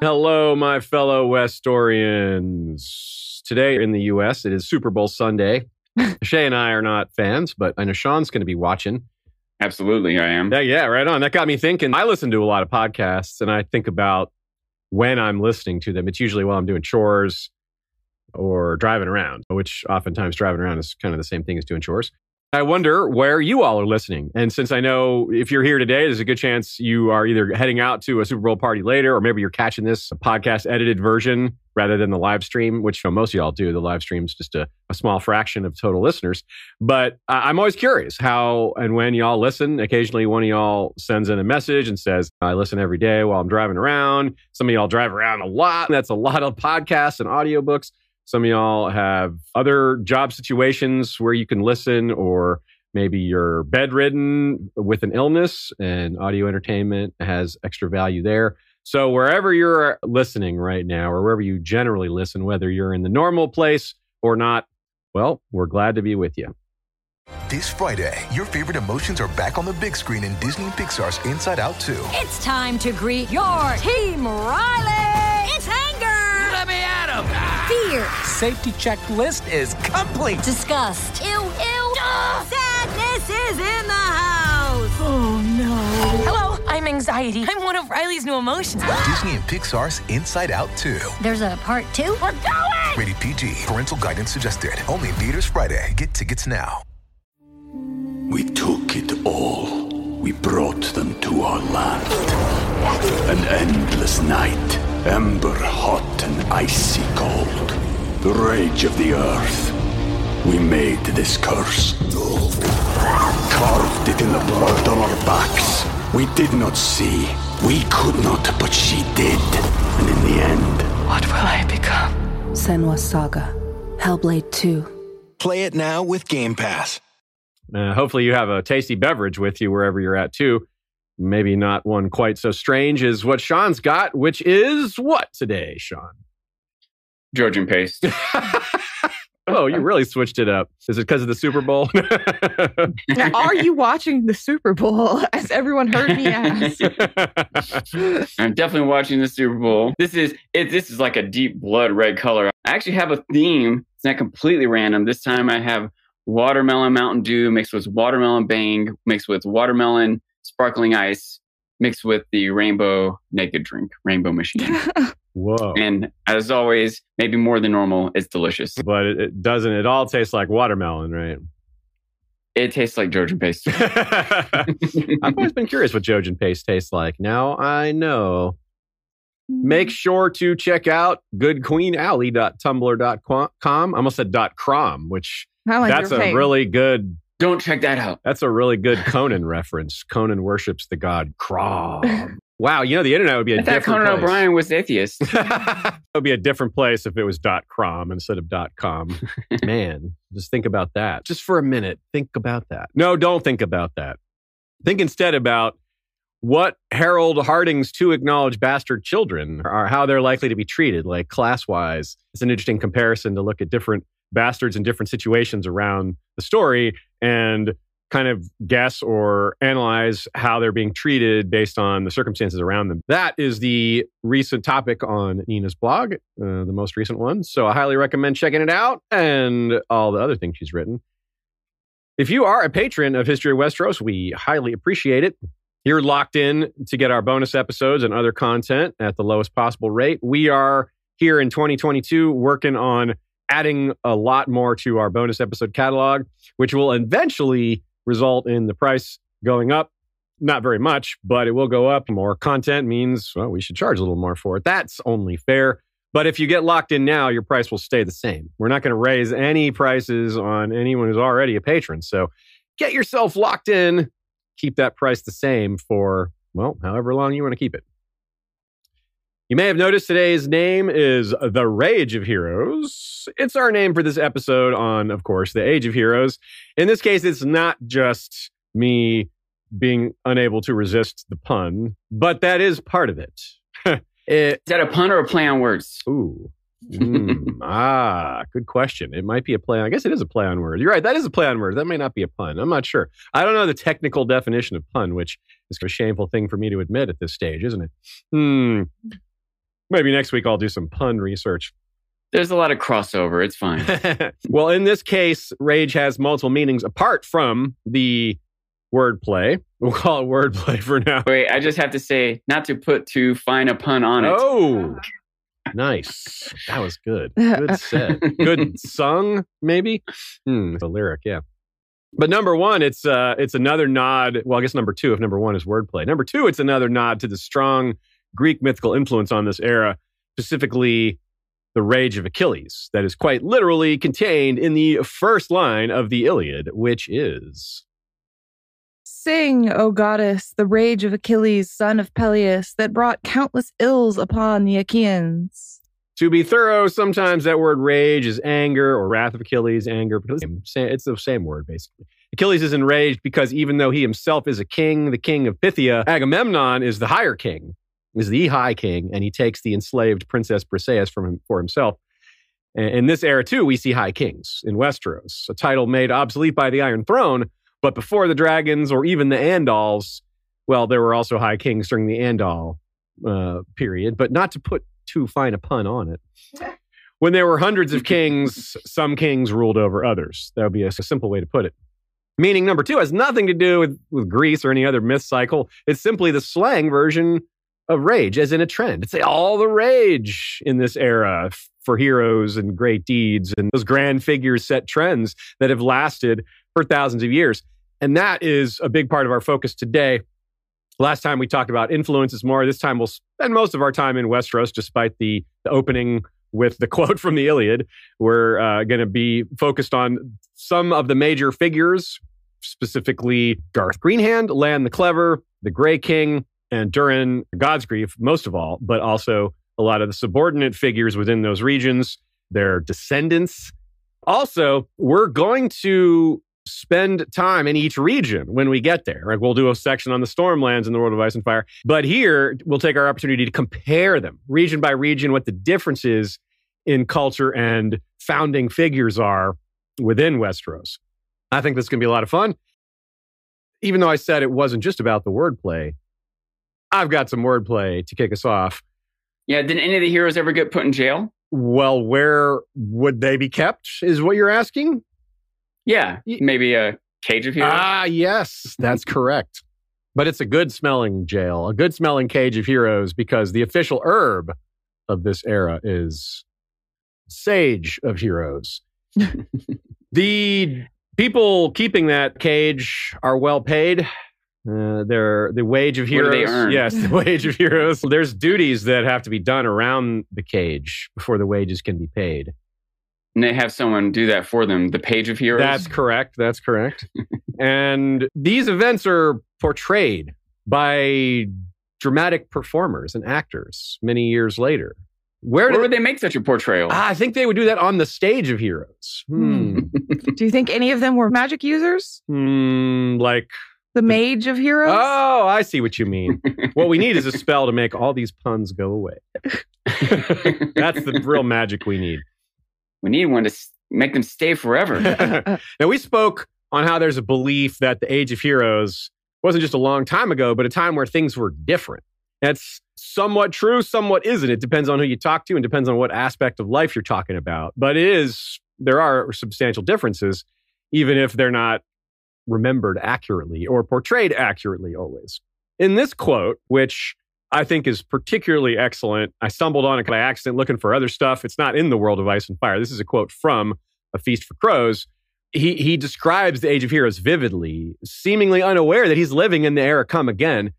Hello, my fellow Westorians. Today in the US, it is Super Bowl Sunday. Shay and I are not fans, but I know Sean's going to be watching. Absolutely, I am. Yeah, yeah, right on. That got me thinking. I listen to a lot of podcasts and I think about when I'm listening to them. It's usually while I'm doing chores or driving around, which oftentimes driving around is kind of the same thing as doing chores. I wonder where you all are listening. And since I know if you're here today, there's a good chance you are either heading out to a Super Bowl party later, or maybe you're catching this podcast edited version rather than the live stream, which you know, most of y'all do. The live stream's just a, a small fraction of total listeners. But I'm always curious how and when y'all listen. Occasionally, one of y'all sends in a message and says, I listen every day while I'm driving around. Some of y'all drive around a lot. And that's a lot of podcasts and audiobooks. Some of y'all have other job situations where you can listen, or maybe you're bedridden with an illness and audio entertainment has extra value there. So, wherever you're listening right now, or wherever you generally listen, whether you're in the normal place or not, well, we're glad to be with you. This Friday, your favorite emotions are back on the big screen in Disney and Pixar's Inside Out 2. It's time to greet your team, Riley. It's Fear. Safety checklist is complete. Disgust. Ew, ew. Ah! Sadness is in the house. Oh no. Hello, I'm anxiety. I'm one of Riley's new emotions. Disney and Pixar's Inside Out 2. There's a part two. We're going. Rated PG. Parental guidance suggested. Only in theaters Friday. Get tickets now. We took it all. We brought them to our land. An endless night, ember hot and icy cold. The rage of the earth. We made this curse. Carved it in the blood on our backs. We did not see. We could not, but she did. And in the end, What will I become? Senua's Saga. Hellblade 2. Play it now with Game Pass. Uh, hopefully, you have a tasty beverage with you wherever you're at, too. Maybe not one quite so strange as what Sean's got, which is what today, Sean? Jojen paste. oh, you really switched it up. Is it because of the Super Bowl? Now, are you watching the Super Bowl? As everyone heard me ask. I'm definitely watching the Super Bowl. This is it. This is like a deep blood red color. I actually have a theme. It's not completely random. This time I have watermelon Mountain Dew mixed with watermelon Bang mixed with watermelon sparkling ice mixed with the rainbow naked drink, Rainbow Machine. Whoa. and as always, maybe more than normal, it's delicious. but it, it doesn't, it all tastes like watermelon, right? It tastes like Jojen paste. I've always been curious what Jojen paste tastes like. Now I know. Make sure to check out goodqueenaly.tumblr.com. I almost said dot .com, which like that's a face. really good Don't check that out. that's a really good Conan reference. Conan worships the god Crom. Wow, you know the internet would be a I thought different Conan place. O'Brien was atheist. it would be a different place if it was dot .com instead of dot .com. Man, just think about that. Just for a minute, think about that. No, don't think about that. Think instead about what Harrold Hardyng's two acknowledged bastard children are, how they're likely to be treated, like class-wise. It's an interesting comparison to look at different bastards in different situations around the story and kind of guess or analyze how they're being treated based on the circumstances around them. That is the recent topic on Nina's blog, uh, the most recent one. So I highly recommend checking it out and all the other things she's written. If you are a patron of History of Westeros, we highly appreciate it. You're locked in to get our bonus episodes and other content at the lowest possible rate. We are here in 2022 working on adding a lot more to our bonus episode catalog, which will eventually result in the price going up. Not very much, but it will go up. More content means, well, we should charge a little more for it. That's only fair. But if you get locked in now, your price will stay the same. We're not going to raise any prices on anyone who's already a patron. So get yourself locked in. Keep that price the same for, well, however long you want to keep it. You may have noticed today's name is The Rage of Heroes. It's our name for this episode on, of course, The Age of Heroes. In this case, it's not just me being unable to resist the pun, but that is part of it. it Is that a pun or a play on words? Ooh. Mm, ah, good question. It might be a play. I guess it is a play on words. You're right. That is a play on words. That may not be a pun. I'm not sure. I don't know the technical definition of pun, which is a shameful thing for me to admit at this stage, isn't it? Hmm. Maybe next week I'll do some pun research. There's a lot of crossover. It's fine. well, in this case, rage has multiple meanings apart from the wordplay. We'll call it wordplay for now. Wait, I just have to say, not to put too fine a pun on it. Oh, nice. That was good. Good said. Good sung, maybe? Hmm, the lyric, yeah. But number one, it's uh, it's another nod. Well, I guess number two, if number one is wordplay. Number two, it's another nod to the strong Greek mythical influence on this era, specifically the rage of Achilles, that is quite literally contained in the first line of the Iliad, which is Sing, O goddess, the rage of Achilles, son of Peleus, that brought countless ills upon the Achaeans. To be thorough, sometimes that word rage is anger or wrath of Achilles, anger, because it's the same word basically. Achilles is enraged because even though he himself is a king, the king of Phthia, Agamemnon is the higher king, is the high king, and he takes the enslaved princess Briseis from him for himself. In this era, too, we see high kings in Westeros, a title made obsolete by the Iron Throne. But before the dragons or even the Andals, well, there were also high kings during the Andal uh, period, but not to put too fine a pun on it. When there were hundreds of kings, some kings ruled over others. That would be a, a simple way to put it. Meaning number two has nothing to do with, with Greece or any other myth cycle. It's simply the slang version of rage, as in a trend. It's all the rage in this era for heroes and great deeds and those grand figures set trends that have lasted for thousands of years. And that is a big part of our focus today. Last time we talked about influences more. This time we'll spend most of our time in Westeros, despite the, the opening with the quote from the Iliad. We're uh, going to be focused on some of the major figures, specifically Garth Greenhand, Lann the Clever, the Grey King, and Durin God's grief, most of all, but also a lot of the subordinate figures within those regions, their descendants. Also, we're going to spend time in each region when we get there. Like We'll do a section on the Stormlands in the world of Ice and Fire. But here, we'll take our opportunity to compare them region by region, what the differences in culture and founding figures are within Westeros. I think this is going to be a lot of fun. Even though I said it wasn't just about the wordplay, I've got some wordplay to kick us off. Yeah, did any of the heroes ever get put in jail? Well, where would they be kept, is what you're asking? Yeah, maybe a cage of heroes. Ah, yes, that's correct. But it's a good smelling jail, a good smelling cage of heroes, because the official herb of this era is sage of heroes. the people keeping that cage are well paid. Uh, they're the wage of heroes. Yes, the wage of heroes. There's duties that have to be done around the cage before the wages can be paid. And they have someone do that for them, the page of heroes. That's correct. That's correct. and these events are portrayed by dramatic performers and actors many years later. Where, Where would they make such a portrayal? I think they would do that on the stage of heroes. Hmm. do you think any of them were magic users? Hmm, like the mage of heroes? Oh, I see what you mean. what we need is a spell to make all these puns go away. That's the real magic we need. We need one to make them stay forever. now, we spoke on how there's a belief that the Age of Heroes wasn't just a long time ago, but a time where things were different. That's somewhat true, somewhat isn't. It depends on who you talk to and depends on what aspect of life you're talking about. But it is, there are substantial differences, even if they're not remembered accurately or portrayed accurately always. In this quote, which I think is particularly excellent, I stumbled on it by accident looking for other stuff. It's not in the world of Ice and Fire. This is a quote from A Feast for Crows. He, he describes the Age of Heroes vividly, seemingly unaware that he's living in the era come again,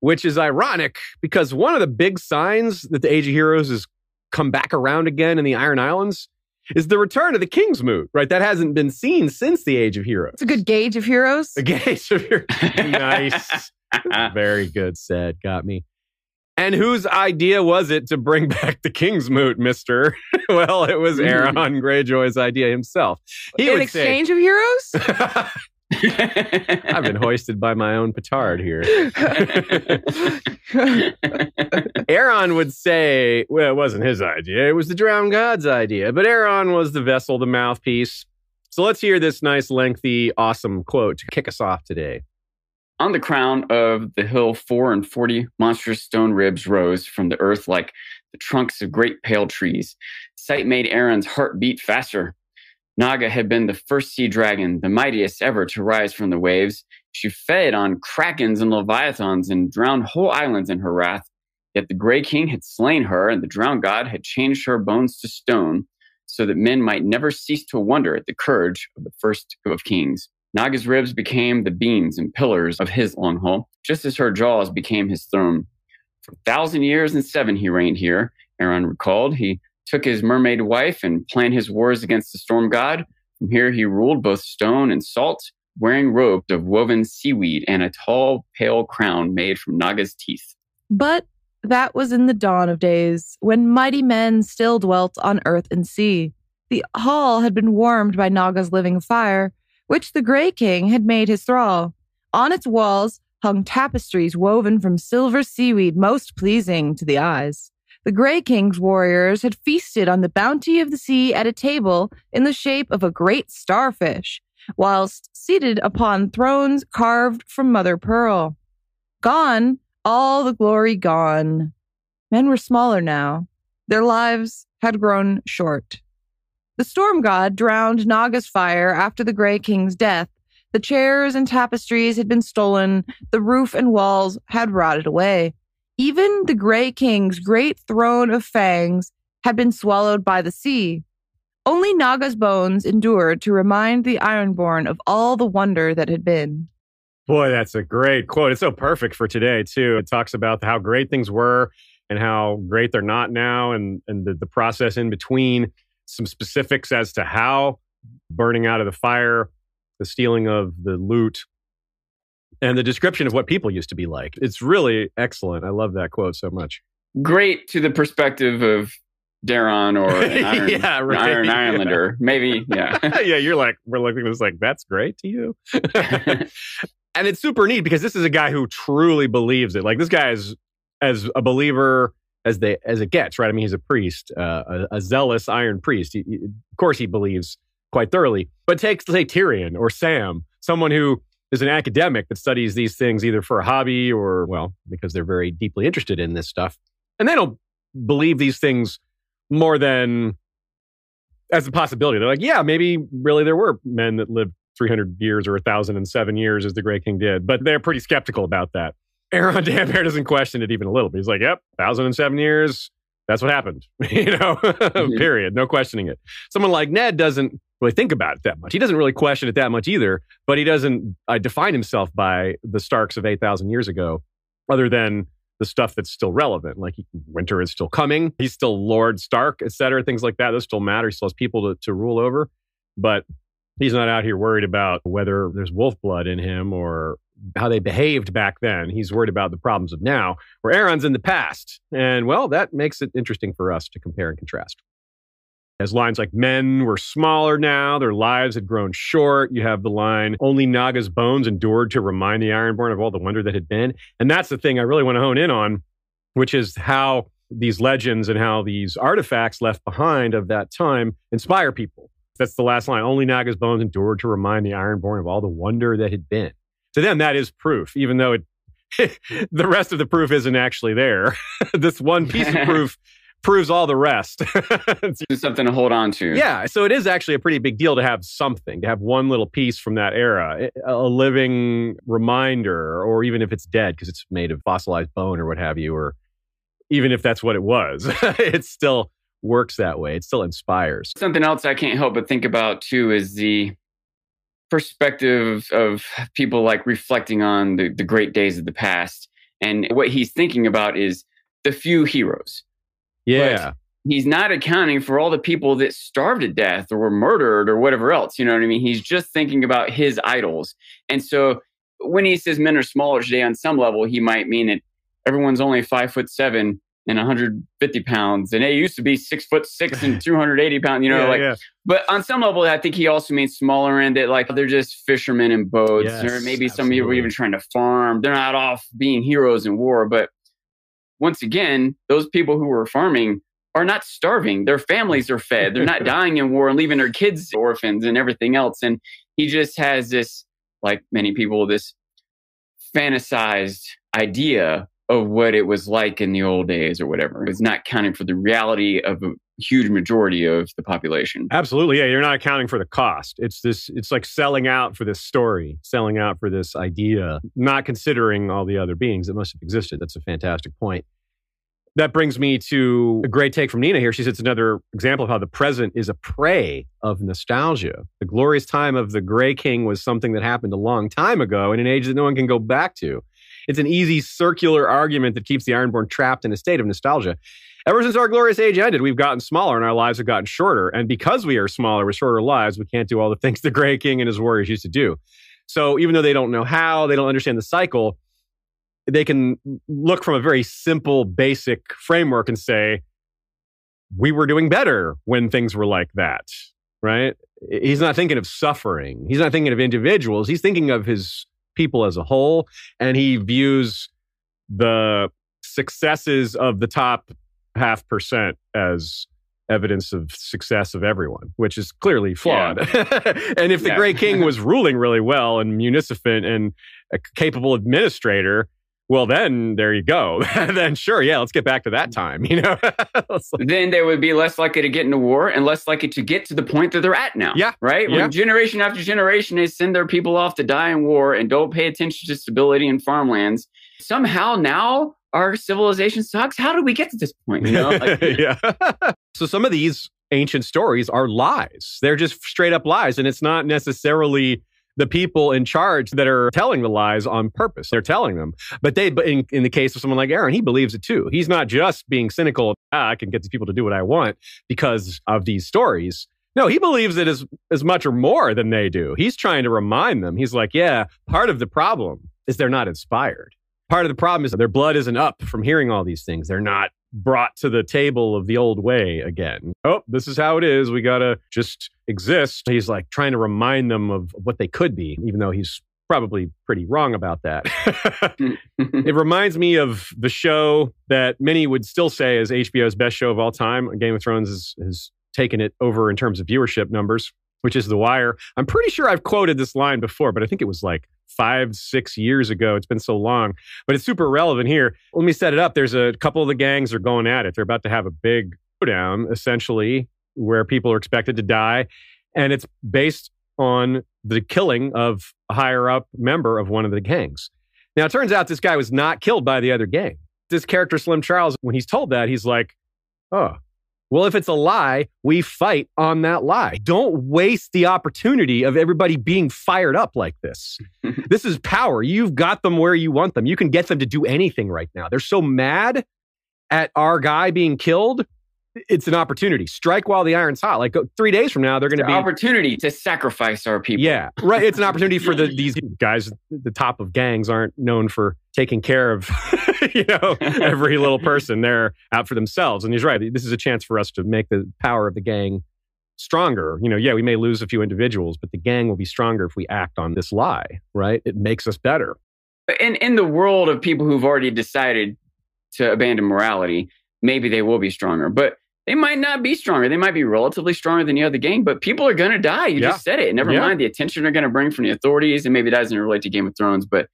which is ironic because one of the big signs that the Age of Heroes has come back around again in the Iron Islands is the return of the King's Moot, right? That hasn't been seen since the Age of Heroes. It's a good gauge of heroes. A gauge of heroes. nice. Very good said. Got me. And whose idea was it to bring back the King's Moot, mister? well, it was Aeron Greyjoy's idea himself. He In exchange say, of heroes? I've been hoisted by my own petard here. Aeron would say, well, it wasn't his idea. It was the drowned god's idea. But Aeron was the vessel, the mouthpiece. So let's hear this nice, lengthy, awesome quote to kick us off today. On the crown of the hill, four and forty monstrous stone ribs rose from the earth like the trunks of great pale trees. Sight made Aeron's heart beat faster. Naga had been the first sea dragon, the mightiest ever to rise from the waves. She fed on krakens and leviathans and drowned whole islands in her wrath. Yet the Grey King had slain her, and the drowned god had changed her bones to stone, so that men might never cease to wonder at the courage of the first of kings. Naga's ribs became the beams and pillars of his long hall, just as her jaws became his throne. For a thousand years and seven he reigned here, Aeron recalled. He took his mermaid wife and planned his wars against the storm god. From here he ruled both stone and salt, wearing robes of woven seaweed and a tall, pale crown made from Naga's teeth. But that was in the dawn of days, when mighty men still dwelt on earth and sea. The hall had been warmed by Naga's living fire, which the Grey King had made his thrall. On its walls hung tapestries woven from silver seaweed most pleasing to the eyes. The Grey King's warriors had feasted on the bounty of the sea at a table in the shape of a great starfish, whilst seated upon thrones carved from mother pearl. Gone, all the glory gone. Men were smaller now. Their lives had grown short. The storm god drowned Naga's fire after the Grey King's death. The chairs and tapestries had been stolen. The roof and walls had rotted away. Even the Grey King's great throne of fangs had been swallowed by the sea. Only Naga's bones endured to remind the Ironborn of all the wonder that had been. Boy, that's a great quote. It's so perfect for today, too. It talks about how great things were and how great they're not now and, and the, the process in between. Some specifics as to how burning out of the fire, the stealing of the loot, and the description of what people used to be like. It's really excellent. I love that quote so much. Great to the perspective of Daron or an Iron, Yeah, an right. Iron Yeah. Islander. Maybe, yeah. yeah, you're like, we're looking at this like, that's great to you. and it's super neat because this is a guy who truly believes it. Like this guy is as a believer as they as it gets, right? I mean, he's a priest, uh, a, a zealous iron priest. He, he- of course, he believes quite thoroughly. But take say Tyrion or Sam, someone who is an academic that studies these things either for a hobby or well, because they're very deeply interested in this stuff, and they don't believe these things more than as a possibility. They're like, yeah, maybe really there were men that lived 300 years or 1,007 years as the Grey King did, but they're pretty skeptical about that. Aeron Damphair doesn't question it even a little bit. He's like, yep, 1,007 years, that's what happened, you know, mm-hmm. period. No questioning it. Someone like Ned doesn't really think about it that much. He doesn't really question it that much either, but he doesn't uh, define himself by the Starks of 8,000 years ago, other than the stuff that's still relevant. Like winter is still coming. He's still Lord Stark, et cetera. Things like that. Those still matter. He still has people to, to rule over. But he's not out here worried about whether there's wolf blood in him or how they behaved back then. He's worried about the problems of now, where Aeron's in the past. And well, that makes it interesting for us to compare and contrast. As lines like men were smaller now, their lives had grown short. You have the line, only Naga's bones endured to remind the Ironborn of all the wonder that had been. And that's the thing I really want to hone in on, which is how these legends and how these artifacts left behind of that time inspire people. That's the last line. Only Naga's bones endured to remind the Ironborn of all the wonder that had been. To them, that is proof, even though it the rest of the proof isn't actually there. this one piece of proof proves all the rest. It's something to hold on to. Yeah, so it is actually a pretty big deal to have something, to have one little piece from that era, eh, a a living reminder, or even if it's dead because it's made of fossilized bone or what have you, or even if that's what it was, it still works that way. It still inspires. Something else I can't help but think about too is the perspective of people like reflecting on the, the great days of the past. And what he's thinking about is the few heroes. Yeah. He's not accounting for all the people that starved to death or were murdered or whatever else. You know what I mean? He's just thinking about his idols. And so when he says men are smaller today, on some level, he might mean that everyone's only five foot seven and 150 pounds. And they used to be six foot six and 280 pounds, you know, Yeah, like, yeah. but on some level, I think he also means smaller and that like they're just fishermen in boats Yes, or maybe some people absolutely. even trying to farm. They're not off being heroes in war. But once again, those people who were farming are not starving. Their families are fed. They're not dying in war and leaving their kids orphans and everything else. And he just has this, like many people, this fantasized idea of what it was like in the old days or whatever. It's not counting for the reality of a huge majority of the population. Absolutely. Yeah. You're not accounting for the cost. It's this, it's like selling out for this story, selling out for this idea, not considering all the other beings that must have existed. That's a fantastic point. That brings me to a great take from Nina here. She says it's another example of how the present is a prey of nostalgia. The glorious time of the Grey King was something that happened a long time ago in an age that no one can go back to. It's an easy circular argument that keeps the Ironborn trapped in a state of nostalgia. Ever since our glorious age ended, we've gotten smaller and our lives have gotten shorter. And because we are smaller with shorter lives, we can't do all the things the Grey King and his warriors used to do. So even though they don't know how, they don't understand the cycle, they can look from a very simple, basic framework and say, we were doing better when things were like that, right? He's not thinking of suffering. He's not thinking of individuals. He's thinking of his people as a whole. And he views the successes of the top half percent as evidence of success of everyone, which is clearly flawed. Yeah. and if the yeah. Grey King was ruling really well and munificent and a capable administrator, well then there you go. Then sure yeah let's get back to that time you know? Then they would be less likely to get into war and less likely to get to the point that they're at now yeah right? Yeah. when generation after generation they send their people off to die in war and don't pay attention to stability in farmlands. Somehow now our civilization sucks. How did we get to this point you know? Like, yeah. So some of these ancient stories are lies. They're just straight up lies and it's not necessarily the people in charge that are telling the lies on purpose. They're telling them. But they, in, in the case of someone like Aeron, he believes it too. He's not just being cynical. Ah, I can get these people to do what I want because of these stories. No, he believes it as, as much or more than they do. He's trying to remind them. He's like, yeah, part of the problem is they're not inspired. Part of the problem is their blood isn't up from hearing all these things. They're not brought to the table of the old way again. Oh, this is how it is. We got to just exist. He's like trying to remind them of what they could be, even though he's probably pretty wrong about that. it reminds me of the show that many would still say is HBO's best show of all time. Game of Thrones has, has taken it over in terms of viewership numbers, which is The Wire. I'm pretty sure I've quoted this line before, but I think it was like five, six years ago. It's been so long, but it's super relevant here. Let me set it up. There's a couple of the gangs are going at it. They're about to have a big showdown, essentially, where people are expected to die. And it's based on the killing of a higher up member of one of the gangs. Now, it turns out this guy was not killed by the other gang. This character, Slim Charles, when he's told that, he's like, oh, well, if it's a lie, we fight on that lie. Don't waste the opportunity of everybody being fired up like this. this is power. You've got them where you want them. You can get them to do anything right now. They're so mad at our guy being killed it's an opportunity. Strike while the iron's hot. Like uh, three days from now, they're going to be an opportunity to sacrifice our people. Yeah, right. It's an opportunity for the these guys. The top of gangs aren't known for taking care of you know every little person. They're out for themselves. And he's right. This is a chance for us to make the power of the gang stronger. You know, yeah, we may lose a few individuals, but the gang will be stronger if we act on this lie. Right? It makes us better. In in the world of people who've already decided to abandon morality, maybe they will be stronger. But they might not be stronger. They might be relatively stronger than the other gang, but people are going to die. You yeah. just said it. Never yeah. mind the attention they're going to bring from the authorities, and maybe that doesn't relate to Game of Thrones, but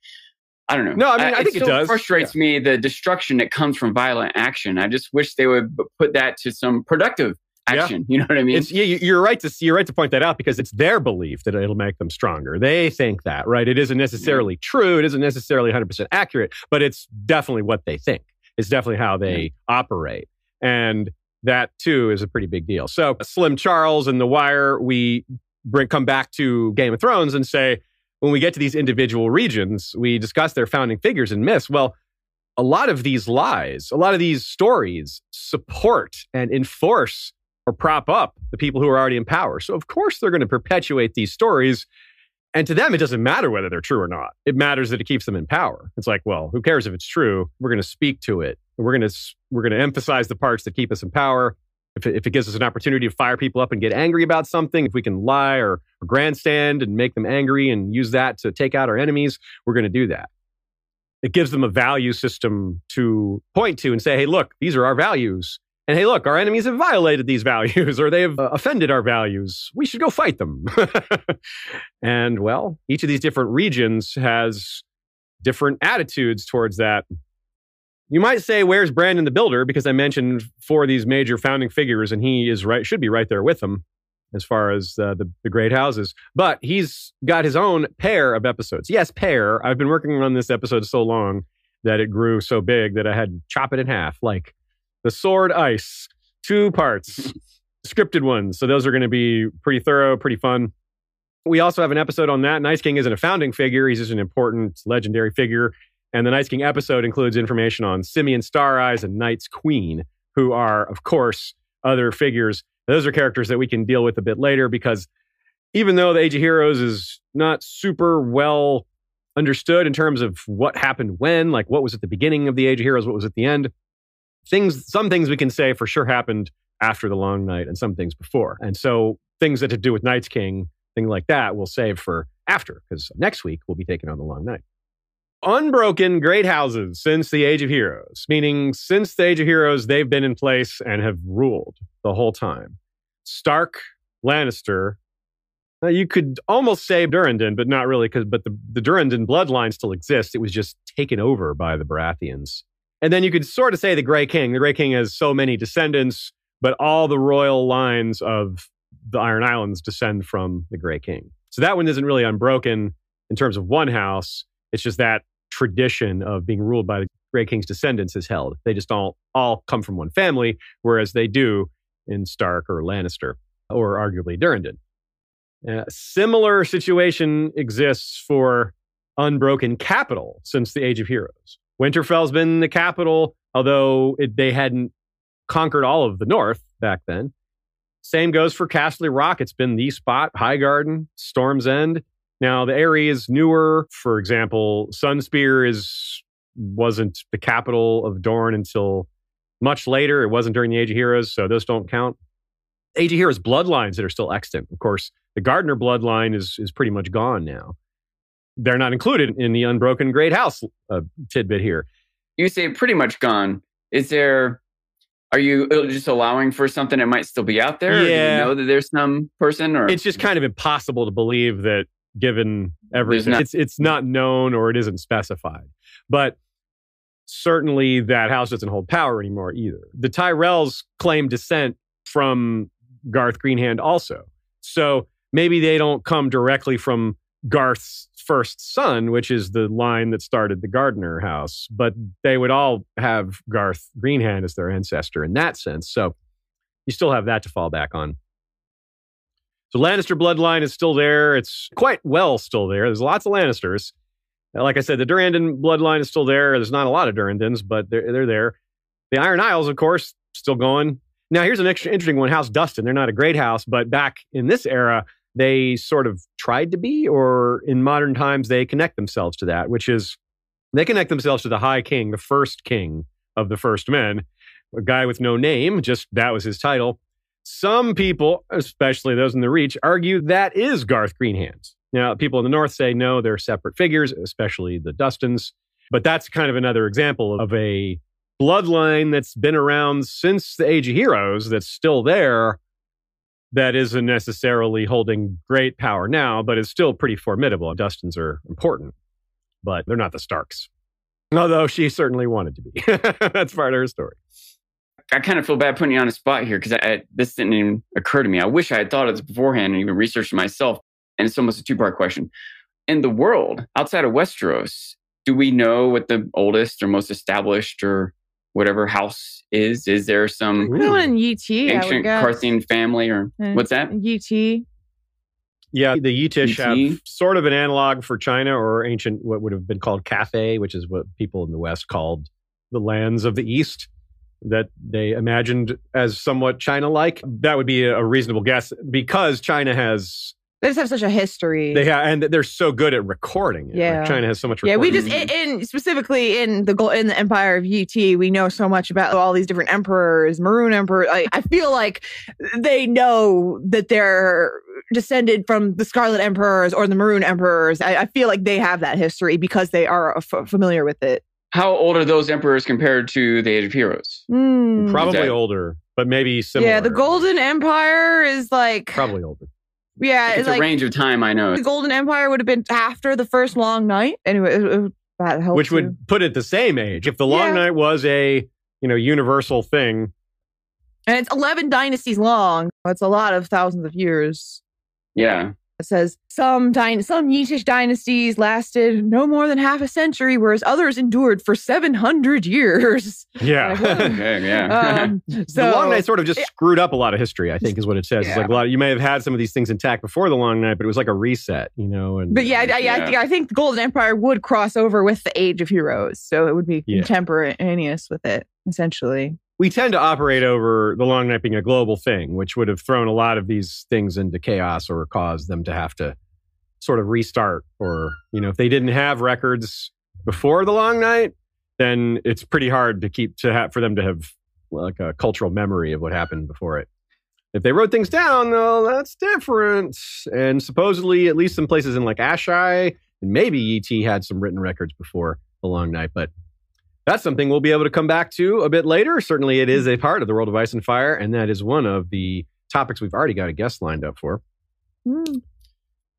I don't know. No, I mean, I, I think it, it does. Frustrates yeah. me the destruction that comes from violent action. I just wish they would put that to some productive action. You know what I mean? It's, yeah, you're right to you're right to point that out because it's their belief that it'll make them stronger. They think that, right? It isn't mm-hmm. necessarily true. It isn't necessarily 100 percent accurate, but it's definitely what they think. It's definitely how they operate. And that too is a pretty big deal. So Slim Charles and The Wire, we bring come back to Game of Thrones and say when we get to these individual regions, we discuss their founding figures and myths. Well, a lot of these lies, a lot of these stories support and enforce or prop up the people who are already in power. So of course they're going to perpetuate these stories and to them, it doesn't matter whether they're true or not. It matters that it keeps them in power. It's like, well, who cares if it's true? We're going to speak to it. We're going to we're going to emphasize the parts that keep us in power. If it, if it gives us an opportunity to fire people up and get angry about something, if we can lie or, or grandstand and make them angry and use that to take out our enemies, we're going to do that. It gives them a value system to point to and say, hey, look, these are our values. And hey, look, our enemies have violated these values or they have uh, offended our values. We should go fight them. and well, each of these different regions has different attitudes towards that. You might say, "Where's Brandon the Builder?" Because I mentioned four of these major founding figures, and he is right, should be right there with them as far as uh, the the great houses. But he's got his own pair of episodes. Yes, pair. I've been working on this episode so long that it grew so big that I had to chop it in half, like the Sword Ice, two parts, scripted ones. So those are going to be pretty thorough, pretty fun. We also have an episode on that. Night's King isn't a founding figure; he's just an important legendary figure. And the Night King episode includes information on Symeon Star Eyes and Night's Queen, who are, of course, other figures. Those are characters that we can deal with a bit later because even though the Age of Heroes is not super well understood in terms of what happened when, like what was at the beginning of the Age of Heroes, what was at the end, things, some things we can say for sure happened after the Long Night and some things before. And so things that to do with Night's King, thing like that, we'll save for after because next week we'll be taking on the Long Night unbroken great houses since the Age of Heroes, meaning since the Age of Heroes, they've been in place and have ruled the whole time. Stark, Lannister, uh, you could almost say Durrandon, but not really, because but the, the Durrandon bloodline still exists. It was just taken over by the Baratheons. And then you could sort of say the Grey King. The Grey King has so many descendants, but all the royal lines of the Iron Islands descend from the Grey King. So that one isn't really unbroken in terms of one house. It's just that tradition of being ruled by the Grey King's descendants is held. They just don't all come from one family, whereas they do in Stark or Lannister, or arguably Durrandon. A uh, similar situation exists for unbroken capital since the Age of Heroes. Winterfell's been the capital, although it, they hadn't conquered all of the North back then. Same goes for Casterly Rock. It's been the spot. Highgarden, Storm's End. Now, the area is newer. For example, Sunspear is wasn't the capital of Dorne until much later. It wasn't during the Age of Heroes, so those don't count. Age of Heroes bloodlines that are still extant. Of course, the Gardner bloodline is is pretty much gone now. They're not included in the Unbroken Great House uh, tidbit here. You say pretty much gone. Is there? Are you uh, just allowing for something that might still be out there? Yeah. do you know that there's some person, or It's just kind of impossible to believe that given everything. not- it's it's not known or it isn't specified. But certainly that house doesn't hold power anymore either. The Tyrells claim descent from Garth Greenhand also. So maybe they don't come directly from Garth's first son, which is the line that started the Gardner house, but they would all have Garth Greenhand as their ancestor in that sense. So you still have that to fall back on. So Lannister bloodline is still there. It's quite well still there. There's lots of Lannisters. Like I said, the Durrandon bloodline is still there. There's not a lot of Durrandons, but they're, they're there. The Iron Isles, of course, still going. Now, here's an extra interesting one House Dustin. They're not a great house, but back in this era, they sort of tried to be, or in modern times, they connect themselves to that, which is they connect themselves to the High King, the first king of the first men, a guy with no name, just that was his title. Some people, especially those in the Reach, argue that is Garth Greenhands. Now, people in the North say no, they're separate figures, especially the Dustins. But that's kind of another example of a bloodline that's been around since the Age of Heroes that's still there that isn't necessarily holding great power now, but is still pretty formidable. Dustins are important, but they're not the Starks. Although she certainly wanted to be. that's part of her story. I kind of feel bad putting you on the spot here because I, I, this didn't even occur to me. I wish I had thought of this beforehand and even researched it myself. And it's almost a two part question. In the world outside of Westeros, do we know what the oldest or most established or whatever house is? Is there some No in Yi Ti, ancient guess. Parthian family or Uh, what's that? Yi Ti. Yeah, the Yitish Yi Ti? have sort of an analog for China or ancient, what would have been called Cathay, which is what people in the West called the lands of the East that they imagined as somewhat China like. That would be a reasonable guess because China has, They just have such a history. they have, and they're so good at recording it. Like, Yeah. China has so much yeah, we just in, in specifically in the in the Empire of Yi Ti, we know so much about all these different emperors, Maroon Emperor. I, I feel like they know that they're descended from the Scarlet Emperors or the Maroon Emperors. I, I feel like they have that history because they are f- familiar with it. How old are those emperors compared to the Age of Heroes? Hmm. Probably that- older, but maybe similar. Yeah, the Golden Empire is like Probably older. yeah, It's it's a like range of time, I know. the Golden Empire would have been after the first long night. Anyway, it- it- That helps which would put it the same age. If the Long Yeah. Night was a you know universal thing, And it's 11 dynasties long. It's a lot of thousands of years. Yeah. It says some dyn- some Yitish dynasties lasted no more than half a century, whereas others endured for 700 years. yeah. Okay, yeah. Um, the Long Night sort of just screwed up a lot of history. I think is what it says. It's like a lot. you may have had some of these things intact before the Long Night, but it was like a reset, you know. And but yeah, I, I, I, Yeah. think, I think the Golden Empire would cross over with the Age of Heroes, so it would be Yeah. contemporaneous with it, essentially. We tend to operate over the long night being a global thing, which would have thrown a lot of these things into chaos or caused them to have to sort of restart. Or, you know, if they didn't have records before the long night, then it's pretty hard to keep to have for them to have like a cultural memory of what happened before it. If they wrote things down, though, that's different. And supposedly, at least in places in like Asshai and maybe Yi Ti had some written records before the long night, but that's something we'll be able to come back to a bit later. Certainly, it is a part of the world of ice and fire, and that is one of the topics we've already got a guest lined up for. Hmm.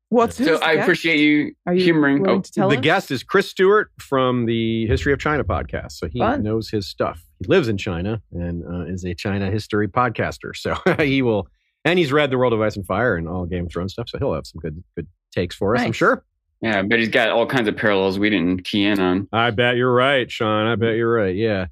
What's So who's I the appreciate you, Are you humoring. Oh, to tell the us? guest is Chris Stewart from the History of China podcast, so he Fun. knows his stuff. He lives in China and uh, is a China history podcaster, so he will. And he's read the world of ice and fire and all Game of Thrones stuff, so he'll have some good good takes for us. I'm sure. Yeah, but he's got all kinds of parallels we didn't key in on. I bet you're right, Sean. I bet you're right. Yeah.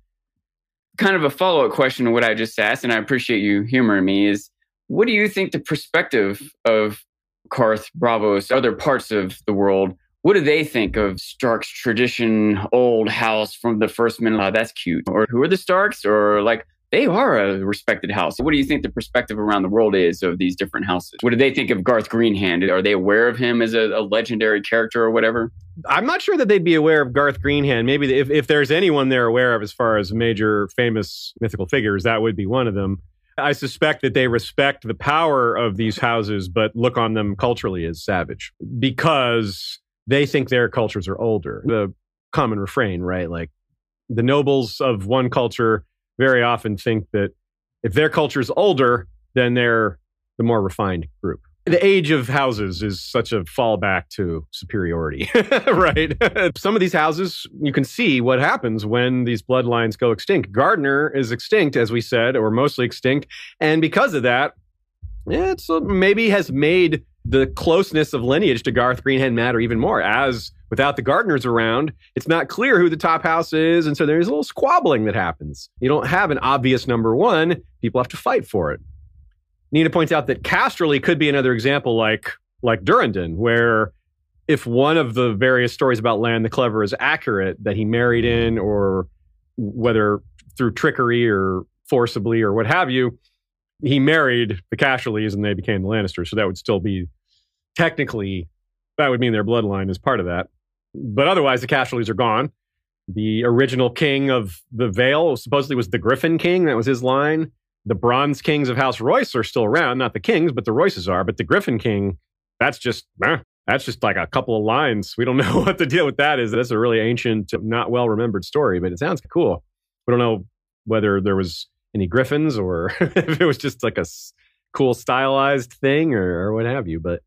kind of a follow up question to what I just asked, and I appreciate you humoring me. Is what do you think the perspective of Qarth, Braavos, other parts of the world? What do they think of Stark's tradition, old house from the first minute? Oh, that's cute. Or who are the Starks? Or like they are a respected house. What do you think the perspective around the world is of these different houses? What do they think of Garth Greenhand? Are they aware of him as a, a legendary character or whatever? I'm not sure that they'd be aware of Garth Greenhand. Maybe if, if there's anyone they're aware of as far as major famous mythical figures, that would be one of them. I suspect that they respect the power of these houses, but look on them culturally as savage because they think their cultures are older. The common refrain, right? Like the nobles of one culture very often think that if their culture is older, then they're the more refined group the age of houses is such a fallback to superiority, right? Some of these houses, you can see what happens when these bloodlines go extinct. Gardner is extinct, as we said, or mostly extinct. And because of that, it's uh, maybe has made the closeness of lineage to Garth Greenhand matter even more. As without the Gardners around, it's not clear who the top house is. And so there's a little squabbling that happens. You don't have an obvious number one, people have to fight for it. Nina points out that Casterly could be another example like like Durrandon, where if one of the various stories about Lann the Clever is accurate, that he married in, or whether through trickery or forcibly or what have you, he married the Casterlys and they became the Lannisters. So that would still be technically that would mean their bloodline is part of that. But otherwise, the Casterlys are gone. The original king of the Vale supposedly was the Griffin King. That was his line the bronze kings of House Royce are still around. Not the kings, but the Royces are. But the Griffin King, that's just eh, that's just like a couple of lines. We don't know what the deal with that is. That's a really ancient, not well remembered story, but it sounds cool. We don't know whether there was any griffins or if it was just like a cool stylized thing or, or what have you. But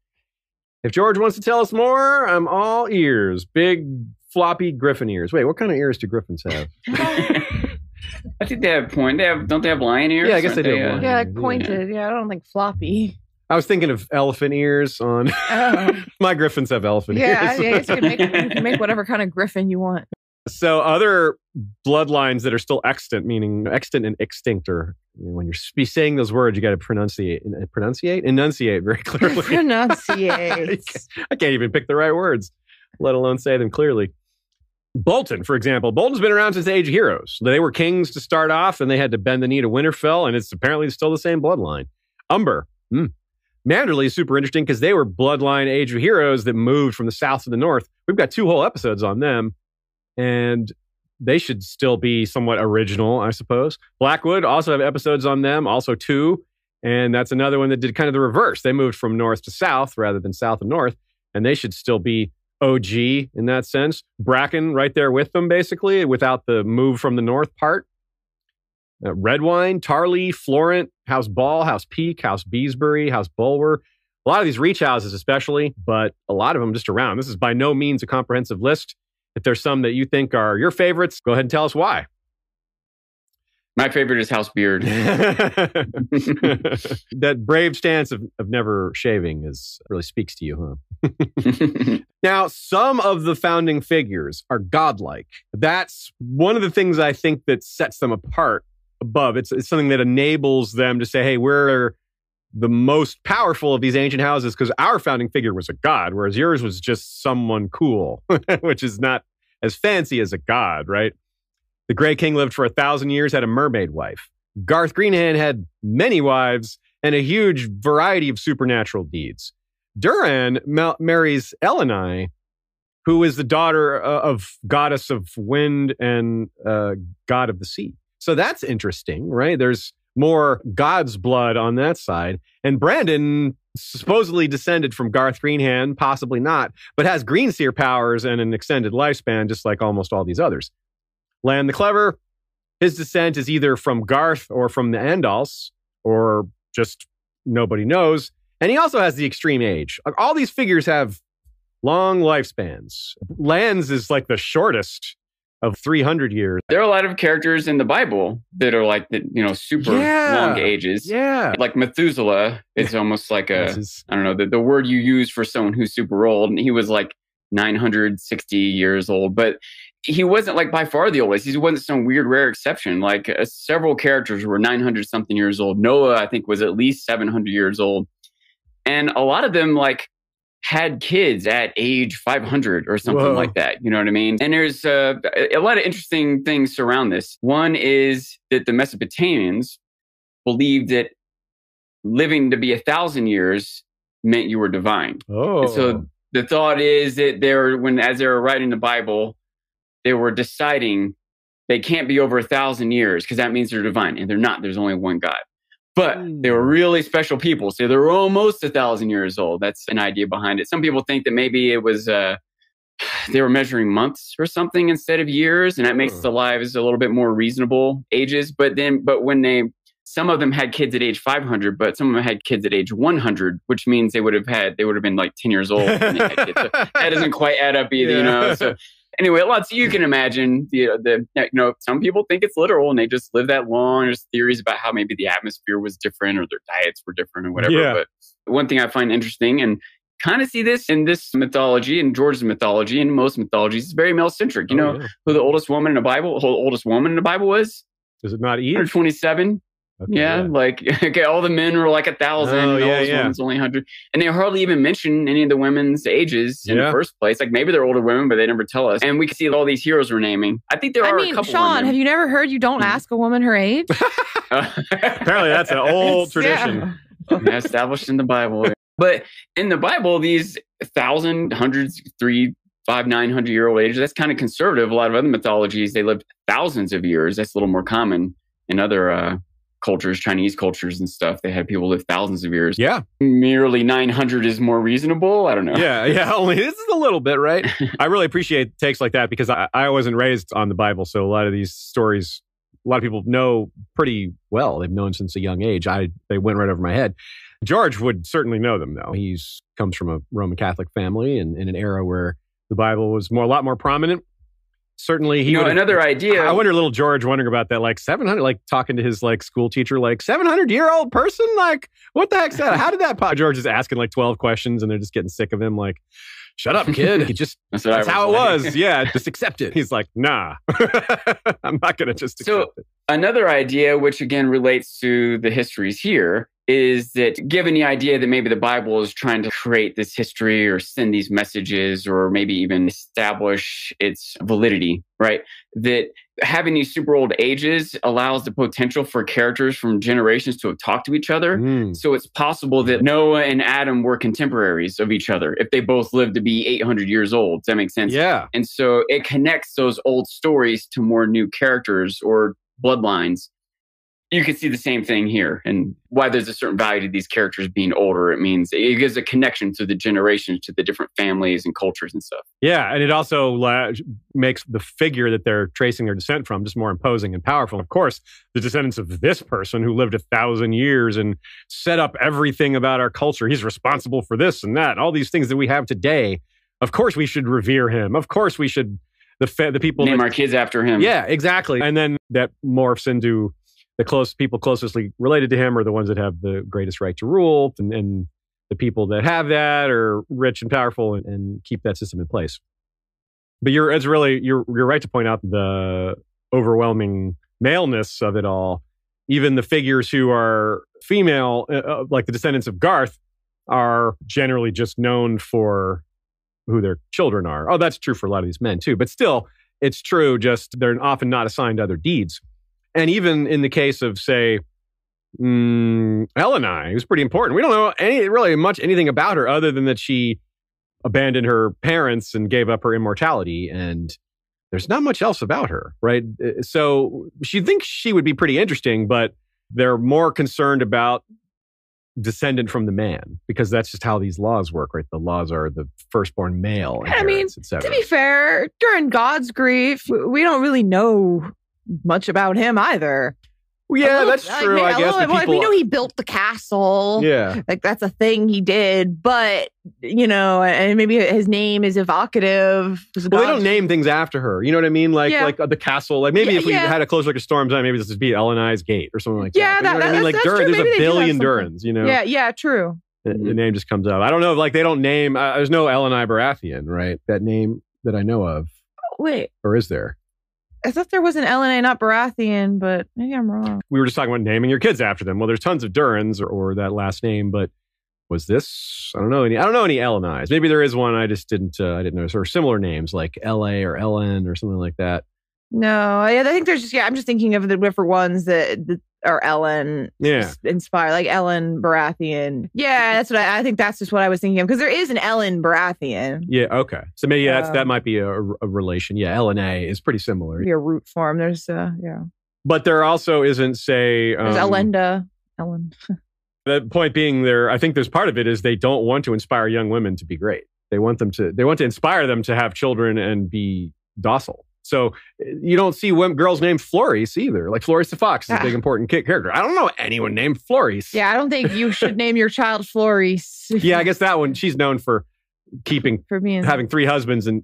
if George wants to tell us more, I'm all ears. Big floppy griffin ears. Wait, what kind of ears do griffins have? I think they have point. They have don't they have lion ears? Yeah, I guess Aren't they do have uh, Yeah, like pointed. Yeah, I don't think floppy. I was thinking of elephant ears on. Oh. My griffins have elephant ears. yeah, I ears. guess you can, make, you can make whatever kind of griffin you want. So other bloodlines that are still extant, meaning extant and extinct, or you know, when you're saying those words, you got to pronunciate, pronunciate, enunciate very clearly. Pronunciate. I can't even pick the right words, let alone say them clearly. Bolton, for example, Bolton's been around since the Age of Heroes. They were kings to start off, and they had to bend the knee to Winterfell, and it's apparently still the same bloodline. Umber, hmm. Manderley is super interesting because they were bloodline Age of Heroes that moved from the south to the north. We've got two whole episodes on them, and they should still be somewhat original, I suppose. Blackwood also have episodes on them, also two, and that's another one that did kind of the reverse. They moved from north to south rather than south and north, and they should still be OG in that sense. Bracken right there with them, basically, without the move from the north part. Uh, Redwine, Tarley, Florent, House Ball, House Peak, House Beesbury, House Bulwer. A lot of these reach houses, especially, but a lot of them just around. This is by no means a comprehensive list. If there's some that you think are your favorites, go ahead and tell us why. My favorite is House Beard. that brave stance of, of never shaving is really speaks to you, huh? now, some of the founding figures are godlike. That's one of the things I think that sets them apart above. It's, it's something that enables them to say, hey, we're the most powerful of these ancient houses because our founding figure was a god, whereas yours was just someone cool, which is not as fancy as a god, right? The Grey King lived for a thousand years, had a mermaid wife. Garth Greenhand had many wives and a huge variety of supernatural deeds. Durran ma- marries Elenei, who is the daughter uh, of goddess of wind and uh, god of the sea. So that's interesting, right? There's more God's blood on that side. And Brandon supposedly descended from Garth Greenhand, possibly not, but has greenseer powers and an extended lifespan, just like almost all these others. Lann the Clever, his descent is either from Garth or from the Andals, or just nobody knows. And he also has the extreme age. All these figures have long lifespans. Lann's is like the shortest of 300 years. There are a lot of characters in the Bible that are like the, you know, super Yeah. long ages. Yeah. Like Methuselah is almost like a, is- I don't know, the, the word you use for someone who's super old. And he was like 960 years old, but he wasn't like by far the oldest. He wasn't some weird, rare exception. Like uh, several characters were 900 something years old. Noah, I think, was at least 700 years old. And a lot of them, like, had kids at age 500 or something Whoa. like that. You know what I mean? And there's uh, a lot of interesting things surround this. One is that the Mesopotamians believed that living to be a thousand years meant you were divine. Oh. And so the thought is that they were, when as they were writing the Bible, they were deciding they can't be over a thousand years because that means they're divine, and they're not. There's only one God. But they were really special people, so they're almost a thousand years old. That's an idea behind it. Some people think that maybe it was uh, they were measuring months or something instead of years, and that makes the lives a little bit more reasonable ages. But then, but when they some of them had kids at age 500, but some of them had kids at age 100, which means they would have had they would have been like 10 years old. When they had kids. So that doesn't quite add up either, you know. So anyway, lots you can imagine. The uh, the you know some people think it's literal and they just live that long. There's theories about how maybe the atmosphere was different or their diets were different or whatever. Yeah. But one thing I find interesting and kind of see this in this mythology and George's mythology and most mythologies is very male centric. You Oh, know yeah. who the oldest woman in the Bible, who the oldest woman in the Bible was? Is it not Eve? 127. Okay, yeah, like okay, all the men were like a thousand, Oh, and all yeah, those yeah. women's only hundred, and they hardly even mention any of the women's ages in Yeah. the first place. Like maybe they're older women, but they never tell us. And we can see all these heroes we're naming. I think there I are I mean, couple. Sean, have you never heard you don't ask a woman her age? Apparently, that's an old tradition. Yeah, established in the Bible. But in the Bible, these thousand, hundreds, three, five, nine hundred year old ages, that's kind of conservative. A lot of other mythologies, they lived thousands of years. That's a little more common in other uh, cultures, Chinese cultures and stuff. They had people live thousands of years. Yeah. Merely 900 is more reasonable. I don't know. Yeah, yeah. Only this is a little bit, right? I really appreciate takes like that because I, I wasn't raised on the Bible, so a lot of these stories, a lot of people know pretty well. They've known since a young age. I they went right over my head. George would certainly know them though. He's comes from a Roman Catholic family and in an era where the Bible was more a lot more prominent. Certainly, he You know, another idea. I wonder, little George, wondering about that. Like seven hundred, like talking to his like school teacher, like seven hundred year old person. Like, what the heck's that? How did that? Pop? George is asking like twelve questions, and they're just getting sick of him. Like, shut up, kid. He just That's, that's how it like. was. Yeah, just accept it. He's like, nah, I'm not gonna just accept So it. another idea, which again relates to the histories here, is that given the idea that maybe the Bible is trying to create this history or send these messages or maybe even establish its validity, right? That having these super old ages allows the potential for characters from generations to have talked to each other. Mm. So it's possible that Noah and Adam were contemporaries of each other if they both lived to be 800 years old. Does that make sense? Yeah, And so it connects those old stories to more new characters or bloodlines. You can see the same thing here. And why there's a certain value to these characters being older, it means it gives a connection to the generations, to the different families and cultures and stuff. yeah, and it also la- makes the figure that they're tracing their descent from just more imposing and powerful. Of course, the descendants of this person who lived a thousand years and set up everything about our culture. He's responsible for this and that, all these things that we have today. Of course, we should revere him. Of course, we should the fa- the people Name that- our kids after him. yeah, exactly. And then that morphs into the close people closestly related to him are the ones that have the greatest right to rule, and, and the people that have that are rich and powerful and, and keep that system in place. But you're it's really you're you're right to point out the overwhelming maleness of it all. Even the figures who are female, uh, uh, like the descendants of Garth, are generally just known for who their children are. Oh, that's true for a lot of these men too. But still, it's true. Just they're often not assigned other deeds. And even in the case of, say, mm, Elenei, who's pretty important, we don't know any really much anything about her other than that she abandoned her parents and gave up her immortality. And there's not much else about her, right? Uh, So she thinks she would be pretty interesting, but they're more concerned about descendant from the man because that's just how these laws work, right? The laws are the firstborn male. I mean, inherits, et cetera. To be fair, Durran Godsgrief, we don't really know much about him either. Well, yeah, little- that's true. I a guess little the bit more. people. we know he built the castle. yeah, Like that's a thing he did, but you know, and maybe his name is evocative. well, they don't name things after her. You know what I mean? Like Yeah. like uh, the castle. Like maybe Yeah, if we yeah. had a close look at Storm's End, maybe this would be Elenei's Gate or something like Yeah, that. Yeah, that- I mean? that's- Like Durran, true. there's a they do have billion. Durrans. You know, Yeah, yeah, true. the, the name just comes up. I don't know. Like they don't name. Uh, there's no Elenai Baratheon, right? That name that I know of, Wait, or is there? I thought there was an LNA, not Baratheon, but maybe I'm wrong. we were just talking about naming your kids after them. Well, there's tons of Durrans or, or that last name, but was this? I don't know any. I don't know any Eleneis. Maybe there is one. I just didn't. Uh, I didn't notice. Or similar names like L.A. or Ellen or something like that. No, I, I think there's just yeah. I'm just thinking of the different ones that, that are Ellen Yeah. inspired, like Ellen Baratheon. Yeah, that's what I, I think. That's just what I was thinking of because there is an Ellen Baratheon. Yeah. Okay. So maybe that's, that Um, might be a, a relation. Yeah. L&A is pretty similar, a root form. There's uh yeah. but there also isn't say. Um, There's Elenda. Ellen. The point being, there. I think there's part of it is they don't want to inspire young women to be great. They want them to. They want to inspire them to have children and be docile. So you don't see women, girls named Floris either. Like Florys the Fox is a Ah. big important ki- character. I don't know anyone named Floris. Yeah, I don't think you should name your child Floris. Yeah, I guess that one. She's known for keeping for being having three husbands and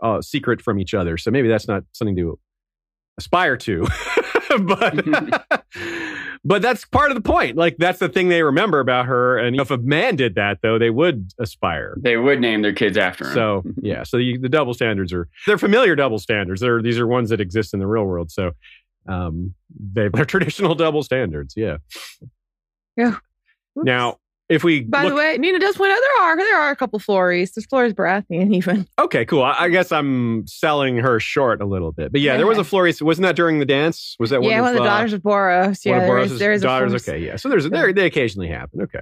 uh, secret from each other. So maybe that's not something to aspire to. but but that's part of the point. Like that's the thing they remember about her. And if a man did that, though, they would aspire. They would name their kids after him. So yeah, so you, the double standards are they're familiar double standards. They're these are ones that exist in the real world. So um, they, they're traditional double standards. Yeah. Yeah. Oops. Now, if we By look- the way, Nina does point out there are there are a couple Floris. There's Floris Baratheon even. Okay, cool. I, I guess I'm selling her short a little bit, but yeah, there was a Floris. Wasn't that during the dance? Was that one yeah, of, one of the uh, daughters of Borros. Yeah, one of there is, there is daughters? Okay, yeah. So there's there they occasionally happen. Okay,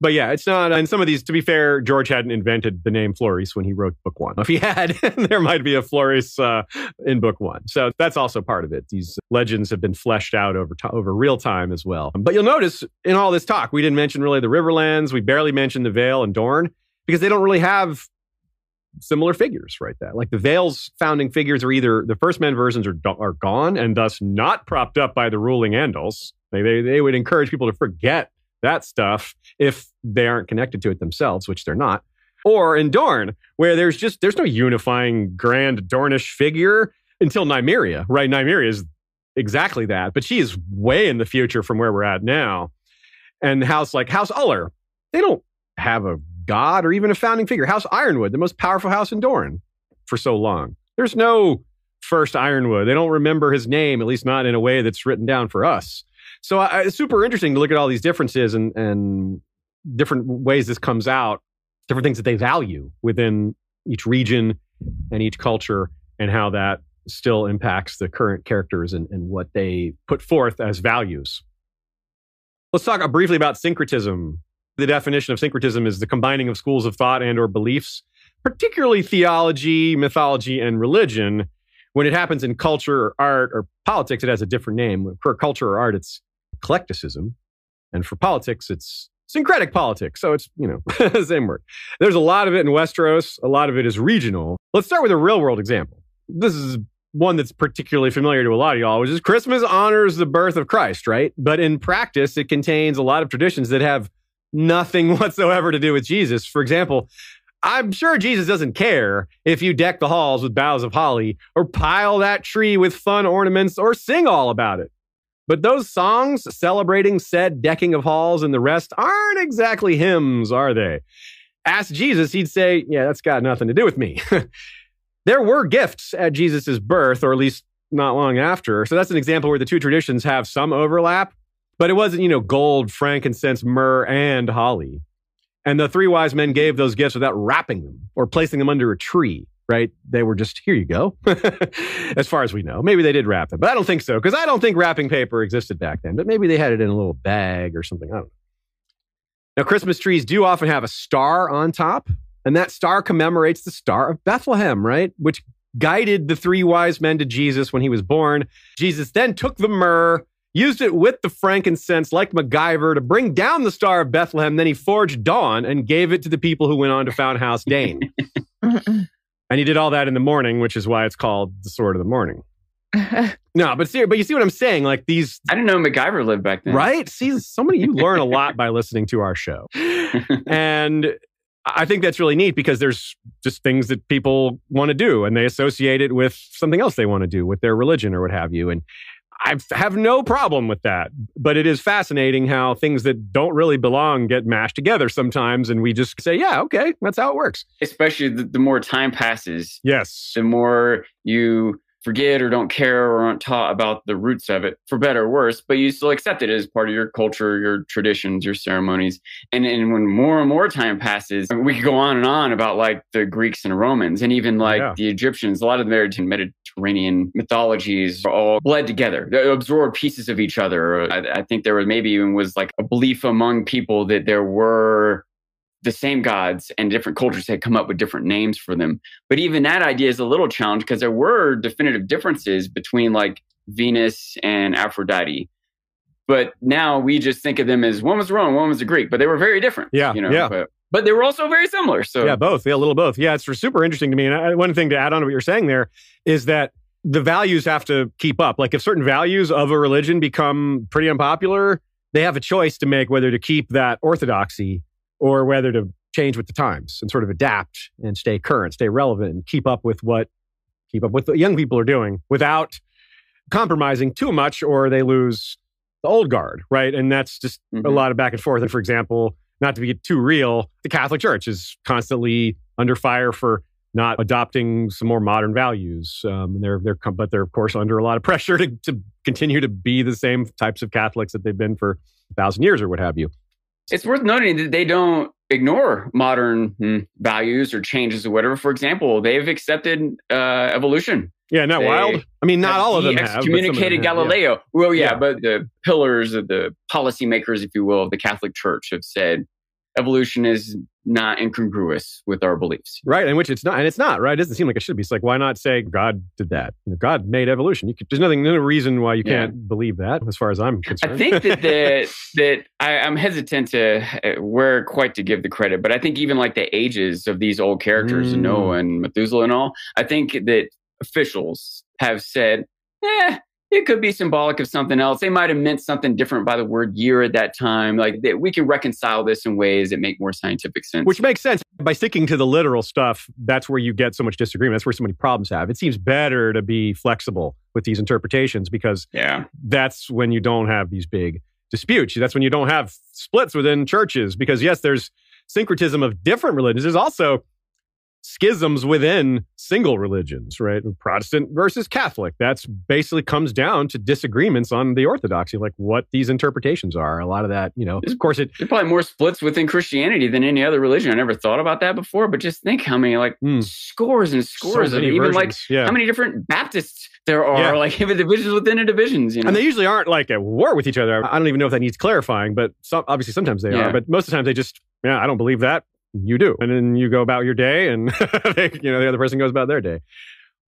but yeah, it's not. And some of these, to be fair, George hadn't invented the name Floris when he wrote book one. If he had, there might be a Floris uh, in book one. So that's also part of it. These legends have been fleshed out over to- over real time as well. But you'll notice in all this talk, we didn't mention really the Riverlands. We barely mentioned the Vale and Dorne because they don't really have similar figures right there. Like the Vale's founding figures are either the first men versions are, are gone and thus not propped up by the ruling Andals. They, they, they would encourage people to forget that stuff if they aren't connected to it themselves, which they're not. Or in Dorne, where there's just there's no unifying grand Dornish figure until Nymeria, right? Nymeria is exactly that, but she is way in the future from where we're at now. And House like House Uller, they don't have a god or even a founding figure. House Ironwood, the most powerful house in Dorne for so long. There's no first Ironwood. They don't remember his name, at least not in a way that's written down for us. So I, it's super interesting to look at all these differences and, and different ways this comes out, different things that they value within each region and each culture, and how that still impacts the current characters and, and what they put forth as values. Let's talk uh, briefly about syncretism. The definition of syncretism is the combining of schools of thought and or beliefs, particularly theology, mythology, and religion. When it happens in culture or art or politics, it has a different name. For culture or art, it's eclecticism. And for politics, it's syncretic politics. So it's, you know, same word. There's a lot of it in Westeros. A lot of it is regional. Let's start with a real world example. This is one that's particularly familiar to a lot of y'all, which is Christmas honors the birth of Christ, right? But in practice, it contains a lot of traditions that have nothing whatsoever to do with Jesus. For example, I'm sure Jesus doesn't care if you deck the halls with boughs of holly or pile that tree with fun ornaments or sing all about it. But those songs celebrating said decking of halls and the rest aren't exactly hymns, are they? Ask Jesus, he'd say, Yeah, that's got nothing to do with me. there were gifts at Jesus' birth, or at least not long after. So that's an example where the two traditions have some overlap, but it wasn't, you know, gold, frankincense, myrrh, and holly. And the three wise men gave those gifts without wrapping them or placing them under a tree, right? They were just, here you go, as far as we know. Maybe they did wrap them, but I don't think so, because I don't think wrapping paper existed back then, but maybe they had it in a little bag or something. I don't know. Now, Christmas trees do often have a star on top, and that star commemorates the Star of Bethlehem, right? Which guided the three wise men to Jesus when he was born. Jesus then took the myrrh used it with the frankincense like MacGyver to bring down the Star of Bethlehem. Then he forged dawn and gave it to the people who went on to found House Dayne. and he did all that in the morning, which is why it's called the Sword of the Morning. no, but see, but you see what I'm saying? Like these, I didn't know MacGyver lived back then. right? See, so many you learn a lot by listening to our show, and I think that's really neat because there's just things that people want to do, and they associate it with something else they want to do with their religion or what have you, and I have no problem with that. But it is fascinating how things that don't really belong get mashed together sometimes. And we just say, yeah, okay, that's how it works. Especially the, the more time passes, Yes. the more you forget or don't care or aren't taught about the roots of it, for better or worse, but you still accept it as part of your culture, your traditions, your ceremonies. And, and when more and more time passes, we could go on and on about like the Greeks and Romans and even like Yeah. the Egyptians. A lot of the Mediterranean mythologies are all bled together. They absorb pieces of each other. I, I think there was maybe even was like a belief among people that there were the same gods and different cultures had come up with different names for them. But even that idea is a little challenge because there were definitive differences between like Venus and Aphrodite. But now we just think of them as one was Roman, one was a Greek, but they were very different. Yeah, you know, yeah. But, but they were also very similar. So Yeah, both. Yeah, a little both. Yeah, it's super interesting to me. And I, one thing to add on to what you're saying there is that the values have to keep up. Like if certain values of a religion become pretty unpopular, they have a choice to make whether to keep that orthodoxy or whether to change with the times and sort of adapt and stay current, stay relevant, and keep up with what keep up with what young people are doing without compromising too much, or they lose the old guard, right? And that's just a Mhm. lot of back and forth. And for example, not to be too real, the Catholic Church is constantly under fire for not adopting some more modern values. Um, they're they're but they're of course under a lot of pressure to, to continue to be the same types of Catholics that they've been for a thousand years or what have you. It's worth noting that they don't ignore modern hmm, values or changes or whatever. For example, they've accepted uh, evolution. Yeah, not They wild. I mean, not all of them have. them Excommunicated have, yeah. Galileo. Well, yeah, Yeah. but the pillars of the policymakers, if you will, of the Catholic Church have said evolution is not incongruous with our beliefs. Right, and which it's not, and it's not right. It doesn't seem like it should be. It's like why not say God did that? You know, God made evolution. You could, there's nothing, no reason why you Yeah. can't believe that, as far as I'm concerned. I think that the, that I, I'm hesitant to uh, where quite to give the credit, but I think even like the ages of these old characters, Mm. Noah and Methuselah and all, I think that officials have said, eh, it could be symbolic of something else. They might have meant something different by the word year at that time. Like that we can reconcile this in ways that make more scientific sense. Which makes sense. By sticking to the literal stuff, that's where you get so much disagreement. That's where so many problems have. It seems better to be flexible with these interpretations because yeah, that's when you don't have these big disputes. That's when you don't have splits within churches because, yes, there's syncretism of different religions. There's also schisms within single religions, right? Protestant versus Catholic. That's basically comes down to disagreements on the orthodoxy, like what these interpretations are. A lot of that, you know, of course, it there's probably more splits within Christianity than any other religion. I never thought about that before, but just think how many like Hmm. scores and scores so of even like yeah. how many different Baptists there are, Yeah. like even divisions within the divisions. You know, And they usually aren't like at war with each other. I don't even know if that needs clarifying, but some, obviously sometimes they Yeah. are. But most of the time they just, yeah, I don't believe that. You do, and then you go about your day, and they, you know the other person goes about their day.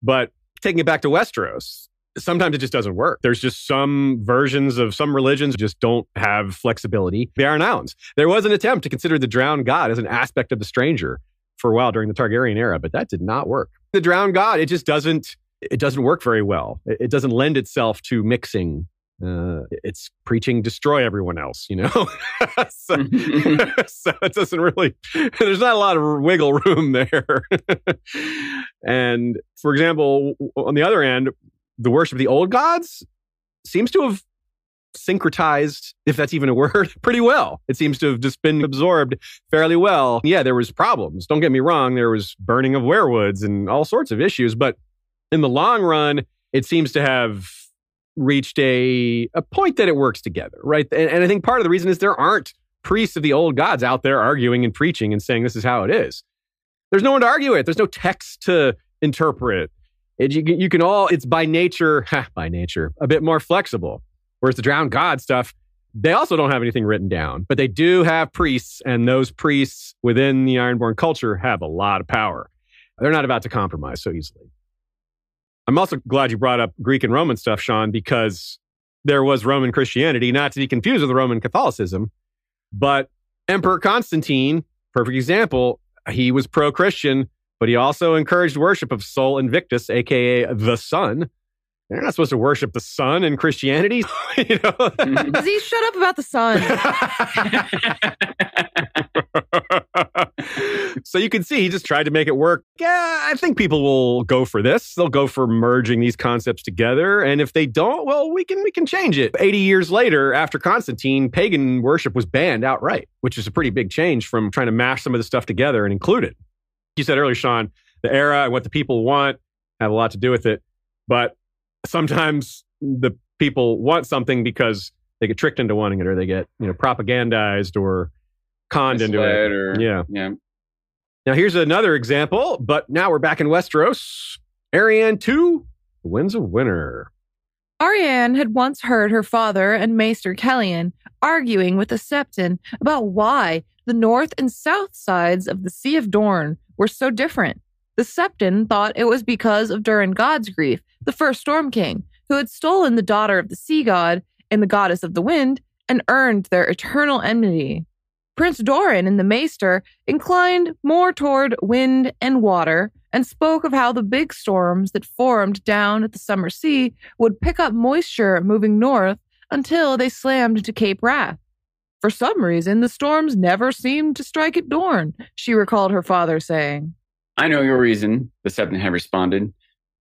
But taking it back to Westeros, sometimes it just doesn't work. There's just some versions of some religions just don't have flexibility. They are nouns. There was an attempt to consider the drowned god as an aspect of the stranger for a while during the Targaryen era, but that did not work. The drowned god, it just doesn't it doesn't work very well. It it doesn't lend itself to mixing Uh, it's preaching destroy everyone else, you know? so, so it doesn't really, there's not a lot of wiggle room there. and for example, on the other end, the worship of the old gods seems to have syncretized, if that's even a word, pretty well. It seems to have just been absorbed fairly well. Yeah, there was problems. Don't get me wrong. There was burning of weirwoods and all sorts of issues. But in the long run, it seems to have reached a, a point that it works together, right? And, and I think part of the reason is there aren't priests of the old gods out there arguing and preaching and saying this is how it is. There's no one to argue it. There's no text to interpret. It, you, you can all, it's by nature, by nature, a bit more flexible. Whereas the drowned god stuff, they also don't have anything written down, but they do have priests, and those priests within the Ironborn culture have a lot of power. They're not about to compromise so easily. I'm also glad you brought up Greek and Roman stuff, Sean, because there was Roman Christianity, not to be confused with Roman Catholicism, but Emperor Constantine, perfect example, he was pro Christian, but he also encouraged worship of Sol Invictus, aka the sun, they're not supposed to worship the sun in Christianity. you know? Does he shut up about the sun? so you can see he just tried to make it work. Yeah, I think people will go for this. They'll go for merging these concepts together. And if they don't, well, we can we can change it. 80 years later, after Constantine, pagan worship was banned outright, which is a pretty big change from trying to mash some of the stuff together and include it. You said earlier, Sean, the era and what the people want have a lot to do with it. But sometimes the people want something because they get tricked into wanting it or they get you know propagandized or conned into it. or, yeah. yeah. Now here's another example but now we're back in westeros. Arianne 2 Winds of Winter. Arianne had once heard her father and Maester Caleotte arguing with the Septon about why the north and south sides of the Sea of Dorne were so different. The Septon thought it was because of Durran Godsgrief, the first Storm King, who had stolen the daughter of the sea god and the goddess of the wind and earned their eternal enmity. Prince Doran and the Maester inclined more toward wind and water and spoke of how the big storms that formed down at the summer sea would pick up moisture moving north until they slammed into Cape Wrath. For some reason, the storms never seemed to strike at Dorne, she recalled her father saying. I know your reason, the Septon had responded.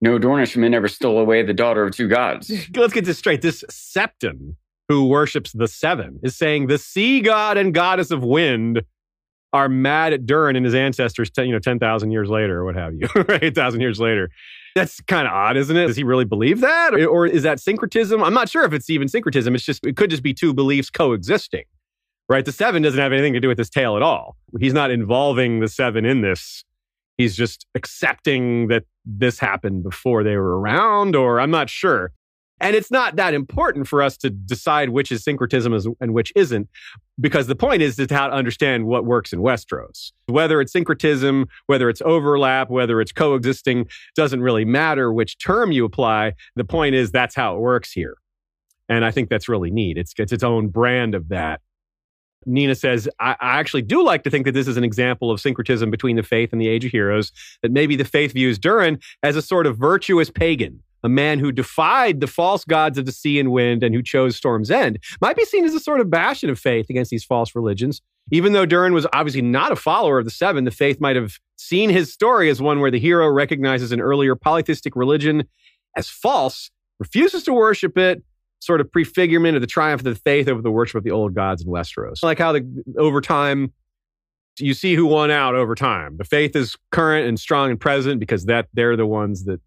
No Dornishman ever stole away the daughter of two gods. Let's get this straight. This Septon, who worships the seven, is saying the sea god and goddess of wind are mad at Durran and his ancestors, ten, you know, 10,000 years later or what have you, 8,000 years later. That's kind of odd, isn't it? Does he really believe that? Or is that syncretism? I'm not sure if it's even syncretism. It's just, it could just be two beliefs coexisting, right? The seven doesn't have anything to do with this tale at all. He's not involving the seven in this. He's just accepting that this happened before they were around, or I'm not sure. And it's not that important for us to decide which is syncretism and which isn't, because the point is to how to understand what works in Westeros. Whether it's syncretism, whether it's overlap, whether it's coexisting, doesn't really matter which term you apply. The point is that's how it works here. And I think that's really neat. It's, it's its own brand of that. Nina says, I, I, actually do like to think that this is an example of syncretism between the faith and the Age of Heroes, that maybe the faith views Durran as a sort of virtuous pagan, a man who defied the false gods of the sea and wind and who chose Storm's End, might be seen as a sort of bastion of faith against these false religions. Even though Durran was obviously not a follower of the Seven, the faith might have seen his story as one where the hero recognizes an earlier polytheistic religion as false, refuses to worship it, sort of prefigurement of the triumph of the faith over the worship of the old gods in Westeros. Like how the over time you see who won out over time. The faith is current and strong and present because that they're the ones that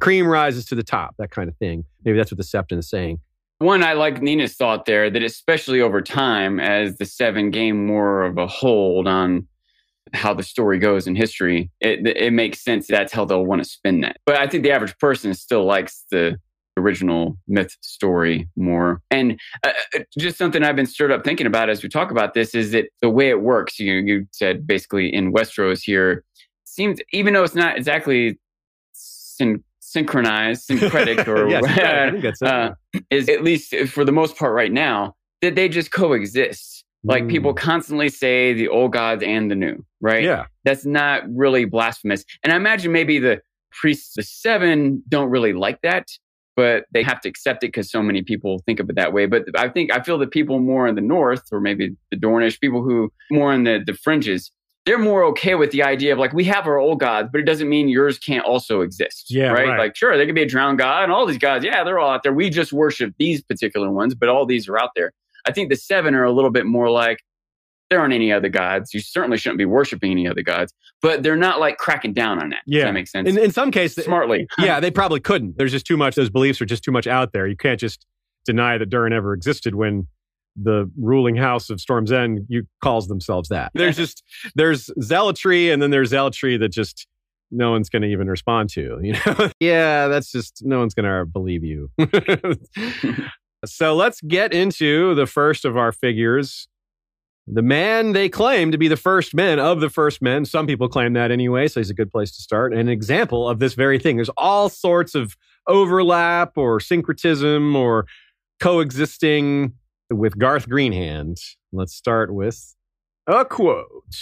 cream rises to the top, that kind of thing. Maybe that's what the Septon is saying. One, I like Nina's thought there that especially over time, as the seven gain more of a hold on how the story goes in history, it, it makes sense that's how they'll want to spin that. But I think the average person still likes the original myth story more. And uh, uh, just something I've been stirred up thinking about as we talk about this is that the way it works, you, you said basically in Westeros here, seems, even though it's not exactly syn- synchronized, syncretic, or yes, uh, is at least for the most part right now, that they just coexist. Like mm. people constantly say the old gods and the new, right? Yeah. That's not really blasphemous. And I imagine maybe the priests, the seven, don't really like that but they have to accept it because so many people think of it that way. But I think I feel that people more in the north, or maybe the Dornish people who more in the, the fringes, they're more okay with the idea of like we have our old gods, but it doesn't mean yours can't also exist. Yeah, right? right. Like sure, there could be a drowned god, and all these gods, yeah, they're all out there. We just worship these particular ones, but all these are out there. I think the seven are a little bit more like there aren't any other gods. You certainly shouldn't be worshiping any other gods, but they're not like cracking down on that. Does Yeah. that make sense? In, in some cases, Smartly. yeah, they probably couldn't. There's just too much. Those beliefs are just too much out there. You can't just deny that Durran ever existed when the ruling house of Storm's End you calls themselves that. There's just there's zealotry, and then there's zealotry that just no one's going to even respond to. You know, yeah, that's just no one's going to believe you. so let's get into the first of our figures. The man they claim to be the first men of the first men. Some people claim that anyway, so he's a good place to start. An example of this very thing. There's all sorts of overlap or syncretism or coexisting with Garth Greenhand. Let's start with a quote.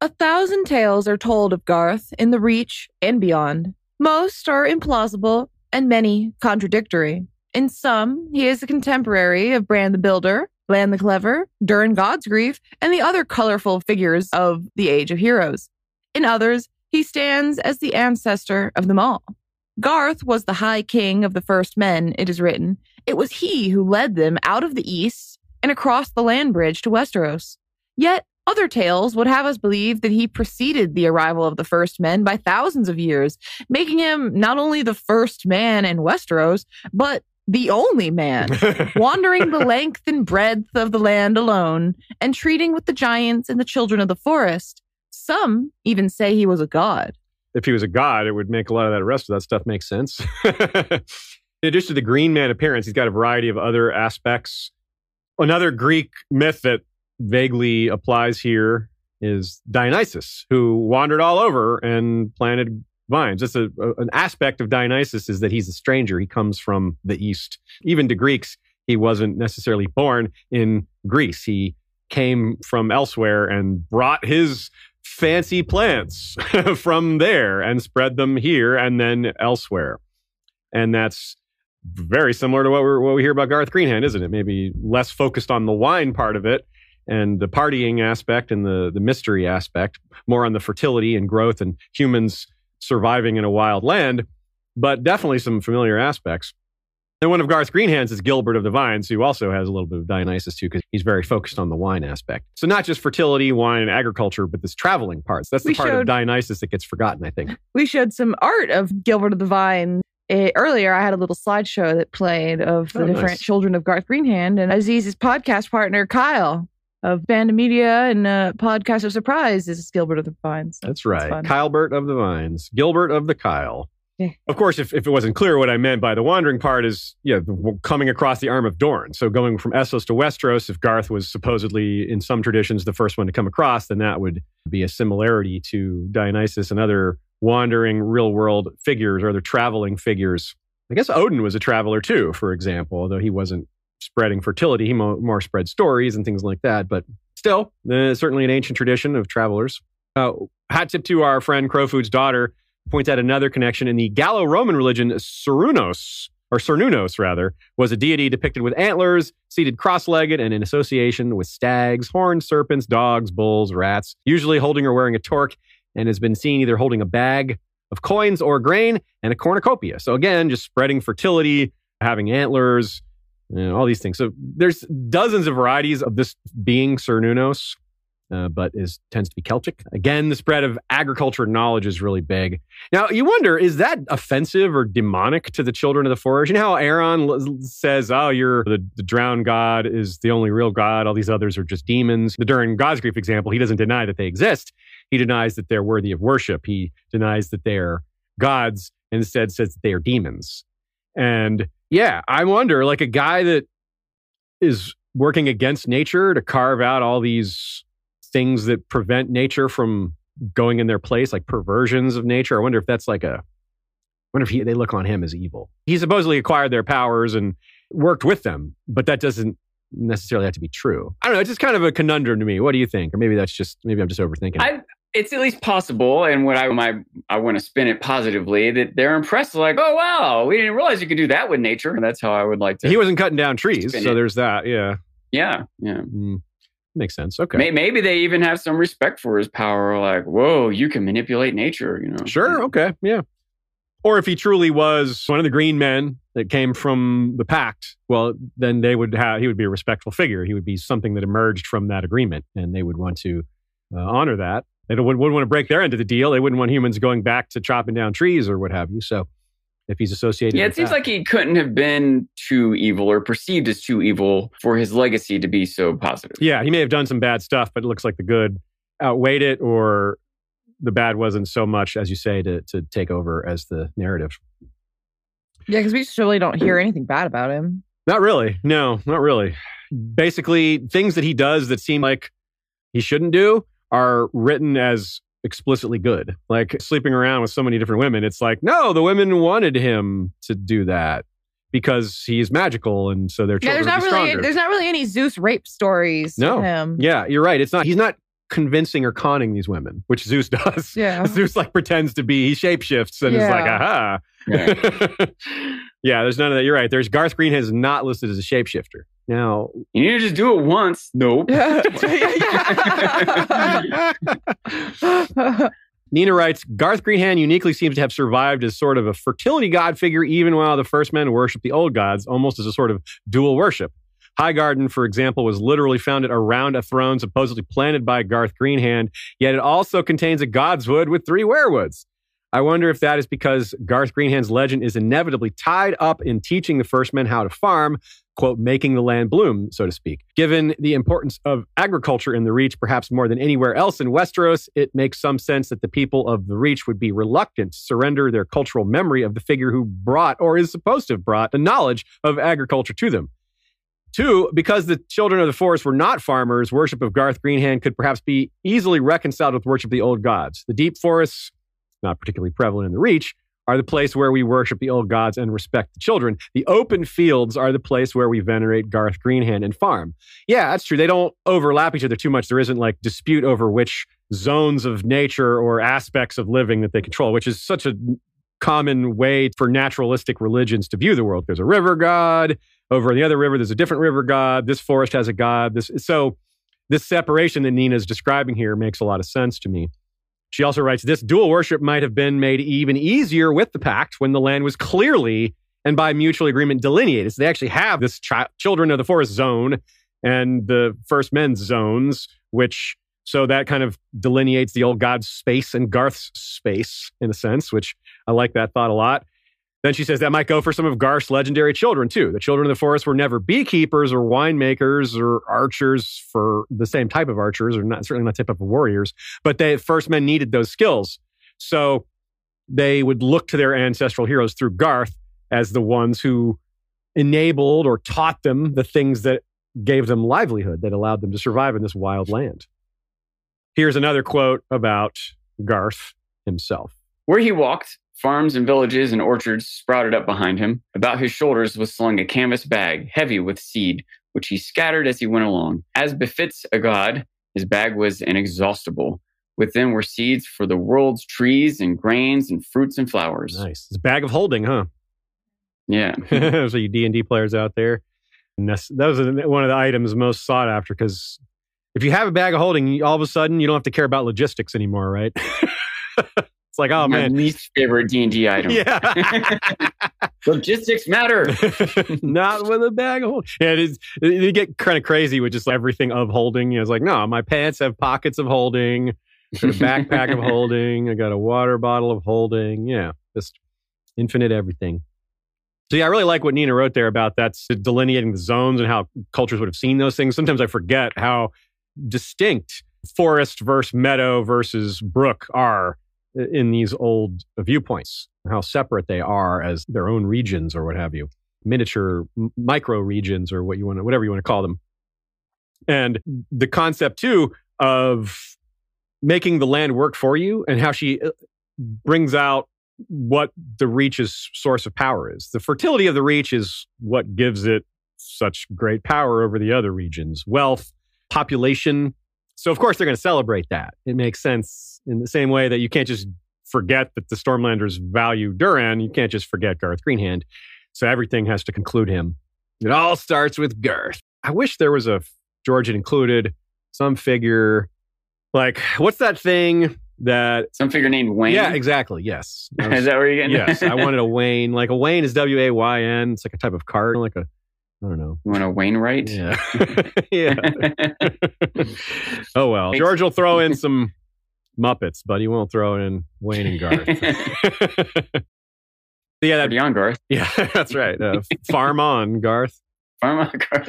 A thousand tales are told of Garth in the Reach and beyond. Most are implausible and many contradictory. In some, he is a contemporary of Brand the Builder, Lann the Clever, Durran Godsgrief, and the other colorful figures of the Age of Heroes. In others, he stands as the ancestor of them all. Garth was the High King of the First Men, it is written. It was he who led them out of the east and across the land bridge to Westeros. Yet, other tales would have us believe that he preceded the arrival of the first men by thousands of years, making him not only the first man in Westeros, but the only man, wandering the length and breadth of the land alone and treating with the giants and the children of the forest. Some even say he was a god. if he was a god, it would make a lot of that rest of that stuff make sense. In addition to the Green Man appearance, he's got a variety of other aspects. Another Greek myth that vaguely applies here is Dionysus, who wandered all over and planted vines. Just a, a- an aspect of Dionysus is that he's a stranger. He comes from the east. Even to Greeks, he wasn't necessarily born in Greece. He came from elsewhere and brought his fancy plants from there and spread them here and then elsewhere. And that's very similar to what, we're, what we hear about Garth Greenhand, isn't it? Maybe less focused on the wine part of it and the partying aspect and the, the mystery aspect, more on the fertility and growth and humans surviving in a wild land, but definitely some familiar aspects. And one of Garth Greenhand's is Gilbert of the Vines, who also has a little bit of Dionysus too, because he's very focused on the wine aspect. So not just fertility, wine, and agriculture, but this traveling parts. That's the We part of Dionysus that gets forgotten, I think. We showed some art of Gilbert of the Vine. Eh, earlier, I had a little slideshow that played of the Oh, different nice. children of Garth Greenhand and Aziz's podcast partner, Kyle of Band of Media and uh, Podcast of Surprise is Gilbert of the Vines. So That's right. Kylebert of the Vines, Gilbert of the Kyle. Yeah. Of course, if, if it wasn't clear, what I meant by the wandering part is, yeah, the, w- coming across the arm of Dorne. So going from Essos to Westeros, if Garth was supposedly, in some traditions, the first one to come across, then that would be a similarity to Dionysus and other wandering real world figures or other traveling figures. I guess Odin was a traveler too, for example, although he wasn't spreading fertility. He mo- more spread stories and things like that. But still, uh, certainly an ancient tradition of travelers. Uh, hat tip to our friend Crowfood's daughter points out another connection in the Gallo-Roman religion. Serunos, or Cernunnos rather, was a deity depicted with antlers, seated cross-legged, and in association with stags, horned serpents, dogs, bulls, rats, usually holding or wearing a torque, and has been seen either holding a bag of coins or grain and a cornucopia. So again, just spreading fertility, having antlers, know, all these things. So there's dozens of varieties of this being Cernunnos uh, but is tends to be Celtic. Again, the spread of agriculture knowledge is really big. Now, you wonder, is that offensive or demonic to the children of the forest? You know how Aeron l- says, "Oh, you're the, the drowned god is the only real god. All these others are just demons." The Durran Godsgrief example, he doesn't deny that they exist. He denies that they're worthy of worship. He denies that they're gods, and instead says that they are demons. And yeah, I wonder, like a guy that is working against nature to carve out all these things that prevent nature from going in their place, like perversions of nature. I wonder if that's like a, I wonder if he, they look on him as evil. He supposedly acquired their powers and worked with them, but that doesn't necessarily have to be true. I don't know. It's just kind of a conundrum to me. What do you think? Or maybe that's just, maybe I'm just overthinking. I it's at least possible. And what I my I want to spin it positively that they're impressed, like, oh wow, we didn't realize you could do that with nature. And that's how I would like to. He wasn't cutting down trees, so it. there's that. Yeah, yeah, yeah. Mm, makes sense. Okay, May- Maybe they even have some respect for his power. Like, whoa, you can manipulate nature. You know. Sure. Okay. Yeah. Or if he truly was one of the green men that came from the pact, well, then they would have, he would be a respectful figure. He would be something that emerged from that agreement and they would want to uh, honor that. They don't- wouldn't, wouldn't want to break their end of the deal. They wouldn't want humans going back to chopping down trees or what have you. So if he's associated Yeah, with it seems that- like he couldn't have been too evil or perceived as too evil for his legacy to be so positive. yeah, he may have done some bad stuff, but it looks like the good outweighed it or the bad wasn't so much, as you say, to, to take over as the narrative. Yeah, because we just really don't hear anything bad about him. Not really. No, not really. Basically, things that he does that seem like he shouldn't do are written as explicitly good. Like sleeping around with so many different women, it's like, no, the women wanted him to do that because he's magical and so their Yeah, children there's not really stronger. there's not really any Zeus rape stories. No. with him. yeah, you're right. It's not he's not convincing or conning these women, which Zeus does. Yeah. Zeus like pretends to be, he shapeshifts and is like, aha. yeah, there's none of that. You're right. There's Garth Greenhand's not listed as a shapeshifter. Now, You need to just do it once. Nope. Nina writes Garth Greenhand uniquely seems to have survived as sort of a fertility god figure, even while the first men worshipped the old gods, almost as a sort of dual worship. Highgarden, for example, was literally founded around a throne supposedly planted by Garth Greenhand, yet it also contains a god's wood with three weirwoods. I wonder if that is because Garth Greenhand's legend is inevitably tied up in teaching the first men how to farm, quote, making the land bloom, so to speak. Given the importance of agriculture in the Reach, perhaps more than anywhere else in Westeros, it makes some sense that the people of the Reach would be reluctant to surrender their cultural memory of the figure who brought, or is supposed to have brought, the knowledge of agriculture to them. Two, because the children of the forest were not farmers, worship of Garth Greenhand could perhaps be easily reconciled with worship of the old gods. The deep forests, not particularly prevalent in the Reach, are the place where we worship the old gods and respect the children. The open fields are the place where we venerate Garth Greenhand and farm. Yeah, that's true. They don't overlap each other too much. There isn't like dispute over which zones of nature or aspects of living that they control, which is such a common way for naturalistic religions to view the world. There's a river god. Over in the other river, there's a different river god. This forest has a god. This so this separation that Nina's describing here makes a lot of sense to me. She also writes this dual worship might have been made even easier with the pact when the land was clearly and by mutual agreement delineated. So they actually have this chi- children of the forest zone and the first men's zones, which so that kind of delineates the old god's space and Garth's space in a sense, which I like that thought a lot. Then she says that might go for some of Garth's legendary children too. The children of the forest were never beekeepers or winemakers or archers for the same type of archers, or not certainly not type of warriors, but they first men needed those skills. So they would look to their ancestral heroes through Garth as the ones who enabled or taught them the things that gave them livelihood, that allowed them to survive in this wild land. Here's another quote about Garth himself. Where he walked, farms and villages and orchards sprouted up behind him. About his shoulders was slung a canvas bag, heavy with seed, which he scattered as he went along. As befits a god, his bag was inexhaustible. Within were seeds for the world's trees and grains and fruits and flowers. Nice. It's a bag of holding, huh? Yeah. so you D&D players out there. That was one of the items most sought after because if you have a bag of holding, all of a sudden you don't have to care about logistics anymore, right? it's like, oh My man. least favorite D&D item. Yeah. Logistics matter. Not with a bag of holding. Yeah, it is. You get kind of crazy with just everything of holding. You know, it's like, no, my pants have pockets of holding. I got a backpack of holding. I got a water bottle of holding. Yeah, just infinite everything. So yeah, I really like what Nina wrote there about that's delineating the zones and how cultures would have seen those things. Sometimes I forget how distinct forest versus meadow versus brook are in these old viewpoints, how separate they are as their own regions or what have you, miniature m- micro regions or what you want to, whatever you want to call them. And the concept too of making the land work for you and how she uh, brings out what the reach's source of power is. The fertility of the reach is what gives it such great power over the other regions. Wealth, population, So, of course, they're going to celebrate that. It makes sense in the same way that you can't just forget that the Stormlanders value Durran. You can't just forget Garth Greenhand. So, everything has to conclude him. It all starts with Garth. I wish there was a George had included some figure like what's that thing that some figure named Wayne? Yeah, exactly. Yes. Is that where you're getting? yes, I wanted a Wayne. Like a Wayne is W A Y N. It's like a type of card, like a I don't know. You want a Wainwright? Yeah. yeah. oh well. George will throw in some Muppets, but he won't throw in Wayne and Garth. yeah, that, on Garth. Yeah, that's right. Uh, farm on, Garth. Farm on, Garth.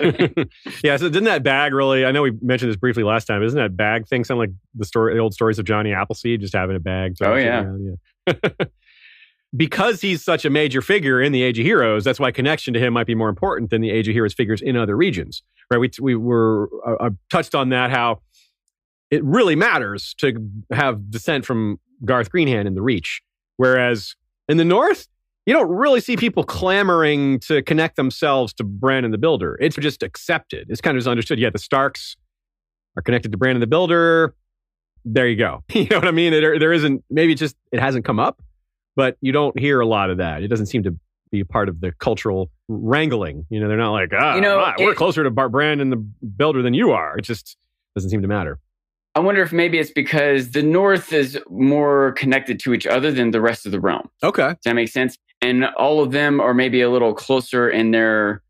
yeah. So didn't that bag really? I know we mentioned this briefly last time. Isn't that bag thing sound like the story, the old stories of Johnny Appleseed, just having a bag? Oh yeah. Around? yeah. Because he's such a major figure in the Age of Heroes, that's why connection to him might be more important than the Age of Heroes figures in other regions. Right? We we were uh, uh, touched on that how it really matters to have descent from Garth Greenhand in the Reach, whereas in the North. You don't really see people clamoring to connect themselves to Brandon the Builder. It's just accepted. It's kind of just understood. Yeah, the Starks are connected to Brandon the Builder. There you go. You know what I mean? There, there isn't, maybe just, it hasn't come up but you don't hear a lot of that. It doesn't seem to be part of the cultural wrangling. You know, they're not like, ah, You know, ah, we're it- closer to Bart Brand and the builder than you are. It just doesn't seem to matter. I wonder if maybe it's because the North is more connected to each other than the rest of the realm. Okay. Does that make sense? And all of them are maybe a little closer in their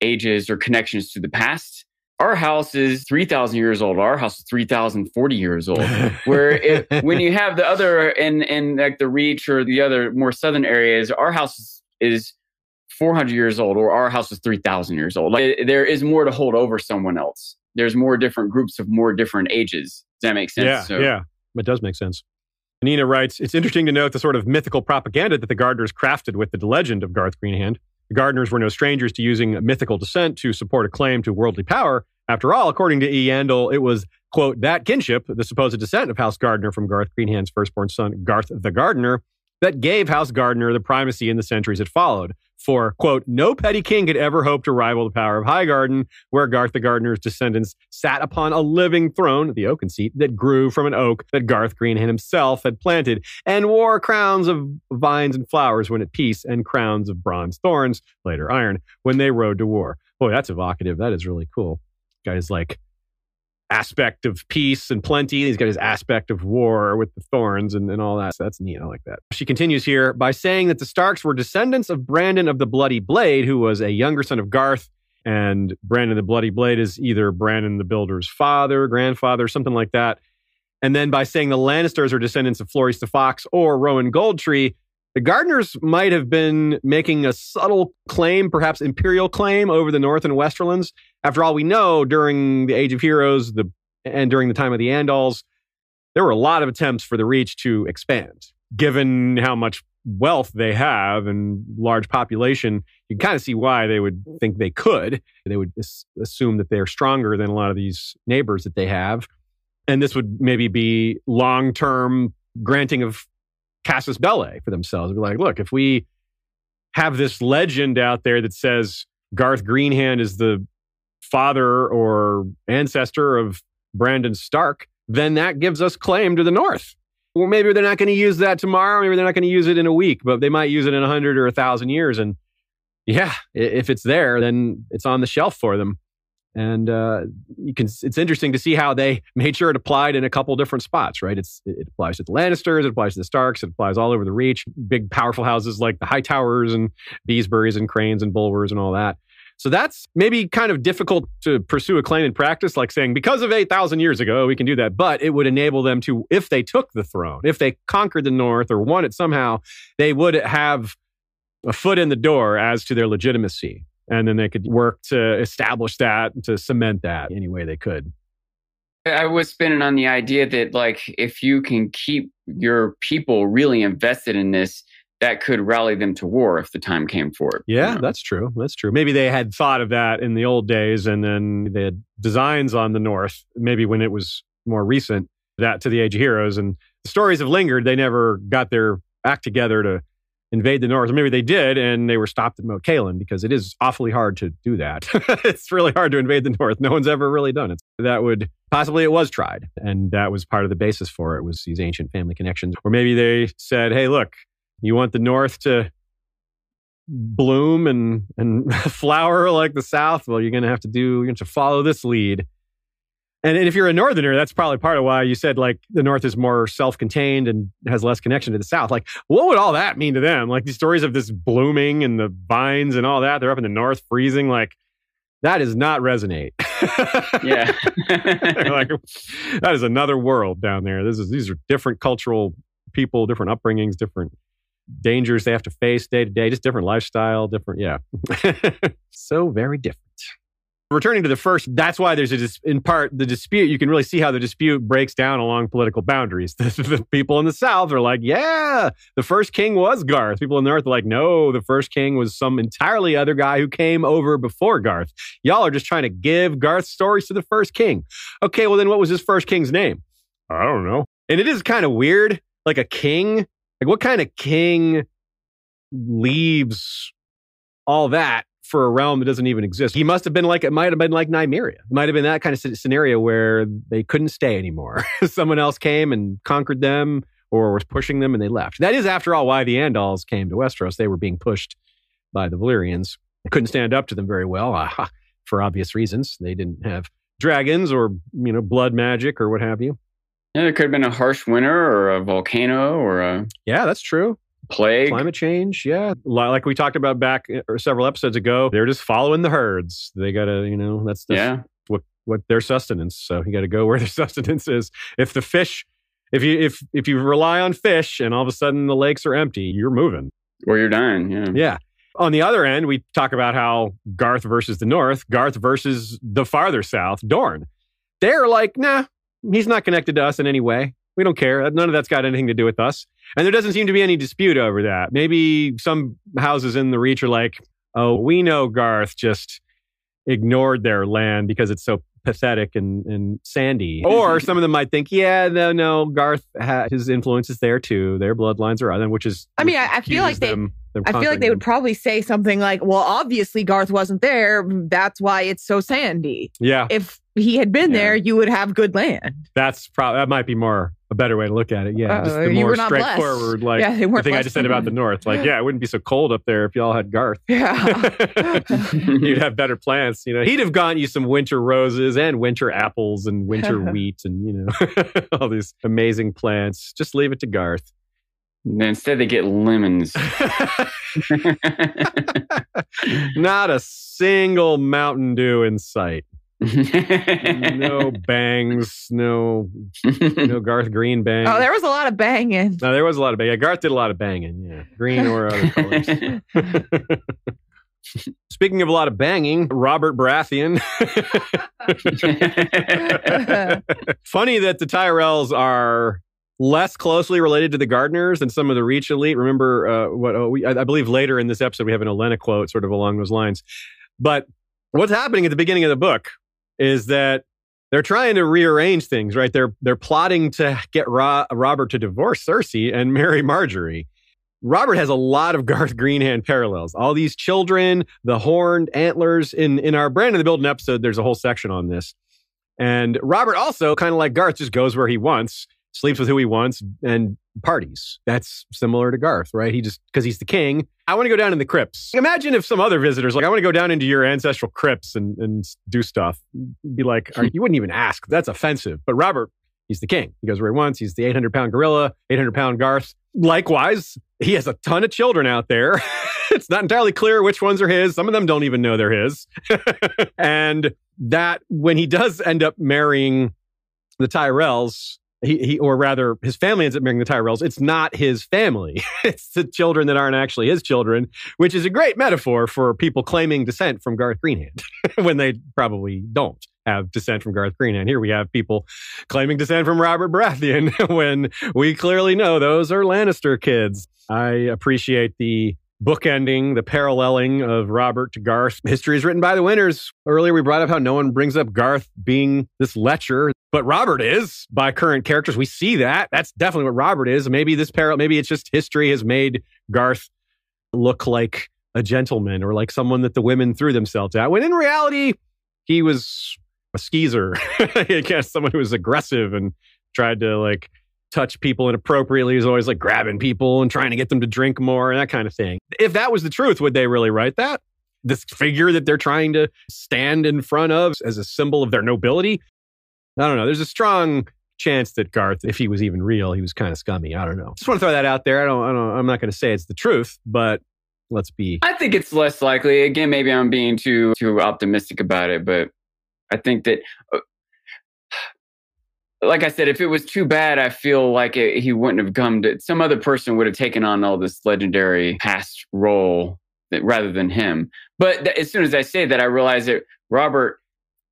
ages or connections to the past. Our house is 3,000 years old. Our house is 3,040 years old. Where it, when you have the other in, in like the Reach or the other more southern areas, our house is 400 years old or our house is 3,000 years old. Like it- there is more to hold over someone else. There's more different groups of more different ages. Does that make sense? Yeah, So- yeah, it does make sense. Nina writes, it's interesting to note the sort of mythical propaganda that the Gardeners crafted with the legend of Garth Greenhand. Gardeners were no strangers to using mythical descent to support a claim to worldly power. After all, according to E. Yandel, it was, quote, that kinship, the supposed descent of House Gardener from Garth Greenhand's firstborn son, Garth the Gardener, that gave House Gardener the primacy in the centuries that followed. For, quote, no petty king could ever hope to rival the power of Highgarden, where Garth the Gardener's descendants sat upon a living throne, the oaken seat, that grew from an oak that Garth Greenhand himself had planted, and wore crowns of vines and flowers when at peace, and crowns of bronze thorns, later iron, when they rode to war. Boy, that's evocative. That is really cool. Guy's like aspect of peace and plenty. He's got his aspect of war with the thorns and, and all that. So that's neat. I like that. She continues here by saying that the Starks were descendants of Brandon of the Bloody Blade, who was a younger son of Garth. And Brandon the Bloody Blade is either Brandon the Builder's father, grandfather, something like that. And then by saying the Lannisters are descendants of Florys the Fox or Rowan Goldtree, the Gardeners might have been making a subtle claim, perhaps imperial claim, over the North and Westerlands. After all, we know during the Age of Heroes the, and during the time of the Andals, there were a lot of attempts for the Reach to expand. Given how much wealth they have and large population, you can kind of see why they would think they could. They would assume that they're stronger than a lot of these neighbors that they have. And this would maybe be long term granting of Casus Belli for themselves. Be like, look, if we have this legend out there that says Garth Greenhand is the father or ancestor of Brandon Stark, then that gives us claim to the North. Well, maybe they're not going to use that tomorrow. Maybe they're not going to use it in a week, but they might use it in a hundred or a thousand years. And yeah, if it's there, then it's on the shelf for them. And uh, you can. It's interesting to see how they made sure it applied in a couple different spots. Right? It's it applies to the Lannisters, it applies to the Starks, it applies all over the Reach. Big, powerful houses like the High Towers and Beesburys and Cranes and Bulwers and all that. So that's maybe kind of difficult to pursue a claim in practice, like saying because of eight thousand years ago we can do that. But it would enable them to, if they took the throne, if they conquered the North or won it somehow, they would have a foot in the door as to their legitimacy. And then they could work to establish that, to cement that any way they could. I was spinning on the idea that, like, if you can keep your people really invested in this, that could rally them to war if the time came for it. Yeah, that's true. That's true. Maybe they had thought of that in the old days and then they had designs on the North, maybe when it was more recent, that to the Age of Heroes. And the stories have lingered. They never got their act together to invade the north. Or maybe they did, and they were stopped at Moat Cailin because it is awfully hard to do that. it's really hard to invade the north. No one's ever really done it. That would possibly it was tried, and that was part of the basis for it was these ancient family connections. Or maybe they said, "Hey, look, you want the north to." bloom and and flower like the south well you're going to have to do you're going to follow this lead and if you're a northerner, that's probably part of why you said like the north is more self-contained and has less connection to the south. Like, what would all that mean to them? Like these stories of this blooming and the vines and all that. They're up in the north freezing. Like that does not resonate. yeah, like that is another world down there. This is these are different cultural people, different upbringings, different dangers they have to face day to day, just different lifestyle, different. Yeah, so very different returning to the first, that's why there's a, in part, the dispute, you can really see how the dispute breaks down along political boundaries. The, the, people in the South are like, yeah, the first king was Garth. People in the North are like, no, the first king was some entirely other guy who came over before Garth. Y'all are just trying to give Garth stories to the first king. Okay, well, then what was his first king's name? I don't know. And it is kind of weird, like a king. Like, what kind of king leaves all that for a realm that doesn't even exist. He must have been like, it might have been like Nymeria. It might have been that kind of scenario where they couldn't stay anymore. Someone else came and conquered them or was pushing them and they left. That is, after all, why the Andals came to Westeros. They were being pushed by the Valyrians. They couldn't stand up to them very well for obvious reasons. They didn't have dragons or, you know, blood magic or what have you. Yeah, it could have been a harsh winter or a volcano or a. Yeah, that's true plague, climate change. Yeah, like we talked about back uh, several episodes ago, they're just following the herds. They gotta, you know, that's, that's yeah what what their sustenance. So you got to go where their sustenance is. If the fish, if you if if you rely on fish and all of a sudden the lakes are empty, you're moving or you're dying. Yeah, yeah. On the other end, we talk about how Garth versus the North, Garth versus the farther south, Dorne. They're like, nah, he's not connected to us in any way. We don't care. None of that's got anything to do with us. And there doesn't seem to be any dispute over that. Maybe some houses in the Reach are like, oh, we know Garth just ignored their land because it's so pathetic and, and sandy. Or some of them might think, yeah, no, no, Garth, ha- his influence is there too. Their bloodlines are other, which is. I mean, I, I feel like they. Them, I feel like they would probably say something like, "Well, obviously Garth wasn't there. That's why it's so sandy." Yeah. If he had been yeah. there, you would have good land. That's probably that might be more a better way to look at it. Yeah, uh, just the more straightforward, like yeah, the thing I just said about the north. Like, yeah, it wouldn't be so cold up there if y'all had Garth. Yeah, you'd have better plants. You know, he'd have gotten you some winter roses and winter apples and winter wheat and you know all these amazing plants. Just leave it to Garth. Instead, they get lemons. Not a single Mountain Dew in sight no bangs, no no Garth Green bang. Oh, there was a lot of banging. No, there was a lot of banging. Garth did a lot of banging, yeah. Green or other colors. Speaking of a lot of banging, Robert Baratheon. Funny that the Tyrells are less closely related to the Gardeners than some of the Reach elite. Remember uh, what oh, we, I, I, believe later in this episode we have an Olenna quote sort of along those lines. But what's happening at the beginning of the book is that they're trying to rearrange things, right? They're they're plotting to get Ro- Robert to divorce Cersei and marry Margaery. Robert has a lot of Garth Greenhand parallels. All these children, the horned antlers. In in our Brand of the Building episode, there's a whole section on this. And Robert also, kind of like Garth, just goes where he wants, sleeps with who he wants, and parties. That's similar to Garth, right? He just, because he's the king. I want to go down in the crypts. Imagine if some other visitors, like, I want to go down into your ancestral crypts and, and do stuff. Be like, you wouldn't even ask. That's offensive. But Robert, he's the king. He goes where he wants. He's the 800 pound gorilla, 800 pound Garth. Likewise, he has a ton of children out there. it's not entirely clear which ones are his. Some of them don't even know they're his. and that when he does end up marrying the Tyrells, he, he or rather his family ends up marrying the Tyrells. It's not his family. it's the children that aren't actually his children, which is a great metaphor for people claiming descent from Garth Greenhand when they probably don't have descent from Garth Greenhand. Here we have people claiming descent from Robert Baratheon when we clearly know those are Lannister kids. I appreciate the bookending the paralleling of Robert to Garth. History is written by the winners. Earlier, we brought up how no one brings up Garth being this lecher, but Robert is by current characters. We see that. That's definitely what Robert is. Maybe this parallel, maybe it's just history has made Garth look like a gentleman or like someone that the women threw themselves at. When in reality, he was a skeezer. I guess someone who was aggressive and tried to like touch people inappropriately. He's always like grabbing people and trying to get them to drink more and that kind of thing. If that was the truth, would they really write that? This figure that they're trying to stand in front of as a symbol of their nobility? I don't know. There's a strong chance that Garth, if he was even real, he was kind of scummy. I don't know. Just want to throw that out there. I don't, I don't I'm not going to say it's the truth, but let's be I think it's less likely. Again, maybe I'm being too too optimistic about it, but I think that, uh, like I said, if it was too bad, I feel like it, he wouldn't have come to. Some other person would have taken on all this legendary past role that, rather than him. But th- as soon as I say that, I realize that Robert,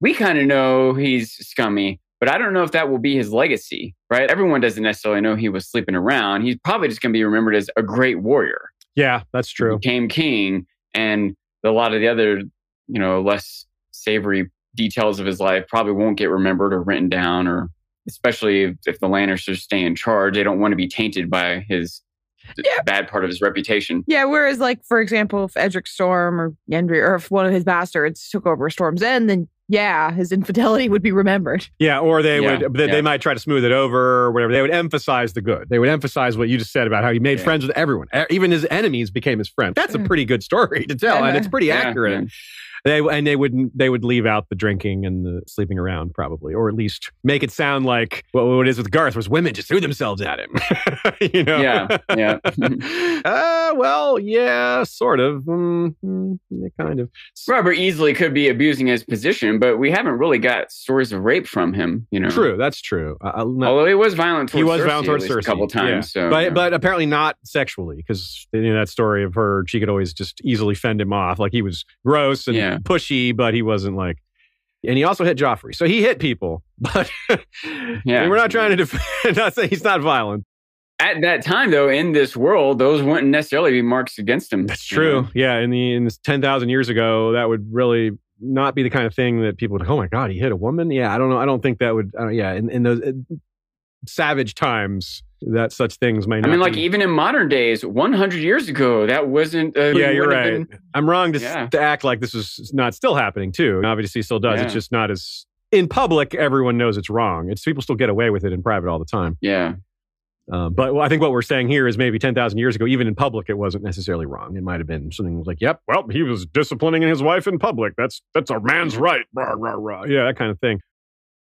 we kind of know he's scummy. But I don't know if that will be his legacy, right? Everyone doesn't necessarily know he was sleeping around. He's probably just going to be remembered as a great warrior Yeah, that's true. became king and a lot of the other you know less savory details of his life probably won't get remembered or written down or especially if, if the lannisters stay in charge they don't want to be tainted by his Yeah. bad part of his reputation Yeah, whereas, like, for example, if Edric Storm or Gendry or if one of his bastards took over Storm's End, then yeah, his infidelity would be remembered. Yeah, or they Yeah, would they, yeah. they might try to smooth it over or whatever. They would emphasize the good. They would emphasize what you just said about how he made Yeah. friends with everyone. Even his enemies became his friends. That's a Mm. pretty good story to tell, and it's pretty Yeah, accurate. They and they would they would leave out the drinking and the sleeping around probably, or at least make it sound like what, what it is with Garth was women just threw themselves at him. you know? Yeah, yeah. uh, well, yeah, sort of. Mm, mm, yeah, kind of. robert easily could be abusing his position but we haven't really got stories of rape from him you know True, that's true. I- I'll although he was violent towards he was Cersei violent towards Cersei a couple times yeah. so but yeah. but apparently not sexually because you know that story of her she could always just easily fend him off like he was gross and Yeah. Pushy but he wasn't like and he also hit Joffrey so he hit people but Yeah. we're not trying to defend not saying he's not violent at that time though in this world those wouldn't necessarily be marks against him that's true know? yeah in the in this 10,000 years ago that would really not be the kind of thing that people would oh my god he hit a woman yeah I don't know I don't think that would uh, yeah in, in those uh, savage times that such things may not. I mean, like be- even in modern days, 100 years ago, that wasn't. Uh, yeah, you're right. been- I'm wrong to, s- Yeah. to act like this is not still happening too. Obviously, it still does. It's Yeah. just not as in public. Everyone knows it's wrong. It's people still get away with it in private all the time. yeah, Um, but I think what we're saying here is maybe 10,000 years ago, even in public, it wasn't necessarily wrong. It might have been something like, "Yep, well, he was disciplining his wife in public. That's that's a man's right." Rah, rah, rah. Yeah, that kind of thing.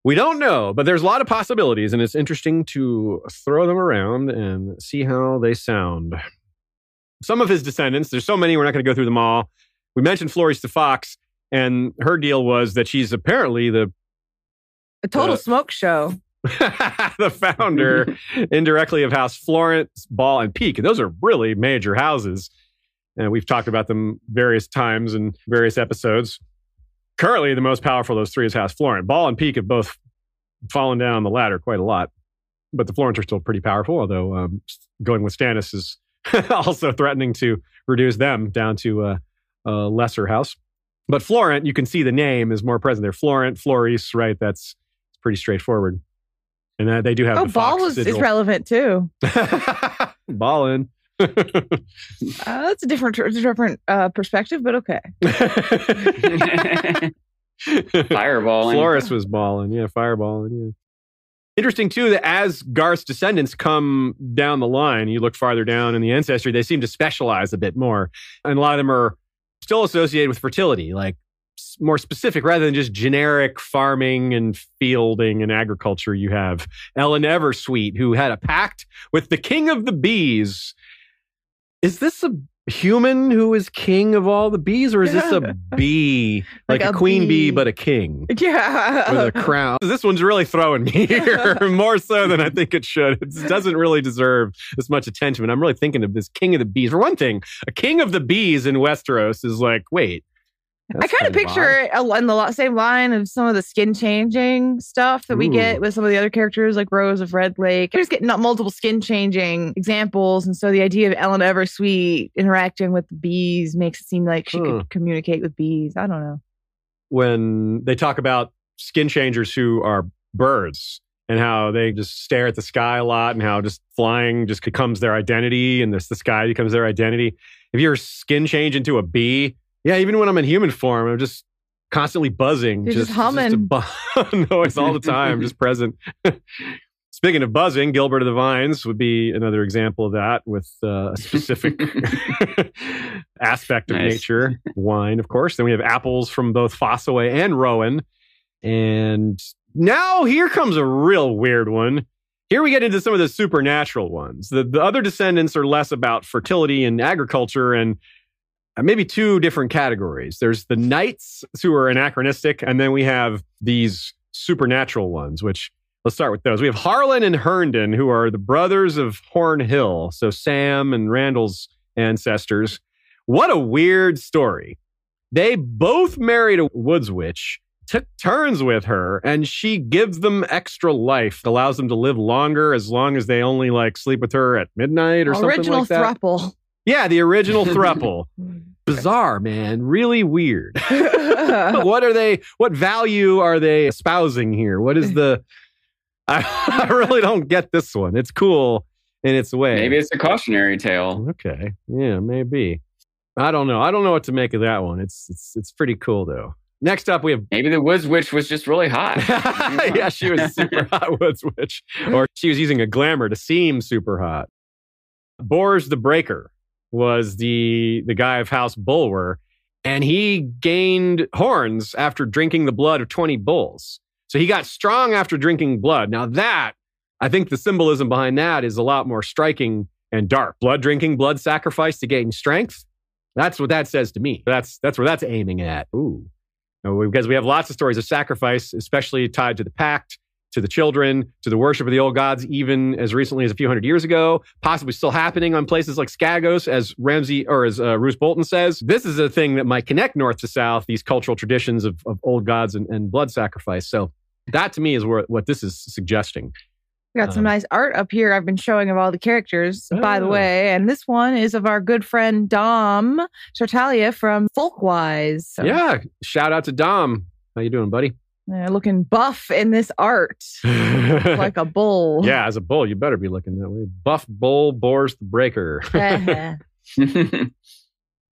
We don't know, but there's a lot of possibilities, and it's interesting to throw them around and see how they sound. Some of his descendants, there's so many, we're not going to go through them all. We mentioned Florys the Fox, and her deal was that she's apparently the A total Uh, smoke show. the founder indirectly of House Florent, Ball, and Peake. And those are really major houses. And we've talked about them various times in various episodes. Currently, the most powerful of those three is House Florent. Ball and Peake have both fallen down the ladder quite a lot. But the Florents are still pretty powerful, although um, going with Stannis is also threatening to reduce them down to uh, a lesser house. But Florent, you can see the name is more present there. Florent, Florys, right? That's it's pretty straightforward. And uh, they do have Oh, the Ball was is relevant too. Ballin. Uh, that's a different, different uh, perspective, but okay. fireball. Florys was balling. Yeah, fireballing. Yeah. Interesting too that as Garth's descendants come down the line, you look farther down in the ancestry, they seem to specialize a bit more, and a lot of them are still associated with fertility, like more specific rather than just generic farming and fielding and agriculture. You have Ellyn Eversweet, who had a pact with the king of the bees. Is this a human who is king of all the bees, or is this a bee, like, Like a, a queen bee bee. but a king? Yeah. with a crown. This one's really throwing me here more so than I think it should. It doesn't really deserve as much attention. And I'm really thinking of this king of the bees. For one thing, a king of the bees in Westeros is like, wait. I kind of picture it along the same line of some of the skin changing stuff that we get with some of the other characters, like Rose of Red Lake. Just getting not multiple skin changing examples, and so the idea of Ellyn Eversweet interacting with the bees makes it seem like she Huh. could communicate with bees. I don't know. when they talk about skin changers who are birds and how they just stare at the sky a lot and how just flying just becomes their identity and this, the sky becomes their identity. If your skin change into a bee, yeah, even when I'm in human form, I'm just constantly buzzing. You're just a humming. bu- noise all the time, just present. Speaking of buzzing, Gilbert of the Vines would be another example of that with uh, a specific aspect of Nice. nature. Wine, of course. Then we have apples from both Fossaway and Rowan. And now here comes a real weird one. Here we get into some of the supernatural ones. The, the other descendants are less about fertility and agriculture and Uh, maybe two different categories. There's the knights who are anachronistic, and then we have these supernatural ones, which let's start with those. We have Harlan and Herndon, who are the brothers of Horn Hill. So Sam and Randyll's ancestors. What a weird story. They both married a woods witch, took turns with her, and she gives them extra life, allows them to live longer as long as they only like sleep with her at midnight or something Original like that. Original thruple. Yeah, the original thruple. Bizarre, man. Really weird. what are they? What value are they espousing here? What is the? I, I really don't get this one. It's cool in its way. Maybe it's a cautionary tale. Okay. Yeah, maybe. I don't know. I don't know what to make of that one. It's it's it's pretty cool though. Next up, we have Maybe the woods witch was just really hot. yeah, she was super hot woods witch, or she was using a glamour to seem super hot. Bors the Breaker was the the guy of House Bulwer, and he gained horns after drinking the blood of twenty bulls. So he got strong after drinking blood. Now that I think the symbolism behind that is a lot more striking and dark. Blood drinking, blood sacrifice to gain strength. That's what that says to me. That's that's where that's aiming at. Ooh. Because we have lots of stories of sacrifice, especially tied to the pact, to the children, to the worship of the old gods, even as recently as a few hundred years ago, possibly still happening on places like Skagos, as Ramsay or as uh, Bolton says. This is a thing that might connect north to south, these cultural traditions of, of old gods and, and blood sacrifice. So that to me is where, what this is suggesting. We got some Um, nice art up here I've been showing of all the characters, by the Oh. way. And this one is of our good friend Dom Chartalia from Folkwise. So, Yeah. Shout out to Dom. How you doing, buddy? Uh, looking buff in this art, like a bull. yeah, as a bull, you better be looking that way. Buff bull bores the breaker.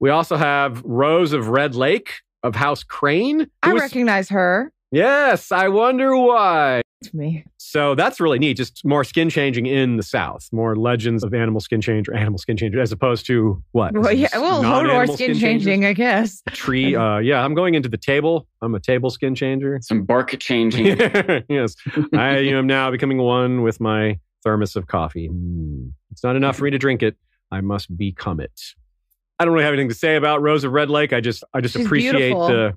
we also have Rose of Red Lake of House Crane. I was- recognize her. yes, I wonder why. It's me. So that's really neat. Just more skin changing in the South, more legends of animal skin change or animal skin changer, as opposed to what? Well, yeah, Is well, Hodor skin changers? changing, I guess. Tree. Uh, yeah, I'm going into the table. I'm a table skin changer. Some bark changing. yes, I am now becoming one with my thermos of coffee. Mm. It's not enough for me to drink it. I must become it. I don't really have anything to say about Rose of Red Lake. I just, I just She's appreciate beautiful. the.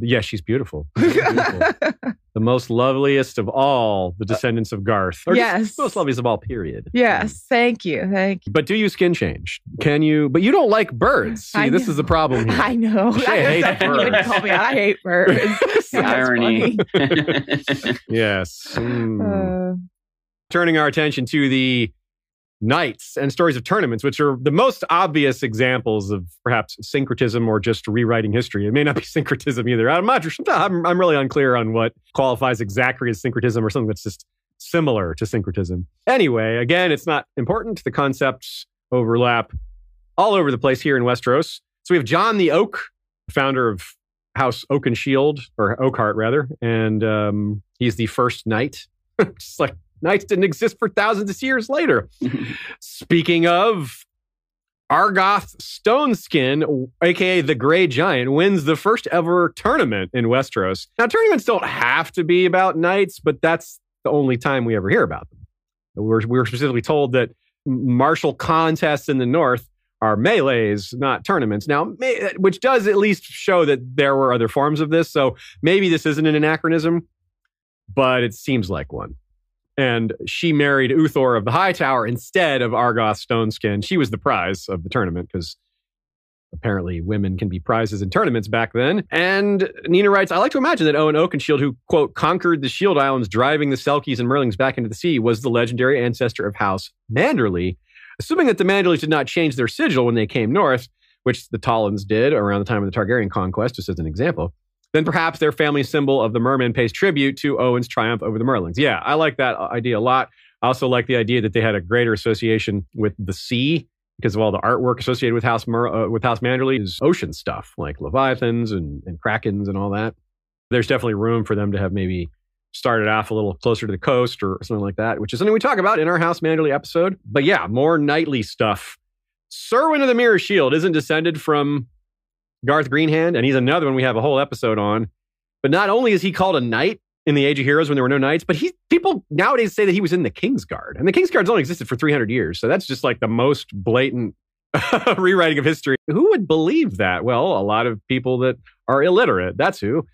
Yeah, she's beautiful. She's beautiful. the most loveliest of all the descendants of Garth. Or Yes. most loveliest of all. Period. yes, thank you. Thank you. But do you skin change? Can you? But you don't like birds. See, I this know. is the problem here. I know. Shay hates birds. call me out. I hate birds. The That's irony. Yes. Mm. Uh, turning our attention to the knights and stories of tournaments, which are the most obvious examples of perhaps syncretism or just rewriting history. It may not be syncretism either. I'm not. I'm, I'm really unclear on what qualifies exactly as syncretism or something that's just similar to syncretism. Anyway, again, it's not important. The concepts overlap all over the place here in Westeros. So we have John the Oak, founder of House Oakenshield, or Oakhart rather, and um, he's the first knight. just like knights didn't exist for thousands of years later. Speaking of, Argoth Stoneskin, aka the Grey Giant, wins the first ever tournament in Westeros. Now, tournaments don't have to be about knights, but that's the only time we ever hear about them. We're, we were specifically told that martial contests in the North are melees, not tournaments. Now, may, which does at least show that there were other forms of this. So maybe this isn't an anachronism, but it seems like one. And she married Uthor of the High Tower instead of Argoth Stoneskin. She was the prize of the tournament because apparently women can be prizes in tournaments back then. And Nina writes, I like to imagine that Owen Oakenshield, who, quote, conquered the Shield Islands, driving the Selkies and Merlings back into the sea, was the legendary ancestor of House Manderley. Assuming that the Manderleys did not change their sigil when they came north, which the Tollans did around the time of the Targaryen conquest, just as an example, then perhaps their family symbol of the merman pays tribute to Owen's triumph over the Merlings. Yeah, I like that idea a lot. I also like the idea that they had a greater association with the sea because of all the artwork associated with House Mer- uh, with House is ocean stuff like leviathans and, and krakens and all that. There's definitely room for them to have maybe started off a little closer to the coast or something like that, which is something we talk about in our House Manderley episode. But yeah, more knightly stuff. Serwyn of the Mirror Shield isn't descended from Garth Greenhand, and he's another one we have a whole episode on. But not only is he called a knight in the Age of Heroes when there were no knights, but he people nowadays say that he was in the King's Guard, and the King's Guard's only existed for 300 years, so that's just like the most blatant rewriting of history. Who would believe that? Well, a lot of people that are illiterate. That's who.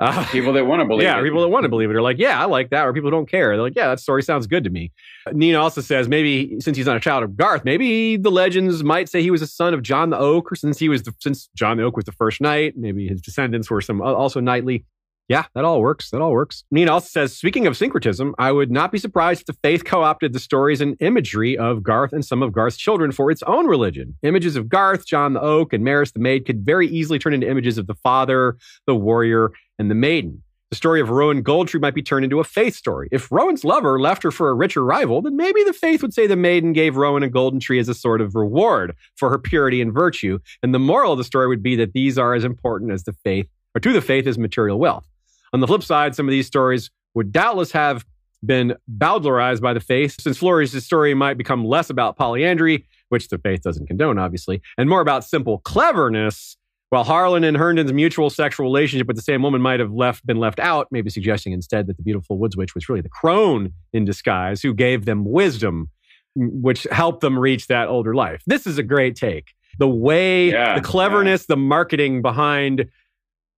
Uh, people that want to believe yeah, it. people that want to believe it are like, yeah, I like that. Or people don't care. They're like, yeah, that story sounds good to me. Nina also says maybe since he's not a child of Garth, maybe the legends might say he was a son of John the Oak, or since he was the, since John the Oak was the first knight, maybe his descendants were some also knightly. Yeah, that all works. That all works. Nina also says, speaking of syncretism, I would not be surprised if the faith co opted the stories and imagery of Garth and some of Garth's children for its own religion. Images of Garth, John the Oak, and Maris the Maid could very easily turn into images of the father, the warrior, and the maiden. The story of Rowan Goldtree might be turned into a faith story. If Rowan's lover left her for a richer rival, then maybe the faith would say the maiden gave Rowan a golden tree as a sort of reward for her purity and virtue. And the moral of the story would be that these are as important as the faith, or to the faith as material wealth. On the flip side, some of these stories would doubtless have been bowdlerized by the faith, since Florey's story might become less about polyandry, which the faith doesn't condone, obviously, and more about simple cleverness while Harlan and Herndon's mutual sexual relationship with the same woman might have left been left out, maybe suggesting instead that the beautiful woods witch was really the crone in disguise who gave them wisdom, which helped them reach that older life. This is a great take. The way, Yeah, the cleverness, the marketing behind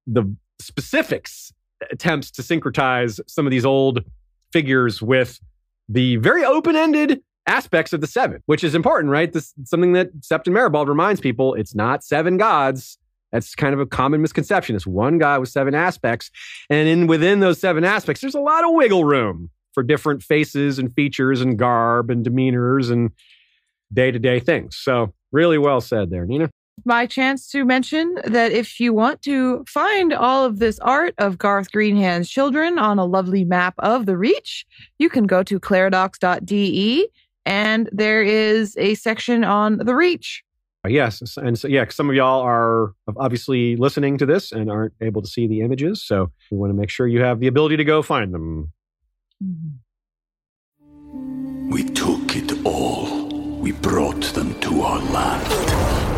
the specifics attempts to syncretize some of these old figures with the very open-ended aspects of the seven, which is important, right? This something that Septon Meribald reminds people. It's not seven gods. That's kind of a common misconception. It's one God with seven aspects. And in within those seven aspects, there's a lot of wiggle room for different faces and features and garb and demeanors and day-to-day things. So really well said there, Nina. My chance to mention that if you want to find all of this art of Garth Greenhand's children on a lovely map of the Reach, you can go to claridox.de and there is a section on the Reach. Uh, Yes, and so yeah, some of y'all are obviously listening to this and aren't able to see the images, so we want to make sure you have the ability to go find them. We took it all. We brought them to our land.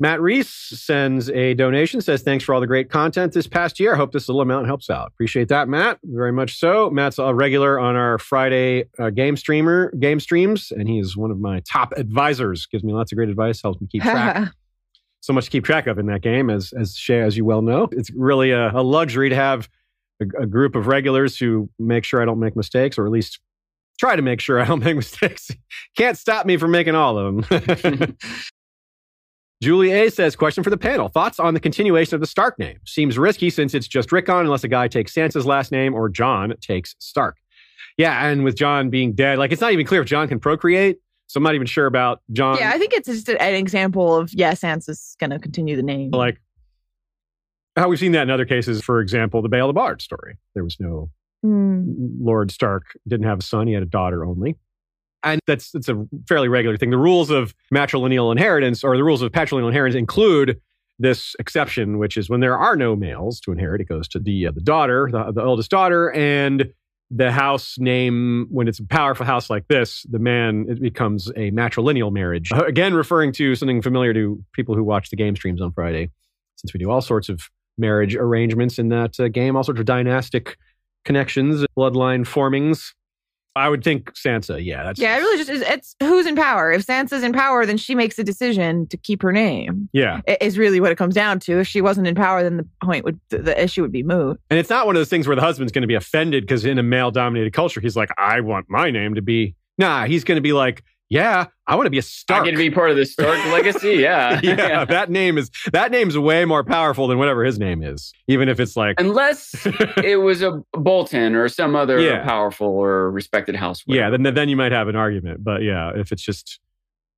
Matt Reese sends a donation, says, Thanks for all the great content this past year. Hope this little amount helps out. Appreciate that, Matt. Very much so. Matt's a regular on our Friday uh, game streamer, game streams, and he is one of my top advisors. Gives me lots of great advice, helps me keep track. so much to keep track of in that game, as as Shay, as you well know. It's really a, a luxury to have a, a group of regulars who make sure I don't make mistakes, or at least try to make sure I don't make mistakes. Can't stop me from making all of them. Julie A says, question for the panel. Thoughts on the continuation of the Stark name? Seems risky since it's just Rickon unless a guy takes Sansa's last name or Jon takes Stark. Yeah, and with Jon being dead, like it's not even clear if Jon can procreate. So I'm not even sure about Jon. yeah, I think it's just an example of, yeah, Sansa's going to continue the name. like how we've seen that in other cases. For example, the Bael of Bard story. There was no Hmm. Lord Stark didn't have a son; he had a daughter only, and that's it's a fairly regular thing. The rules of matrilineal inheritance or the rules of patrilineal inheritance include this exception, which is when there are no males to inherit, it goes to the uh, the daughter, the, the eldest daughter, and the house name. When it's a powerful house like this, the man it becomes a matrilineal marriage. Uh, Again, referring to something familiar to people who watch the game streams on Friday, since we do all sorts of marriage arrangements in that uh, game, all sorts of dynastic connections, bloodline formings. I would think Sansa. Yeah, that's Yeah, it really just is. It's who's in power. If Sansa's in power, then she makes a decision to keep her name. yeah. Is really what it comes down to. If she wasn't in power, then the point would the, issue would be moot. And it's not one of those things where the husband's going to be offended because in a male dominated culture, he's like, I want my name to be. Nah, he's going to be like, Yeah, I want to be a Stark. I get to be part of the Stark legacy. Yeah. yeah, that name is that name's way more powerful than whatever his name is. Even if it's like Unless it was a Bolton or some other Yeah. powerful or respected house. yeah, then then you might have an argument. But yeah, if it's just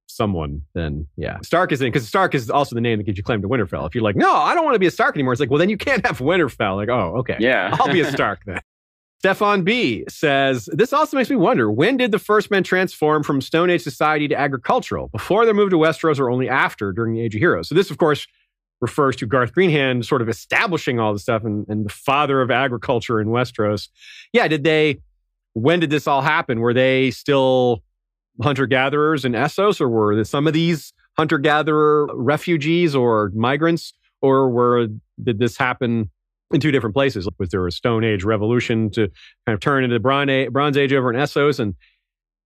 someone, then yeah, Stark is in because Stark is also the name that gives you claim to Winterfell. If you're like, no, I don't want to be a Stark anymore, it's like, well, then you can't have Winterfell. Like, oh, okay, Yeah. I'll be a Stark then. Stefan B says, This also makes me wonder when did the first men transform from Stone Age society to agricultural? Before their move to Westeros or only after during the Age of Heroes? So, this, of course, refers to Garth Greenhand sort of establishing all this stuff and, and the father of agriculture in Westeros. Yeah, did they, when did this all happen? Were they still hunter gatherers in Essos or were some of these hunter gatherer refugees or migrants? Or were, did this happen in two different places. Was there a Stone Age revolution to kind of turn into the Bronze Age, Bronze Age over in Essos, and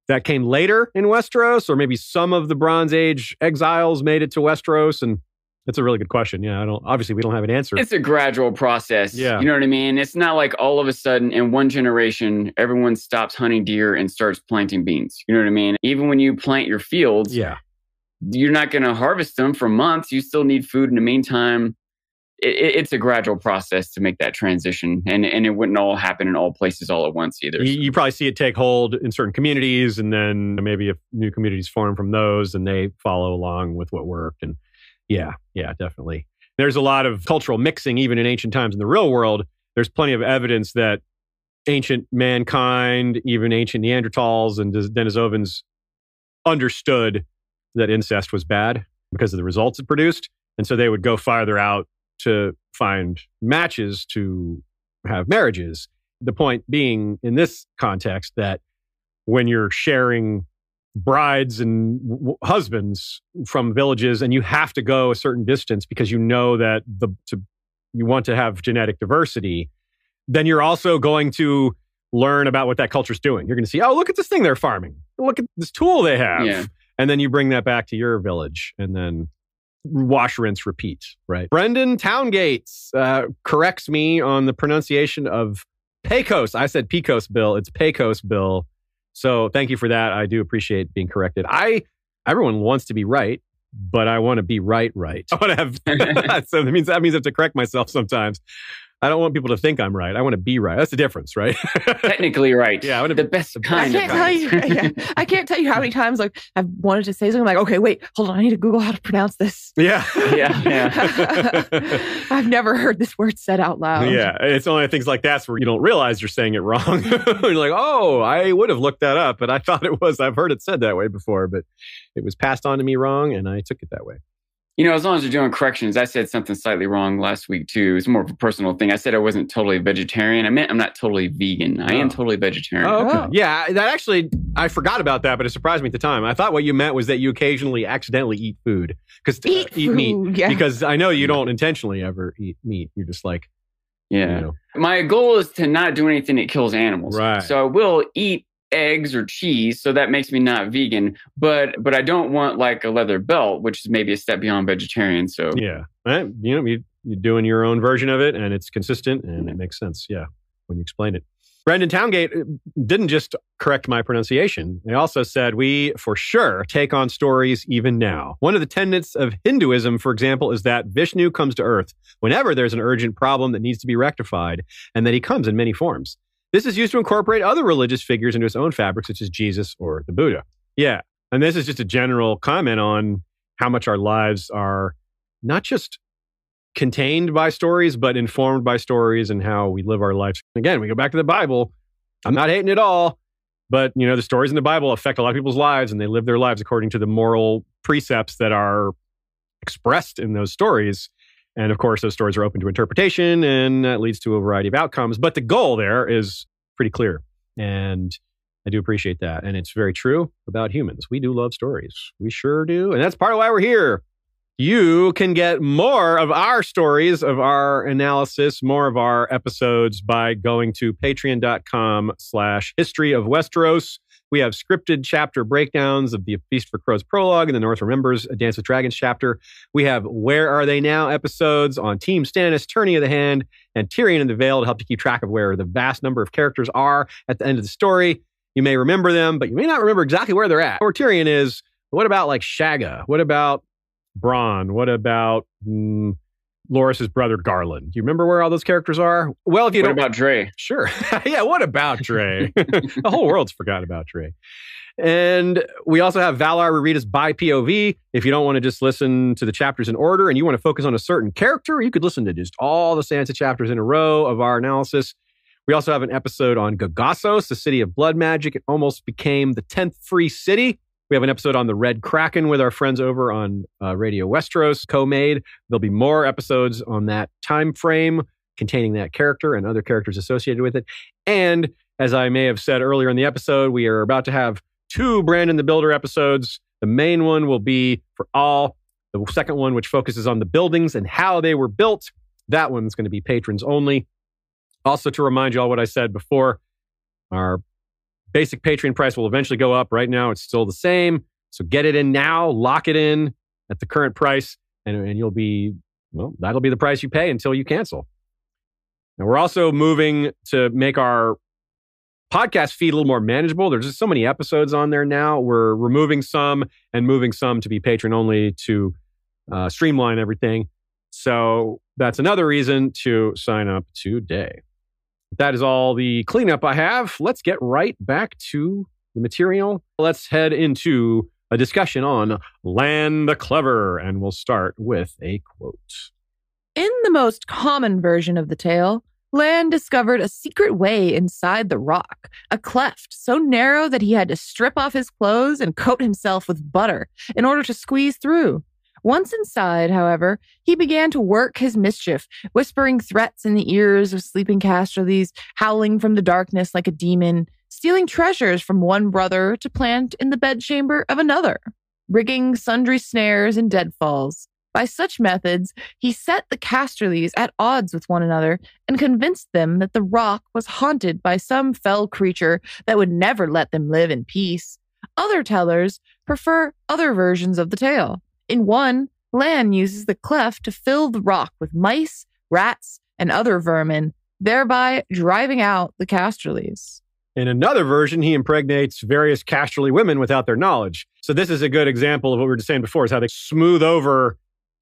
that came later in Westeros, or maybe some of the Bronze Age exiles made it to Westeros? And that's a really good question. Yeah, I don't. Obviously, we don't have an answer. It's a gradual process. Yeah. You know what I mean? It's not like all of a sudden in one generation, everyone stops hunting deer and starts planting beans. You know what I mean? Even when you plant your fields, yeah, you're not going to harvest them for months. You still need food in the meantime. It, it- it's a gradual process to make that transition, and and it wouldn't all happen in all places all at once either. you, you probably see it take hold in certain communities, and then maybe if new communities form from those, and they follow along with what worked. And yeah, yeah, definitely. There's a lot of cultural mixing, even in ancient times in the real world. There's plenty of evidence that ancient mankind, even ancient Neanderthals and Denisovans, understood that incest was bad because of the results it produced, and so they would go farther out to find matches to have marriages. The point being, in this context, that when you're sharing brides and w- husbands from villages and you have to go a certain distance because you know that the to, you want to have genetic diversity then you're also going to learn about what that culture's doing you're going to see oh look at this thing they're farming look at this tool they have Yeah. and then you bring that back to your village and then wash rinse repeat right brendan towngates uh, corrects me on the pronunciation of pecos i said pecos bill it's pecos bill so thank you for that. I do appreciate being corrected. I everyone wants to be right, but I want to be right right. I want to have so that means that means I have to correct myself sometimes. I don't want people to think I'm right. I want to be right. That's the difference, right? Technically right. Yeah, I want to the best I kind I can't of tell you. yeah, I can't tell you how many times like I've wanted to say something like, okay, wait, hold on, I need to Google how to pronounce this. yeah. Yeah, I've never heard this word said out loud. Yeah, it's only things like that where you don't realize you're saying it wrong. you're like, oh, I would have looked that up, but I thought it was. I've heard it said that way before, but it was passed on to me wrong, and I took it that way. You know, as long as you're doing corrections, I said something slightly wrong last week too. It's more of a personal thing. I said I wasn't totally vegetarian. I meant I'm not totally vegan. I am Oh. totally vegetarian. Oh, okay. Oh. Yeah, that actually, I forgot about that, but it surprised me at the time. I thought what you meant was that you occasionally accidentally eat food because uh, Eat eat meat. yeah. Because I know you don't intentionally ever eat meat. You're just like, Yeah. you know, My goal is to not do anything that kills animals. Right. So I will eat eggs or cheese, so that makes me not vegan. But but I don't want like a leather belt, which is maybe a step beyond vegetarian. So yeah, Eh, you know, you, you're doing your own version of it, and it's consistent, and it makes sense. Yeah, when you explain it. Brandon Towngate uh, didn't just correct my pronunciation. They also said we, for sure, take on stories even now. One of the tenets of Hinduism, for example, is that Vishnu comes to Earth whenever there's an urgent problem that needs to be rectified, and that he comes in many forms. This is used to incorporate other religious figures into its own fabric, such as Jesus or the Buddha. Yeah. And this is just a general comment on how much our lives are not just contained by stories, but informed by stories and how we live our lives. Again, we go back to the Bible. I'm not hating it all, but you know, the stories in the Bible affect a lot of people's lives and they live their lives according to the moral precepts that are expressed in those stories. And of course, those stories are open to interpretation and that leads to a variety of outcomes. But the goal there is pretty clear. And I do appreciate that. And it's very true about humans. We do love stories. We sure do. And that's part of why we're here. You can get more of our stories, of our analysis, more of our episodes by going to patreon.com slash history of Westeros. We have scripted chapter breakdowns of the Feast for Crows prologue and the North Remembers a Dance with Dragons chapter. We have Where Are They Now episodes on Team Stannis, Tourney of the Hand, and Tyrion in the Vale to help you keep track of where the vast number of characters are at the end of the story. You may remember them, but you may not remember exactly where they're at. Where Tyrion is. What about like Shagga? What about Bronn? What about mm, Loras's brother Garlan? Do you remember where all those characters are? Well, if you what don't, about Dre? Sure. yeah, what about Dre? the whole world's forgot about Dre. And we also have Valar Rarita's by POV. If you don't want to just listen to the chapters in order and you want to focus on a certain character, you could listen to just all the Sansa chapters in a row of our analysis. We also have an episode on Gogossos, the city of blood magic. It almost became the 10th free city. We have an episode on the Red Kraken with our friends over on uh, Radio Westeros, co-made. There'll be more episodes on that time frame containing that character and other characters associated with it. And as I may have said earlier in the episode, we are about to have two Brandon the Builder episodes. The main one will be for all. The second one, which focuses on the buildings and how they were built, that one's going to be patrons only. Also, to remind you all what I said before, our basic Patreon price will eventually go up. Right now, it's still the same. So get it in now, lock it in at the current price, and, and you'll be, well, that'll be the price you pay until you cancel. Now, we're also moving to make our podcast feed a little more manageable. There's just so many episodes on there now. We're removing some and moving some to be patron only to uh, streamline everything. So that's another reason to sign up today. That is all the cleanup I have. Let's get right back to the material. Let's head into a discussion on Lann the Clever, and we'll start with a quote. In the most common version of the tale, Lann discovered a secret way inside the rock, a cleft so narrow that he had to strip off his clothes and coat himself with butter in order to squeeze through. Once inside, however, he began to work his mischief, whispering threats in the ears of sleeping Casterlys, howling from the darkness like a demon, stealing treasures from one brother to plant in the bedchamber of another, rigging sundry snares and deadfalls. By such methods, he set the Casterlys at odds with one another and convinced them that the rock was haunted by some fell creature that would never let them live in peace. Other tellers prefer other versions of the tale. In one, Lann uses the cleft to fill the rock with mice, rats, and other vermin, thereby driving out the Casterlys. In another version, he impregnates various Casterly women without their knowledge. So this is a good example of what we were just saying before, is how they smooth over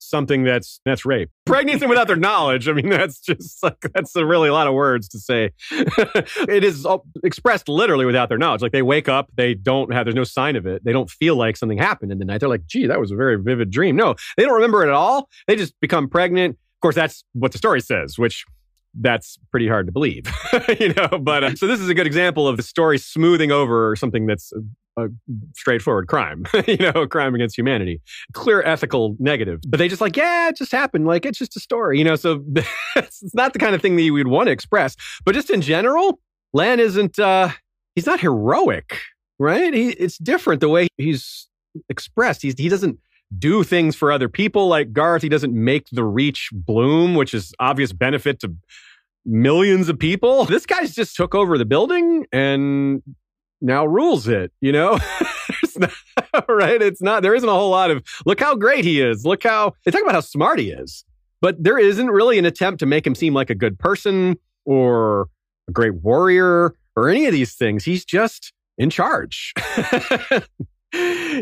something that's that's rape. Pregnancy without their knowledge. I mean, that's just like that's a really a lot of words to say. it is expressed literally without their knowledge. Like they wake up, they don't have there's no sign of it. They don't feel like something happened in the night. They're like, "Gee, that was a very vivid dream." No, they don't remember it at all. They just become pregnant. Of course, that's what the story says, which that's pretty hard to believe, you know. But uh, so this is a good example of the story smoothing over something that's a straightforward crime, you know, a crime against humanity, clear ethical negative. But they just like, yeah, it just happened. Like it's just a story, you know. So it's not the kind of thing that you would want to express. But just in general, Lann isn't. uh He's not heroic, right? He, it's different the way he's expressed. He's he doesn't do things for other people like Garth. He doesn't make the reach bloom, which is obvious benefit to millions of people. This guy's just took over the building and now rules it, you know? it's not, right? It's not, there isn't a whole lot of, look how great he is. Look how, they talk about how smart he is. But there isn't really an attempt to make him seem like a good person or a great warrior or any of these things. He's just in charge.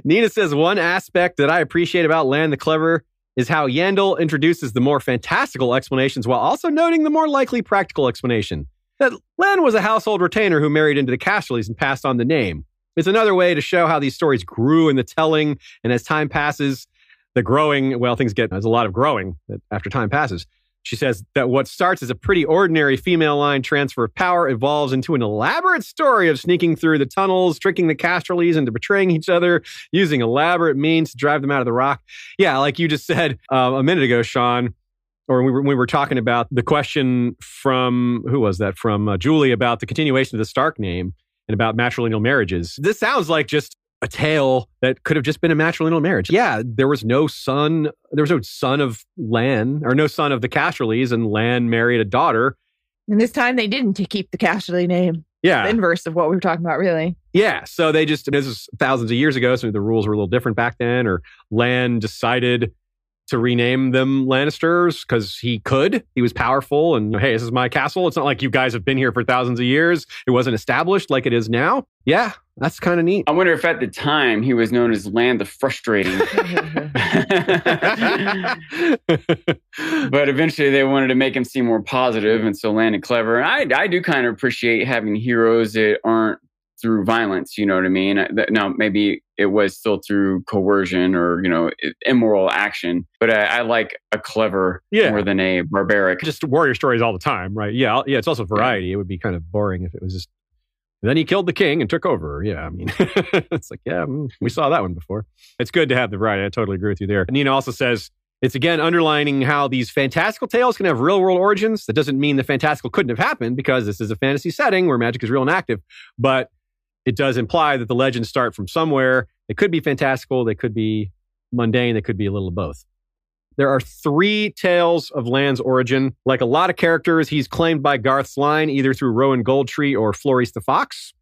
Nina says one aspect that I appreciate about Lann the Clever is how Yandel introduces the more fantastical explanations while also noting the more likely practical explanation that Lann was a household retainer who married into the Casterlys and passed on the name. It's another way to show how these stories grew in the telling, and as time passes, the growing, well, things get, there's a lot of growing after time passes. She says that what starts as a pretty ordinary female line transfer of power evolves into an elaborate story of sneaking through the tunnels, tricking the Casterlys into betraying each other, using elaborate means to drive them out of the rock. Yeah, like you just said uh, a minute ago, Sean, or we were, we were talking about the question from who was that from uh, Julie about the continuation of the Stark name and about matrilineal marriages. This sounds like just a tale that could have just been a matrilineal marriage. Yeah, there was no son, there was no son of Lann or no son of the Casterlys, and Lann married a daughter. And this time they didn't keep the Casterly name. Yeah. The inverse of what we were talking about, really. Yeah. So they just, this is thousands of years ago. So the rules were a little different back then, or Lann decided to rename them Lannisters because he could. He was powerful and hey, this is my castle. It's not like you guys have been here for thousands of years. It wasn't established like it is now. Yeah, that's kind of neat. I wonder if at the time he was known as Lann the Frustrating. but eventually they wanted to make him seem more positive, and so Lann and Clever. And I, I do kind of appreciate having heroes that aren't through violence. You know what I mean? I- Now maybe it was still through coercion or you know immoral action, but I, I like a clever Yeah. more than a barbaric. just warrior stories all the time, right? Yeah, yeah. It's also variety. It would be kind of boring if it was just. Then he killed the king and took over. Yeah, I mean, it's like, yeah, mm, we saw that one before. It's good to have the variety. I totally agree with you there. Nina also says it's again underlining how these fantastical tales can have real world origins. That doesn't mean the fantastical couldn't have happened because this is a fantasy setting where magic is real and active, but it does imply that the legends start from somewhere. They could be fantastical, they could be mundane, they could be a little of both. There are three tales of Lann's origin. Like a lot of characters, he's claimed by Garth's line either through Rowan Goldtree or Florys the Fox.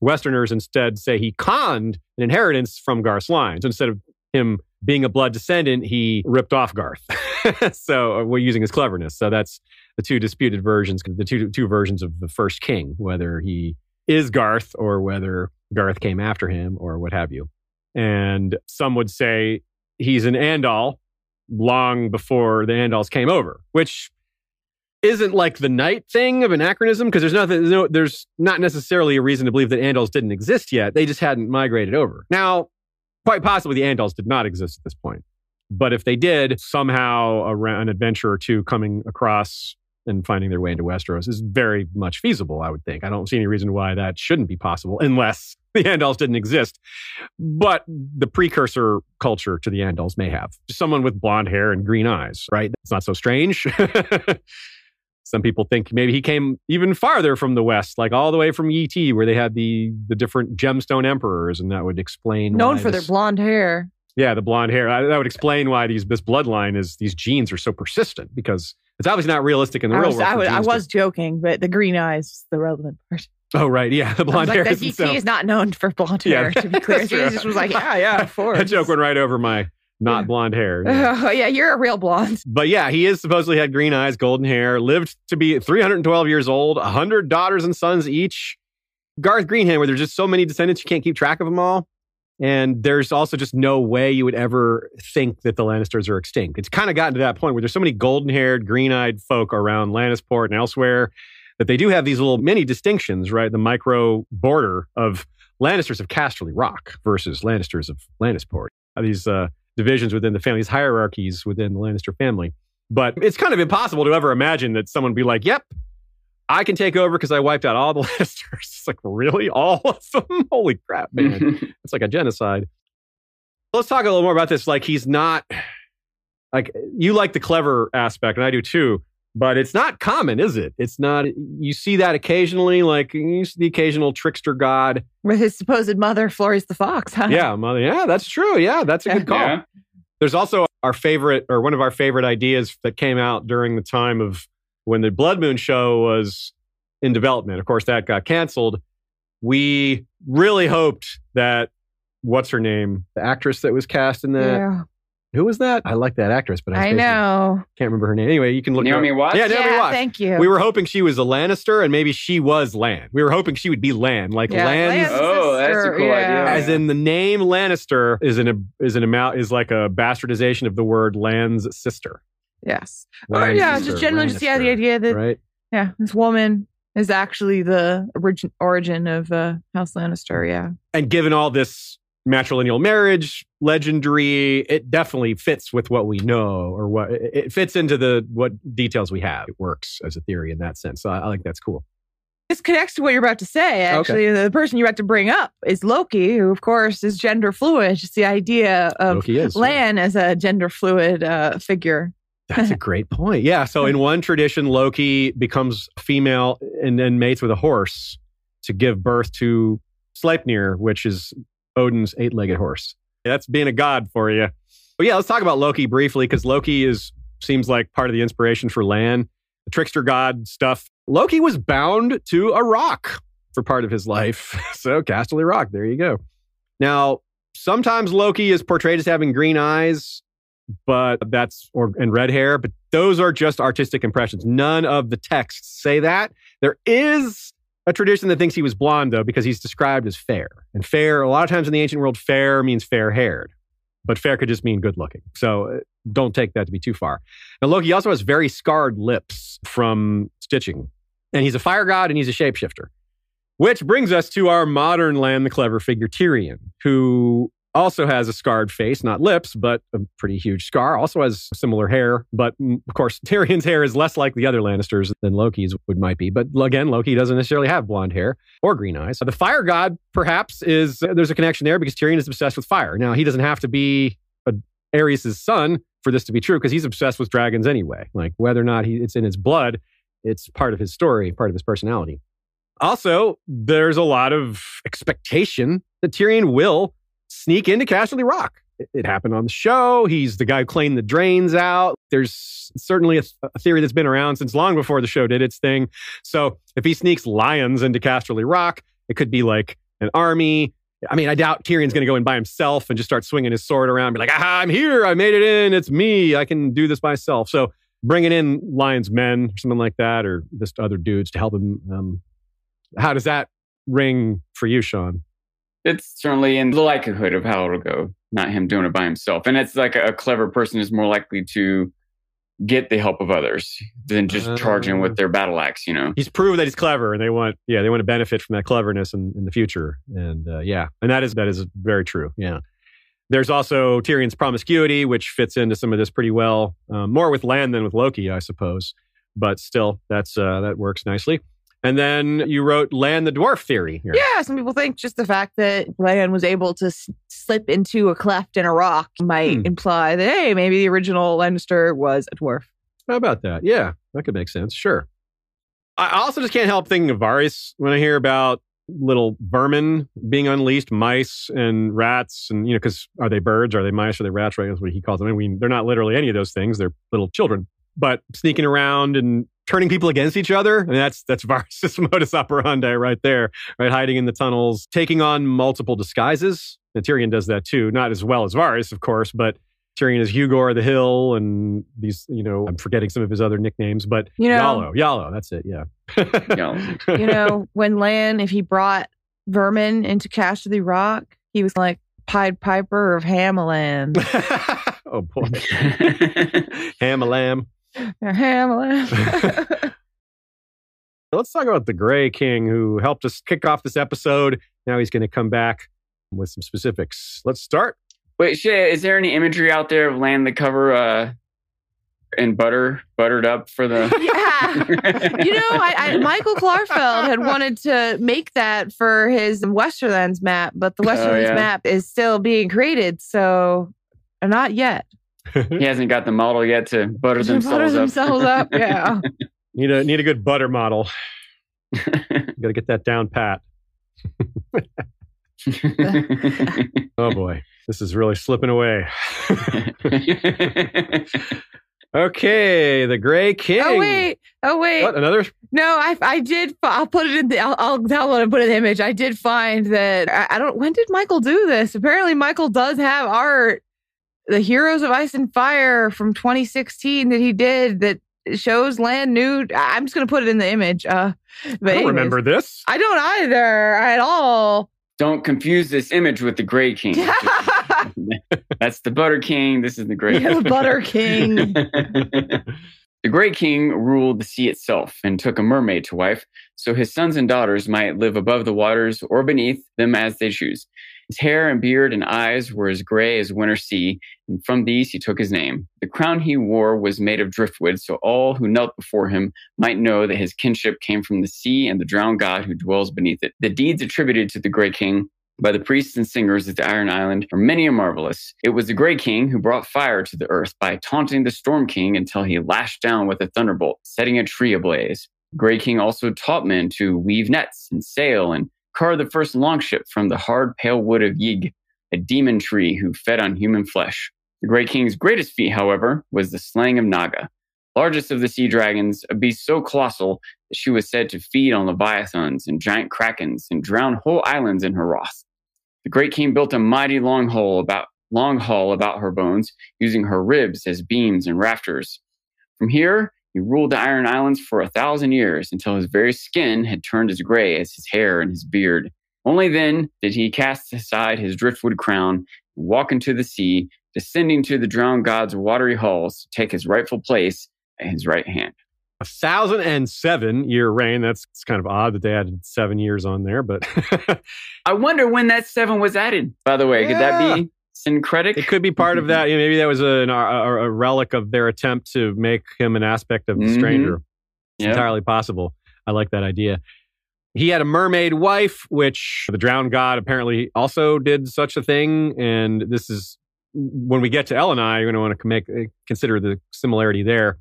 Westerners instead say he conned an inheritance from Garth's line. So instead of him being a blood descendant, he ripped off Garth. so uh, we're using his cleverness. So that's the two disputed versions, the two two versions of the first king, whether he is Garth or whether Garth came after him or what have you. And some would say he's an Andal long before the Andals came over, which isn't like the night thing of anachronism because there's nothing there's no, there's not necessarily a reason to believe that Andals didn't exist yet. They just hadn't migrated over. Now, quite possibly the Andals did not exist at this point. But if they did, somehow an adventure or two coming across and finding their way into Westeros is very much feasible, I would think. I don't see any reason why that shouldn't be possible unless the Andals didn't exist. But the precursor culture to the Andals may have. Someone with blonde hair and green eyes, right? It's not so strange. Some people think maybe he came even farther from the west, like all the way from Yi Ti, where they had the the different gemstone emperors, and that would explain Known for their blonde hair. yeah, the blonde hair. I, that would explain why these this bloodline is these genes are so persistent because it's obviously not realistic in the I real was, world. I, was, I was joking, but the green eyes is the relevant part. oh right, yeah, the blonde like, hair. the isn't is not known for blonde hair, to be clear. true. just was like, yeah, yeah, of course. that joke went right over my not blonde hair. yeah. Oh, yeah, you're a real blonde. But yeah, he is supposedly had green eyes, golden hair, lived to be 312 years old, 100 daughters and sons each. Garth Greenhand, where there's just so many descendants, you can't keep track of them all. And there's also just no way you would ever think that the Lannisters are extinct. It's kind of gotten to that point where there's so many golden haired, green eyed folk around Lannisport and elsewhere that they do have these little mini distinctions, right? The micro border of Lannisters of Casterly Rock versus Lannisters of Lannisport. These uh, divisions within the family, these hierarchies within the Lannister family. But it's kind of impossible to ever imagine that someone would be like, yep, I can take over because I wiped out all the Lannisters. It's like, really? All of them? Holy crap, man. it's like a genocide. Let's talk a little more about this. Like, he's not, like, you like the clever aspect, and I do too, but it's not common, is it? It's not, you see that occasionally, like, you see the occasional trickster god. With his supposed mother, Florys the Fox. Huh? Yeah, mother. Yeah, that's true. Yeah, that's a good call. Yeah. There's also our favorite, or one of our favorite ideas that came out during the time of when the Blood Moon show was in development. Of course, that got canceled. We really hoped that what's her name, the actress that was cast in that. Yeah. Who was that? I like that actress, but I, I know. can't remember her name. Anyway, you can look. her Naomi up. Watts? Yeah, Naomi yeah, Watts. thank you. We were hoping she was a Lannister, and maybe she was Lann. We were hoping she would be Lann, like yeah, Lann's Lann's Oh, that's a cool yeah. idea. as in the name Lannister is an is an amount is like a bastardization of the word Lann's sister. Yes. Or yeah, just generally just yeah, the idea that right? yeah, this woman is actually the origin origin of uh, House Lannister. Yeah. And given all this matrilineal marriage legendary, it definitely fits with what we know, or what it it fits into the what details we have. It works as a theory in that sense. So I, I think that's cool. This connects to what you're about to say. Actually, the person you're about to bring up is Loki, who of course is gender fluid. Just the idea of is, yeah. Lann as a gender fluid uh, figure. That's a great point. Yeah. So in one tradition, Loki becomes female and then mates with a horse to give birth to Sleipnir, which is Odin's eight-legged horse. That's being a god for you. But yeah, let's talk about Loki briefly because Loki is seems like part of the inspiration for Lann, the trickster god stuff. Loki was bound to a rock for part of his life. so Casterly Rock, there you go. Now, sometimes Loki is portrayed as having green eyes but that's or and red hair, but those are just artistic impressions. None of the texts say that. There is a tradition that thinks he was blonde though, because he's described as fair. And fair, a lot of times in the ancient world, fair means fair haired, but fair could just mean good looking. So uh, don't take that to be too far. Now, Loki also has very scarred lips from stitching, and he's a fire god and he's a shapeshifter. Which brings us to our modern Lann, the clever figure Tyrion, who also has a scarred face, not lips, but a pretty huge scar. Also has similar hair, but of course, Tyrion's hair is less like the other Lannisters than Loki's would might be. But again, Loki doesn't necessarily have blonde hair or green eyes. The fire god, perhaps, is uh, there's a connection there because Tyrion is obsessed with fire. Now, he doesn't have to be a Aerys' son for this to be true because he's obsessed with dragons anyway. Like whether or not he, it's in his blood, it's part of his story, part of his personality. Also, there's a lot of expectation that Tyrion will sneak into Casterly Rock. It, it happened on the show. He's the guy who cleaned the drains out. There's certainly a, a, theory that's been around since long before the show did its thing. So if he sneaks lions into Casterly Rock, it could be like an army. I mean, I doubt Tyrion's going to go in by himself and just start swinging his sword around, be like, "Aha, I'm here! I made it in! It's me! I can do this myself." So bringing in Lion's men or something like that, or just other dudes to help him. Um, how does that ring for you, Sean? It's certainly in the likelihood of how it'll go, not him doing it by himself. And it's like a, clever person is more likely to get the help of others than just uh, charging with their battle axe, you know. He's proved that he's clever and they want yeah, they want to benefit from that cleverness in, in the future. And uh, yeah, and that is that is very true. Yeah. There's also Tyrion's promiscuity, which fits into some of this pretty well, um, more with Lann than with Loki, I suppose. But still, that's uh, that works nicely. And then you wrote Lann the Dwarf Theory. Here. Yeah, some people think just the fact that Lann was able to s- slip into a cleft in a rock might hmm. imply that, hey, maybe the original Lannister was a dwarf. How about that? Yeah, that could make sense. Sure. I also just can't help thinking of Varys when I hear about little vermin being unleashed, mice and rats, and you know, because are they birds? Are they mice? Are they rats? Right? That's what he calls them. I mean, they're not literally any of those things. They're little children, but sneaking around and turning people against each other. I mean, that's that's Varys' modus operandi right there, right? Hiding in the tunnels, taking on multiple disguises. And Tyrion does that too, not as well as Varys, of course, but Tyrion is Hugor the Hill and these, you know, I'm forgetting some of his other nicknames, but you know, Yollo, Yollo, that's it, yeah. you know, when Lann, if he brought vermin into Casterly Rock, he was like Pied Piper of Hamalan. oh boy, Hamalam. Hamlin. Let's talk about the Grey King who helped us kick off this episode. Now he's going to come back with some specifics. Let's start. Wait, Shay, is there any imagery out there of Lann the cover uh, and butter buttered up for the? Yeah, you know, I, I, Michael Klarfeld had wanted to make that for his Westerlands map, but the oh, Westerlands oh, yeah. map is still being created, so not yet he hasn't got the model yet to butter themselves butter up. themselves up. Yeah. need a need a good butter model. got to get that down pat. oh boy, this is really slipping away. okay, the Gray oh, King. Oh wait, oh wait. What another? No, I I did. I'll put it in the. I'll, I'll download and put an image. I did find that. I, I don't. When did Michael do this? Apparently, Michael does have art the Heroes of Ice and Fire from 2016 that he did that shows Lann nude. I'm just gonna put it in the image. Uh, but I don't anyways, remember this. I don't either at all. Don't confuse this image with the Grey King. That's the Butter King. This is the Gray. Yeah, the Butter King. the Grey King ruled the sea itself and took a mermaid to wife, so his sons and daughters might live above the waters or beneath them as they choose. His hair and beard and eyes were as gray as winter sea, and from these he took his name. The crown he wore was made of driftwood, so all who knelt before him might know that his kinship came from the sea and the drowned god who dwells beneath it. The deeds attributed to the Grey King by the priests and singers of the Iron Island are many and marvelous. It was the Grey King who brought fire to the earth by taunting the Storm King until he lashed down with a thunderbolt, setting a tree ablaze. Grey King also taught men to weave nets and sail and carved the first longship from the hard pale wood of Ygg, a demon tree who fed on human flesh. The Grey King's greatest feat, however, was the slaying of Naga, largest of the sea dragons, a beast so colossal that she was said to feed on leviathans and giant krakens and drown whole islands in her wrath. The Grey King built a mighty long hull about long hall about her bones, using her ribs as beams and rafters. From here, he ruled the Iron Islands for a thousand years until his very skin had turned as gray as his hair and his beard. Only then did he cast aside his driftwood crown, and walk into the sea, descending to the drowned god's watery halls to take his rightful place at his right hand. A thousand and seven year reign. That's it's kind of odd that they added seven years on there, but I wonder when that seven was added, by the way. Could that be syncretic? it could be part of that. Mm-hmm. You know, maybe that was an, uh, a, a relic of their attempt to make him an aspect of the Mhm. stranger. It's Yeah. entirely possible. I like that idea. He had a mermaid wife, which the drowned god apparently also did such a thing. And this is when we get to Eleni, you're going to want to make uh, consider the similarity there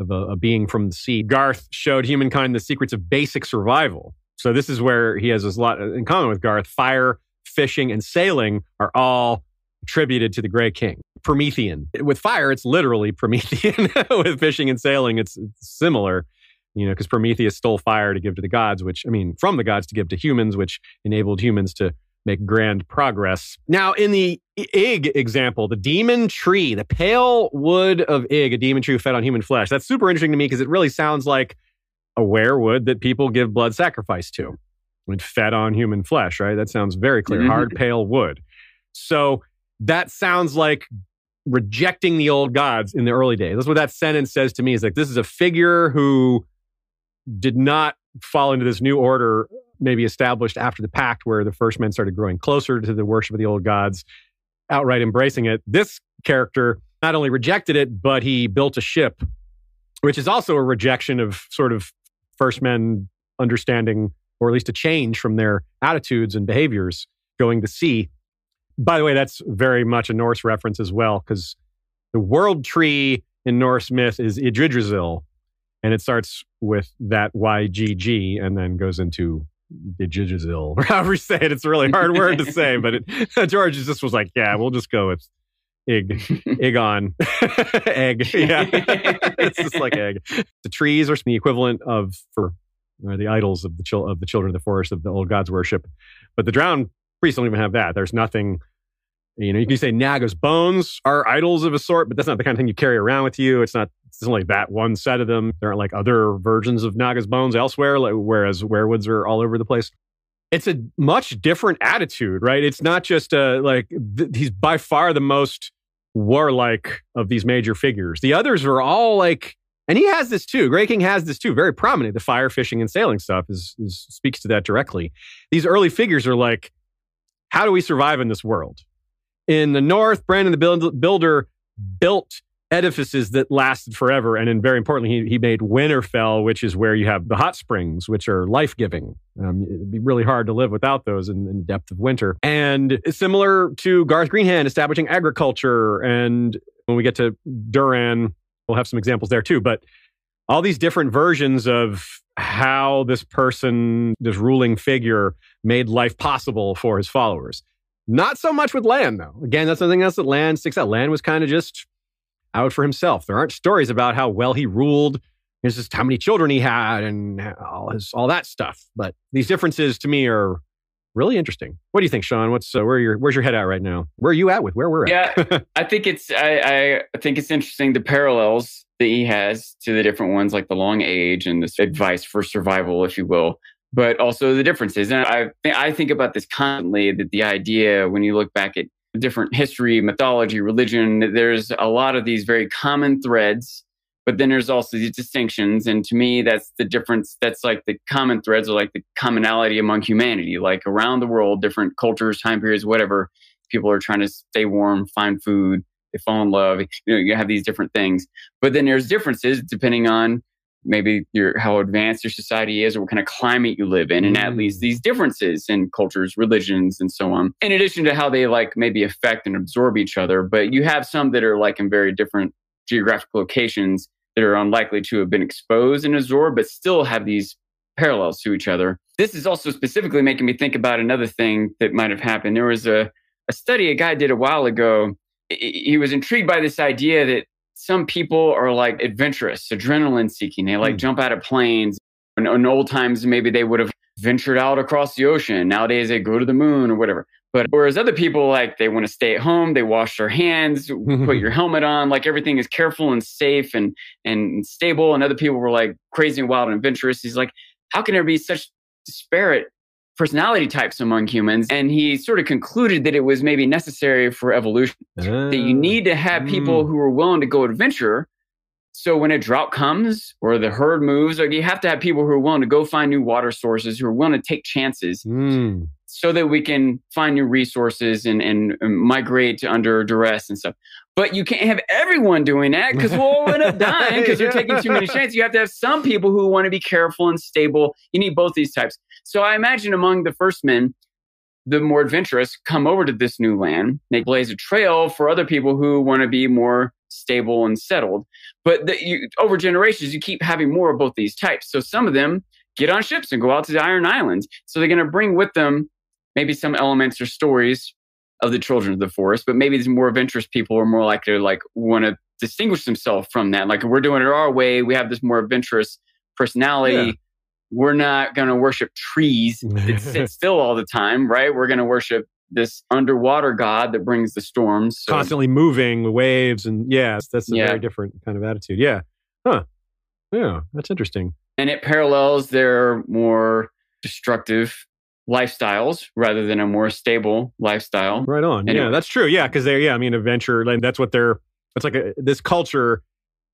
of a, a being from the sea. Garth showed humankind the secrets of basic survival. So this is where he has a lot uh, in common with Garth. Fire, fishing, and sailing are all attributed to the Grey King. Promethean. With fire, it's literally Promethean. with fishing and sailing, it's, it's similar you know, because Prometheus stole fire to give to the gods, which, I mean, from the gods to give to humans, which enabled humans to make grand progress. Now, in the Ygg example, the demon tree, the pale wood of Ygg, a demon tree fed on human flesh, that's super interesting to me because it really sounds like a weirwood that people give blood sacrifice to. When fed on human flesh, right? That sounds very clear. Mhm. Hard, pale wood. So that sounds like rejecting the old gods in the early days. That's what that sentence says to me. Is like this is a figure who did not fall into this new order, maybe established after the pact, where the first men started growing closer to the worship of the old gods, outright embracing it. This character not only rejected it, but he built a ship, which is also a rejection of sort of first men understanding, or at least a change from their attitudes and behaviors going to sea. By the way, that's very much a Norse reference as well, because the world tree in Norse myth is Yggdrasil, and it starts with that YGG and then goes into Yggdrasil, or however you say it. It's a really hard word to say, but it, George just was like, yeah, we'll just go with Ig, Igon, egg. Yeah, it's just like egg. The trees are the equivalent of for uh, the idols of the chil- of the children of the forest of the old gods worship, but the drowned priests don't even have that. There's nothing. You know, you can say Naga's bones are idols of a sort, but that's not the kind of thing you carry around with you. It's not. It's only that one set of them. There aren't like other versions of Naga's bones elsewhere, like, whereas weirwoods are all over the place. It's a much different attitude, right? It's not just uh, like th- he's by far the most warlike of these major figures. The others are all like, and he has this too. Grey King has this too, very prominent. The fire, fishing, and sailing stuff is, is speaks to that directly. These early figures are like, how do we survive in this world? In the north, Brandon the builder built edifices that lasted forever. And then, very importantly, he, he made Winterfell, which is where you have the hot springs, which are life giving. Um, it'd be really hard to live without those in, in the depth of winter. And similar to Garth Greenhand establishing agriculture. And when we get to Durran, we'll have some examples there too. But all these different versions of how this person, this ruling figure, made life possible for his followers. Not so much with Lann, though. Again, that's something else that Lann sticks out. Lann was kind of just out for himself. There aren't stories about how well he ruled. It's just how many children he had and all his all that stuff. But these differences to me are really interesting. What do you think, Sean? What's uh, where your where's your head at right now? Where are you at with where we're at? Yeah, I think it's I, I think it's interesting the parallels that he has to the different ones, like the long age and this advice for survival, if you will, but also the differences. And I I think about this constantly that the idea when you look back at different history, mythology, religion, there's a lot of these very common threads. But then there's also these distinctions. And to me, that's the difference. That's like the common threads or like the commonality among humanity. Like around the world, different cultures, time periods, whatever, people are trying to stay warm, find food, they fall in love. You know, you have these different things. But then there's differences depending on maybe your how advanced your society is or what kind of climate you live in and at least mm. these differences in cultures religions and so on in addition to how they like maybe affect and absorb each other but you have some that are like in very different geographic locations that are unlikely to have been exposed and absorbed but still have these parallels to each other this is also specifically making me think about another thing that might have happened there was a, a study a guy did a while ago he was intrigued by this idea that some people are like adventurous, adrenaline seeking. They like hmm. jump out of planes. In, in old times, maybe they would have ventured out across the ocean. Nowadays they go to the moon or whatever. But whereas other people like they want to stay at home, they wash their hands, put your helmet on, like everything is careful and safe and and stable. And other people were like crazy and wild and adventurous. He's like, how can there be such disparate personality types among humans? And he sort of concluded that it was maybe necessary for evolution that you need to have people Mm. who are willing to go adventure. So when a drought comes or the herd moves, or you have to have people who are willing to go find new water sources, who are willing to take chances Mm. So that we can find new resources and, and migrate under duress and stuff. But you can't have everyone doing that because we'll all end up dying because you're taking too many chances. You have to have some people who want to be careful and stable. You need both these types. So I imagine among the first men, the more adventurous come over to this new land. They blaze a trail for other people who want to be more stable and settled. But the, you, over generations, you keep having more of both these types. So some of them get on ships and go out to the Iron Islands. So they're going to bring with them maybe some elements or stories of the children of the forest, but maybe these more adventurous people are more likely to like want to distinguish themselves from that. Like we're doing it our way. We have this more adventurous personality. Yeah. We're not going to worship trees that sit still all the time, right? We're going to worship this underwater god that brings the storms. So- Constantly moving waves and yeah, that's a Yeah. very different kind of attitude. Yeah. Huh. Yeah, that's interesting. and it parallels their more destructive lifestyles rather than a more stable lifestyle. Right on. Anyway. Yeah, that's true. Yeah, because they're yeah, I mean, adventure. Like, that's what they're. It's like a, this culture.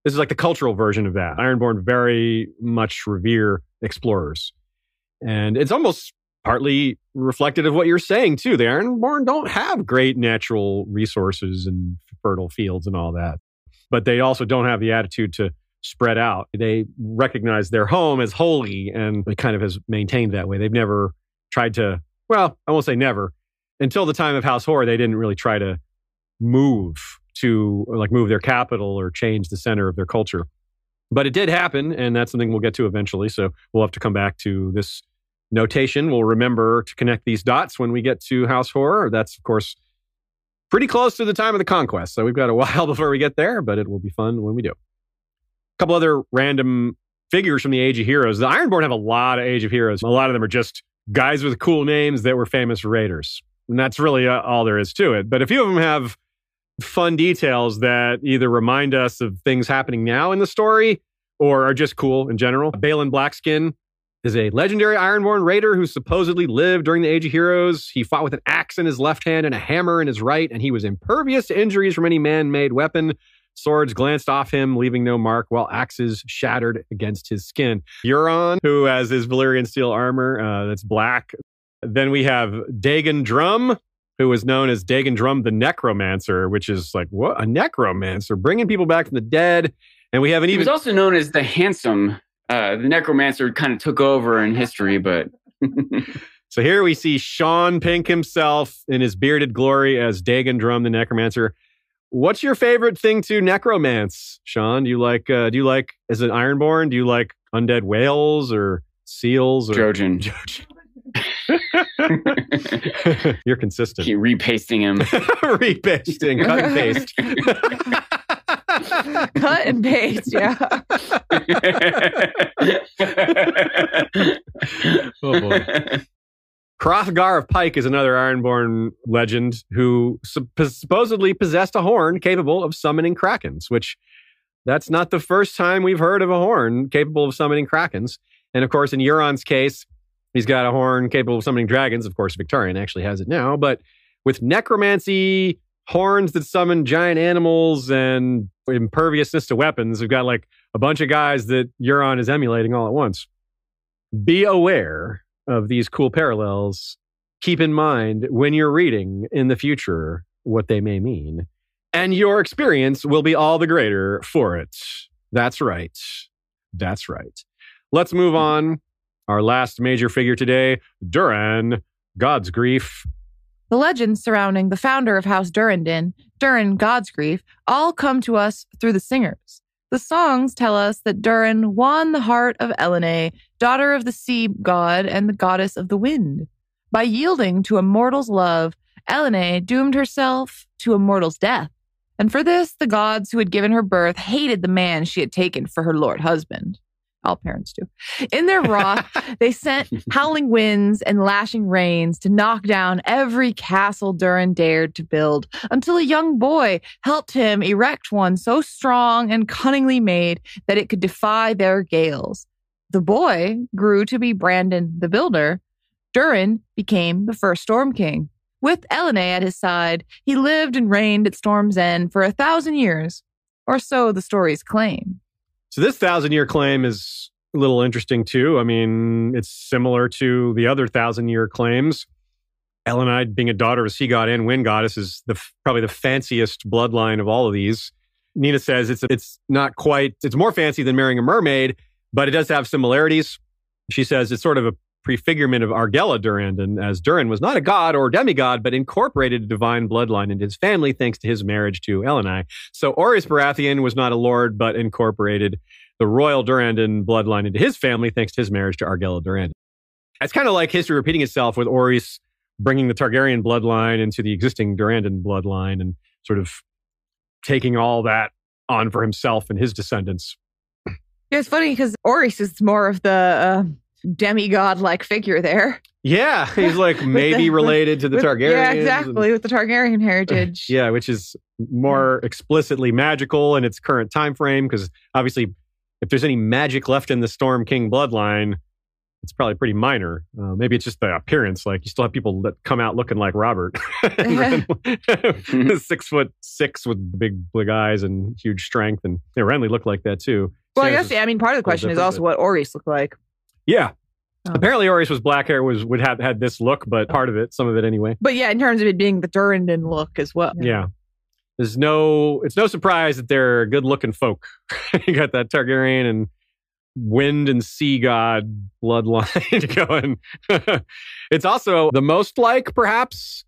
This is like the cultural version of that. Ironborn very much revere explorers, and it's almost partly reflected of what you're saying too. The Ironborn don't have great natural resources and fertile fields and all that, but they also don't have the attitude to spread out. They recognize their home as holy, and it kind of has maintained that way. They've never tried to. Well, I won't say never until the time of House Hoare, they didn't really try to move to like move their capital or change the center of their culture. But it did happen, and that's something we'll get to eventually. So we'll have to come back to this notation. We'll remember to connect these dots when we get to House Hoare. That's, of course, pretty close to the time of the conquest. So we've got a while before we get there, but it will be fun when we do. A couple other random figures from the Age of Heroes. The Ironborn have a lot of Age of Heroes. A lot of them are just guys with cool names that were famous raiders. And that's really uh, all there is to it. But a few of them have fun details that either remind us of things happening now in the story or are just cool in general. Balin Blackskin is a legendary Ironborn raider who supposedly lived during the Age of Heroes. He fought with an axe in his left hand and a hammer in his right, and he was impervious to injuries from any man made weapon. Swords glanced off him, leaving no mark, while axes shattered against his skin. Euron, who has his Valyrian steel armor uh, that's black. Then we have Dagon Drumm, who was known as Dagon Drumm the Necromancer, which is like, what? A necromancer, bringing people back from the dead. And we have an even. He was also known as the handsome. Uh, the necromancer kind of took over in history, but So here we see Sean Pink himself in his bearded glory as Dagon Drumm the Necromancer. What's your favorite thing to necromance, Sean? Do you like uh, do you like as an Ironborn? Do you like undead whales or seals or Trojan. Trojan? You're consistent. Keep repasting him. Repasting, cut and paste. Cut and paste. Yeah. oh boy. Hrothgar of Pike is another Ironborn legend who sup- supposedly possessed a horn capable of summoning krakens, which that's not the first time we've heard of a horn capable of summoning krakens. And of course, in Euron's case, he's got a horn capable of summoning dragons. Of course, Victarion actually has it now, but with necromancy, horns that summon giant animals, and imperviousness to weapons, we've got like a bunch of guys that Euron is emulating all at once. Be aware of these cool parallels. Keep in mind when you're reading in the future what they may mean, and your experience will be all the greater for it. That's right. That's right. Let's move hmm. on. Our last major figure today, Durran, God's grief. The legends surrounding the founder of House Durrandon, Durran Godsgrief, all come to us through the singers. The songs tell us that Durran won the heart of Elenei, daughter of the sea god and the goddess of the wind. By yielding to a mortal's love, Elenei doomed herself to a mortal's death. And for this, the gods who had given her birth hated the man she had taken for her lord husband. All parents do. In their wrath, they sent howling winds and lashing rains to knock down every castle Durran dared to build until a young boy helped him erect one so strong and cunningly made that it could defy their gales. The boy grew to be Brandon the Builder. Durran became the first Storm King. With Elenei at his side, he lived and reigned at Storm's End for a thousand years, or so the stories claim. So this thousand year claim is a little interesting too. I mean, it's similar to the other thousand year claims. Elenei, being a daughter of sea god and wind goddess, is the probably the fanciest bloodline of all of these. Nina says it's it's not quite it's more fancy than marrying a mermaid, but it does have similarities. She says it's sort of a prefigurement of Argella Durrandon, as Durran was not a god or demigod, but incorporated a divine bloodline into his family thanks to his marriage to Elenei. So Orys Baratheon was not a lord, but incorporated the royal Durrandon bloodline into his family thanks to his marriage to Argella Durrandon. It's kind of like history repeating itself with Orys bringing the Targaryen bloodline into the existing Durrandon bloodline and sort of taking all that on for himself and his descendants. Yeah, it's funny because Orys is more of the uh, demigod like figure there. Yeah, he's like maybe the- related to the With- Targaryens. Yeah, and- exactly, with the Targaryen heritage. yeah, which is more explicitly magical in its current time frame because obviously, if there's any magic left in the Storm King bloodline, it's probably pretty minor. Uh, maybe it's just the appearance. Like you still have people that come out looking like Robert, six foot six with big big eyes and huge strength, and yeah, Renly looked like that too. Well, I guess, is- I mean, part of the question is also what Orys looked like. Yeah. Oh. Apparently, Orys was black hair was would have had this look, but part of it, some of it anyway. But yeah, in terms of it being the Durrandon look as well. Yeah. There's no, it's no surprise that they're good looking folk. you got that Targaryen and wind and sea god bloodline going. it's also the most like, perhaps,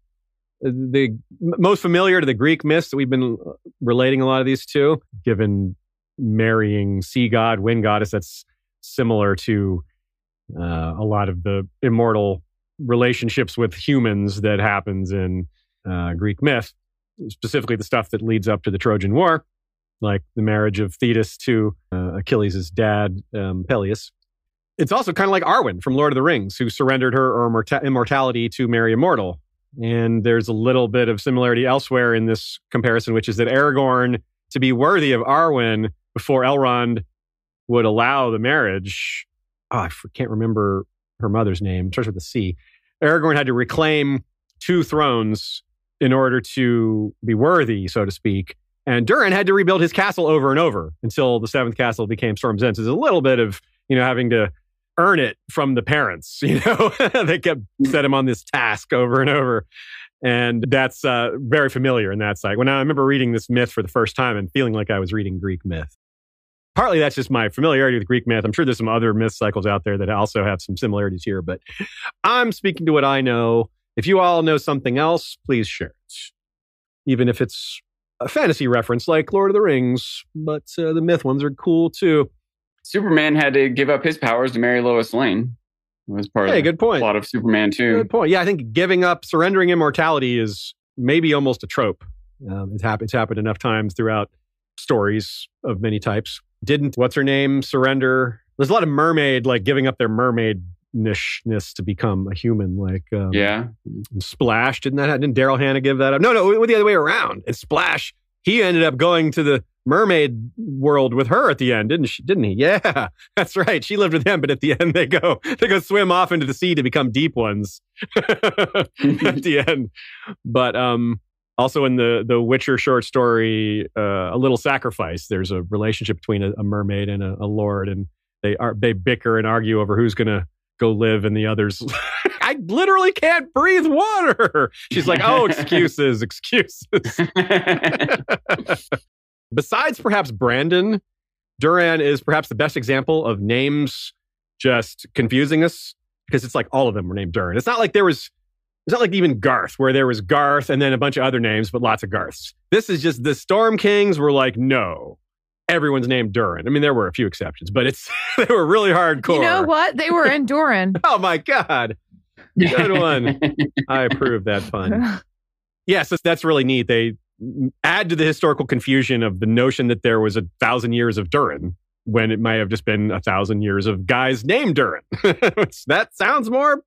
the most familiar to the Greek myths that we've been uh, relating a lot of these to, given marrying sea god, wind goddess. That's similar to uh, a lot of the immortal relationships with humans that happens in uh, Greek myth specifically the stuff that leads up to the Trojan War, like the marriage of Thetis to uh, Achilles' dad, um, Peleus. It's also kind of like Arwen from Lord of the Rings, who surrendered her immorta- immortality to marry a mortal. And there's a little bit of similarity elsewhere in this comparison, which is that Aragorn, to be worthy of Arwen before Elrond would allow the marriage, oh, I can't remember her mother's name, it starts with a C. Aragorn had to reclaim two thrones in order to be worthy, so to speak. And Durran had to rebuild his castle over and over until the seventh castle became Storm's End. So there's a little bit of, you know, having to earn it from the parents, you know, they kept set him on this task over and over. And that's uh, very familiar in that side. When I remember reading this myth for the first time and feeling like I was reading Greek myth. Partly that's just my familiarity with Greek myth. I'm sure there's some other myth cycles out there that also have some similarities here, but I'm speaking to what I know. If you all know something else, please share it. Even if it's a fantasy reference like Lord of the Rings, but uh, the myth ones are cool too. Superman had to give up his powers to marry Lois Lane. It was part Hey, of the good point. plot of Superman too. Good point. Yeah, I think giving up, surrendering immortality is maybe almost a trope. Um, it's, it's happened enough times throughout stories of many types. Didn't what's her name surrender? There's a lot of mermaid like giving up their mermaidishness to become a human. Like um, Yeah. Splash didn't that? Didn't Daryl Hannah give that up? No, no, it went the other way around. And Splash, he ended up going to the mermaid world with her at the end, didn't she? Didn't he? Yeah, that's right. She lived with him, but at the end they go they go swim off into the sea to become deep ones at the end. But um, also in the the Witcher short story, uh, a little sacrifice. There's a relationship between a, a mermaid and a, a lord, and they are they bicker and argue over who's gonna go live, and the others. I literally can't breathe water. She's like, oh, excuses, excuses. Besides perhaps Brandon, Durran is perhaps the best example of names just confusing us because it's like all of them were named Durran. It's not like there was, it's not like even Garth, where there was Garth and then a bunch of other names, but lots of Garths. This is just the Storm Kings were like, no, everyone's named Durran. I mean, there were a few exceptions, but it's they were really hardcore. You know what? They were in Doran. Oh my God. Good one. I approve that pun. Yes, that's, that's really neat. They add to the historical confusion of the notion that there was a thousand years of Durran when it might have just been a thousand years of guys named Durran. that sounds more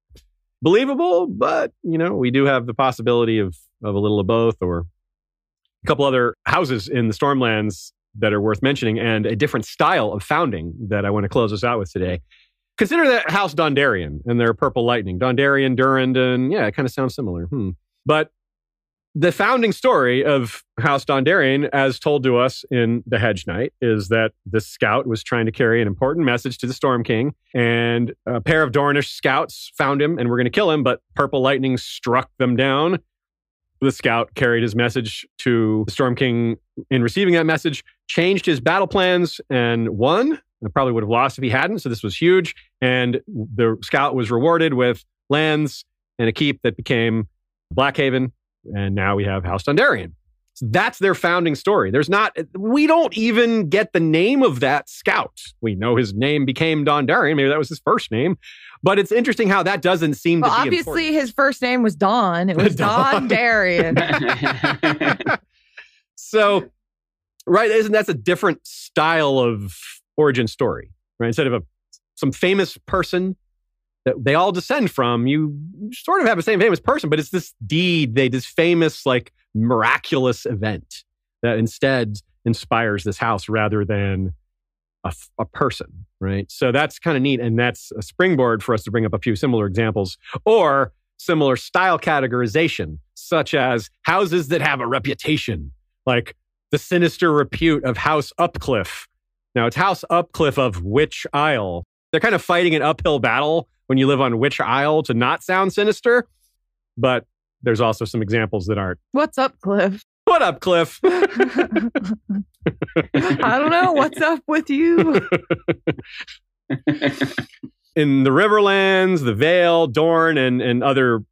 believable, but you know, we do have the possibility of of a little of both or a couple other houses in the Stormlands that are worth mentioning and a different style of founding that I want to close us out with today. Consider that House Dondarrion and their purple lightning. Dondarrion, Durrandon, yeah, it kind of sounds similar. Hmm. But the founding story of House Dondarrion, as told to us in The Hedge Knight, is that this scout was trying to carry an important message to the Storm King, and a pair of Dornish scouts found him and were going to kill him, but purple lightning struck them down. The scout carried his message to the Storm King. In receiving that message, changed his battle plans and won. I probably would have lost if he hadn't. So this was huge. And the scout was rewarded with lands and a keep that became Blackhaven and now we have House Dondarrion. So that's their founding story. There's not, we don't even get the name of that scout. We know his name became Dondarrion. Maybe that was his first name. But it's interesting how that doesn't seem well, to be obviously important. his first name was Don. It was Don, Don. Darien. so, right, isn't that's a different style of origin story, right? Instead of a some famous person that they all descend from, you sort of have the same famous person, but it's this deed, they this famous like miraculous event that instead inspires this house rather than a, a person, right? So that's kind of neat, and that's a springboard for us to bring up a few similar examples or similar style categorization, such as houses that have a reputation, like the sinister repute of House Upcliffe. Now, it's House Upcliffe of Witch Isle. They're kind of fighting an uphill battle when you live on Witch Isle to not sound sinister, but there's also some examples that aren't. What's up, Cliff? What up, Cliff? I don't know. What's up with you? in the Riverlands, the Vale, Dorne, and, and other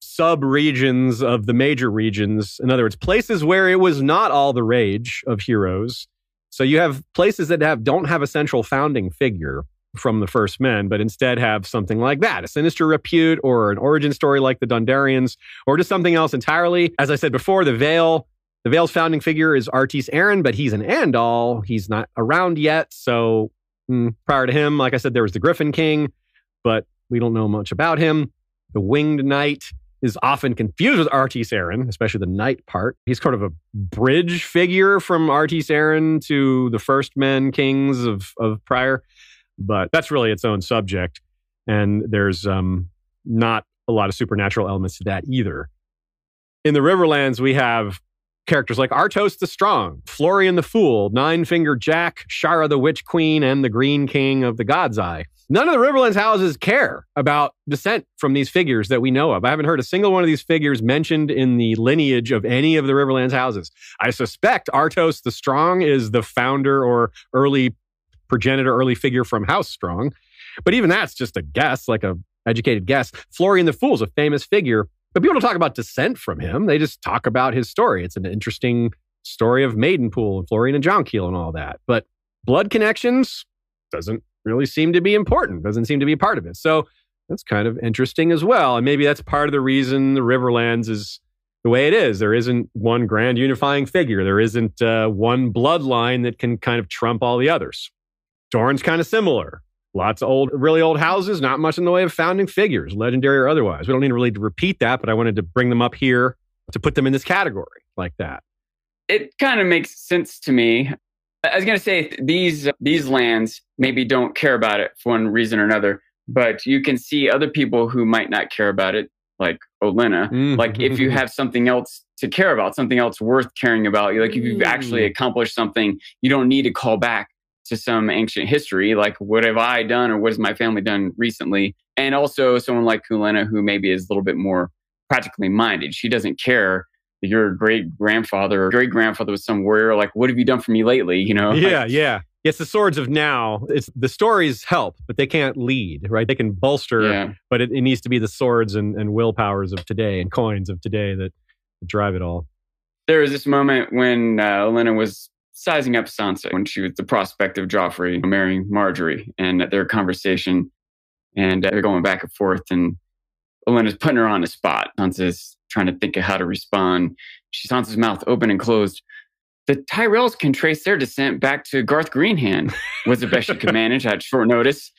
sub regions of the major regions. In other words, places where it was not all the rage of heroes. So you have places that have don't have a central founding figure from the first men, but instead have something like that, a sinister repute or an origin story like the Dondarrions, or just something else entirely. As I said before, the Vale, the Vale's founding figure is Artys Arryn, but he's an Andal. He's not around yet. So mm, prior to him, like I said, there was the Griffin King, but we don't know much about him. The Winged Knight is often confused with Artys Arryn, especially the knight part. He's kind of a bridge figure from Artys Arryn to the first men kings of, of prior but that's really its own subject. And there's um, not a lot of supernatural elements to that either. In the Riverlands, we have characters like Artos the Strong, Florian the Fool, Nine Finger Jack, Shara the Witch Queen, and the Green King of the God's Eye. None of the Riverlands houses care about descent from these figures that we know of. I haven't heard a single one of these figures mentioned in the lineage of any of the Riverlands houses. I suspect Artos the Strong is the founder or early progenitor, early figure from House Strong. But even that's just a guess, like a educated guess. Florian the Fool is a famous figure, but people don't talk about descent from him. They just talk about his story. It's an interesting story of Maidenpool and Florian and Jonquil and all that. But blood connections doesn't really seem to be important, doesn't seem to be part of it. So that's kind of interesting as well. And maybe that's part of the reason the Riverlands is the way it is. There isn't one grand unifying figure. There isn't uh, one bloodline that can kind of trump all the others. Dorne's kind of similar. Lots of old, really old houses, not much in the way of founding figures, legendary or otherwise. We don't need to really repeat that, but I wanted to bring them up here to put them in this category like that. It kind of makes sense to me. I was going to say these these lands maybe don't care about it for one reason or another, but you can see other people who might not care about it, like Olenna. Mm. Like if you have something else to care about, something else worth caring about, like if you've actually accomplished something, you don't need to call back to some ancient history, like what have I done or what has my family done recently? And also someone like Kulena, who maybe is a little bit more practically minded. She doesn't care that your great grandfather or great grandfather was some warrior. Like, what have you done for me lately? You know? Yeah, Like, yeah. It's the swords of now. It's the stories help, but they can't lead, right? They can bolster, Yeah. but it, it needs to be the swords and, and willpowers of today and coins of today that drive it all. There was this moment when uh, Olenna was sizing up Sansa when she was the prospect of Joffrey marrying Margaery and their conversation, and they're going back and forth, and Olenna's putting her on the spot. Sansa's trying to think of how to respond. She Sansa's mouth open and closed. the Tyrells can trace their descent back to Garth Greenhand, was the best she could manage at short notice.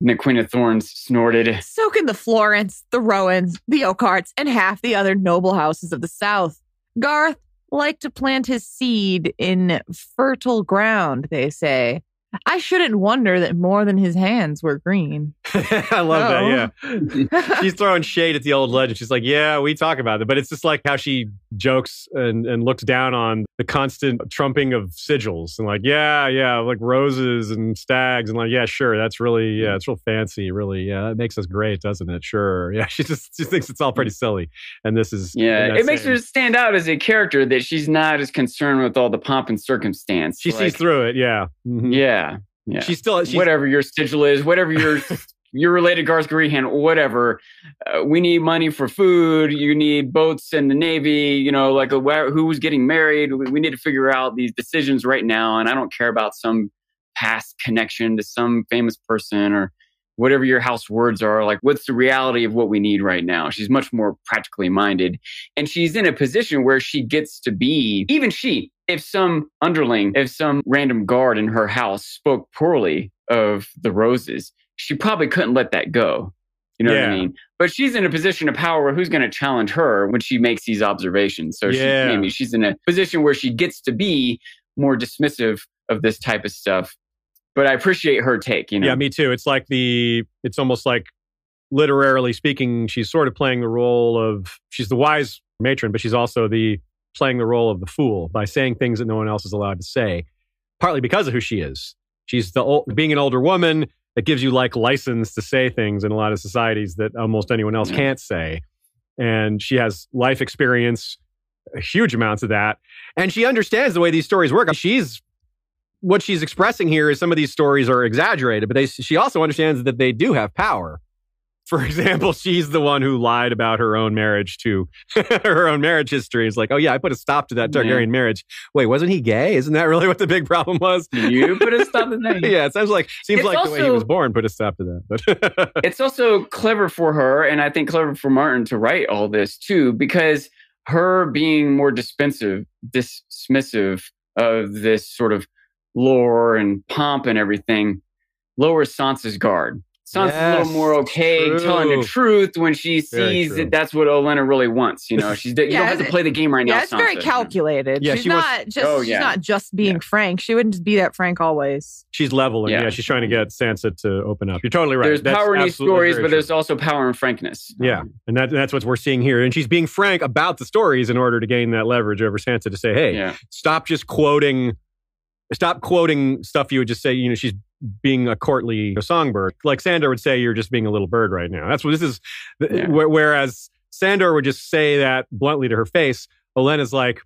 And the Queen of Thorns snorted. So can the Florents, the Rowans, the Oakhearts, and half the other noble houses of the South. Garth liked to plant his seed in fertile ground, they say. I shouldn't wonder that more than his hands were green. I love that. Yeah. She's throwing shade at the old legend. She's like, yeah, we talk about it. But it's just like how she jokes and, and looks down on the constant trumping of sigils and like, yeah, yeah, like roses and stags. And like, yeah, sure. That's really, yeah, it's real fancy. Really. Yeah. It makes us great, doesn't it? Sure. Yeah. She just, she thinks it's all pretty silly. And this is, Yeah, it makes same- her stand out as a character that she's not as concerned with all the pomp and circumstance. She sees through it. Yeah. Mhm. Yeah, yeah. She's still, she's, whatever your sigil is, whatever your you're related Garth Greenhand, whatever. Uh, we need money for food. You need boats in the navy. You know, like uh, where, who's getting married. We, we need to figure out these decisions right now. And I don't care about some past connection to some famous person or whatever your house words are. Like, what's the reality of what we need right now? She's much more practically minded, and she's in a position where she gets to be even she. If some underling, if some random guard in her house spoke poorly of the roses, she probably couldn't let that go. You know what I mean? But she's in a position of power where who's going to challenge her when she makes these observations? So Yeah. she, maybe she's in a position where she gets to be more dismissive of this type of stuff. But I appreciate her take. You know, Yeah, me too. It's like the, it's almost like literarily speaking, she's sort of playing the role of, she's the wise matron, but she's also the, playing the role of the fool by saying things that no one else is allowed to say, partly because of who she is. She's the old, being an older woman that gives you like license to say things in a lot of societies that almost anyone else can't say. And she has life experience, huge amounts of that. And she understands the way these stories work. She's what she's expressing here is some of these stories are exaggerated, but they, she also understands that they do have power. For example, she's the one who lied about her own marriage to her own marriage history. It's like, oh yeah, I put a stop to that Yeah. Targaryen marriage. Wait, wasn't he gay? Isn't that really what the big problem was? you put a stop to that. yeah, it sounds like seems It's like the way he was born put a stop to that. But it's also clever for her, and I think clever for Martin to write all this too, because her being more dispensive, dismissive of this sort of lore and pomp and everything lowers Sansa's guard. Sansa's a little more okay true. telling the truth when she sees true. that that's what Olenna really wants. You know, she's you Yeah, don't have to play the game right now. yeah, it's very calculated. Yeah, she's she wants- not just Oh, she's not just being frank. She wouldn't just be that frank always. she's leveling. Yeah. Yeah. she's trying to get Sansa to open up. You're totally right. There's That's power in these stories, but true. there's also power in frankness. Yeah, and that, that's what we're seeing here. And she's being frank about the stories in order to gain that leverage over Sansa to say, "Hey, Yeah. stop just quoting, stop quoting stuff you would just say." You know, she's being a courtly songbird, like Sandor would say, "You're just being a little bird right now." That's what this is. Yeah. Whereas Sandor would just say that bluntly to her face. Olenna's like,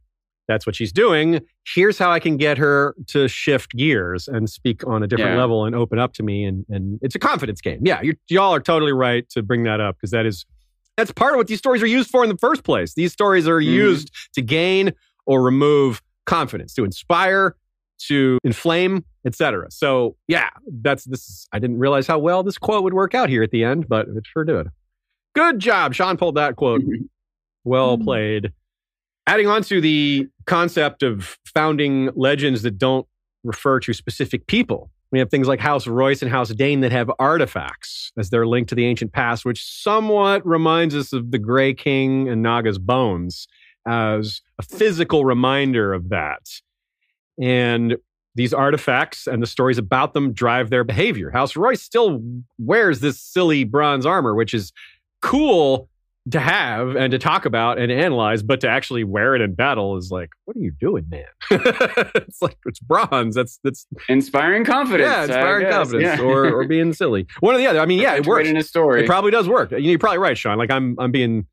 "That's what she's doing. Here's how I can get her to shift gears and speak on a different Yeah. level and open up to me." And and it's a confidence game. Yeah, y'all are totally right to bring that up because that is that's part of what these stories are used for in the first place. These stories are Mhm. used to gain or remove confidence, to inspire, to inflame, etc. So yeah, that's this. I didn't realize how well this quote would work out here at the end, but it sure did. Good job, Sean. Pulled that quote. Well Mhm. played. Adding on to the concept of founding legends that don't refer to specific people. We have things like House Royce and House Dayne that have artifacts as their link to the ancient past, which somewhat reminds us of the Grey King and Naga's bones as a physical reminder of that. And these artifacts and the stories about them drive their behavior. House Royce still wears this silly bronze armor, which is cool to have and to talk about and analyze, but to actually wear it in battle is like, what are you doing, man? it's like it's bronze. That's that's Inspiring confidence. yeah, inspiring confidence Yeah. or or being silly. One or the other. I mean, yeah, it works. in a story. It probably does work. You're probably right, Sean. Like I'm, I'm being,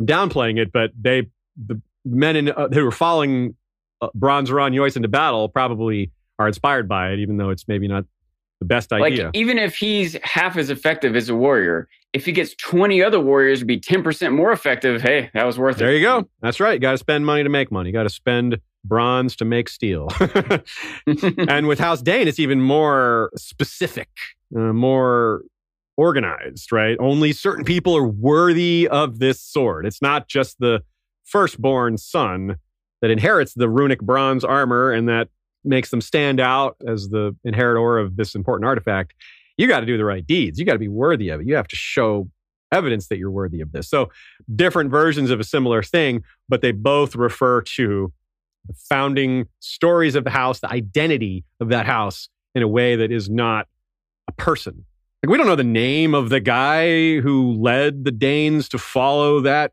I'm downplaying it, but they, the men in, uh, who were following uh, Bronze Yohn Royce into battle probably are inspired by it, even though it's maybe not the best idea. Like even if he's half as effective as a warrior, if he gets 20 other warriors to be 10% more effective, hey, that was worth there it. There you go. That's right. You got to spend money to make money. You got to spend bronze to make steel. and with House Dayne, it's even more specific, uh, more organized, right? Only certain people are worthy of this sword. It's not just the firstborn son that inherits the runic bronze armor and that makes them stand out as the inheritor of this important artifact, you got to do the right deeds. You got to be worthy of it. You have to show evidence that you're worthy of this. So, different versions of a similar thing, but they both refer to the founding stories of the house, the identity of that house in a way that is not a person. Like, we don't know the name of the guy who led the Daynes to follow that,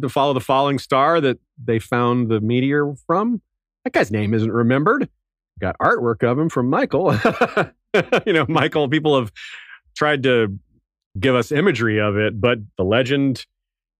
to follow the falling star that they found the meteor from. That guy's name isn't remembered. Got artwork of him from Michael. you know, Michael, people have tried to give us imagery of it, but the legend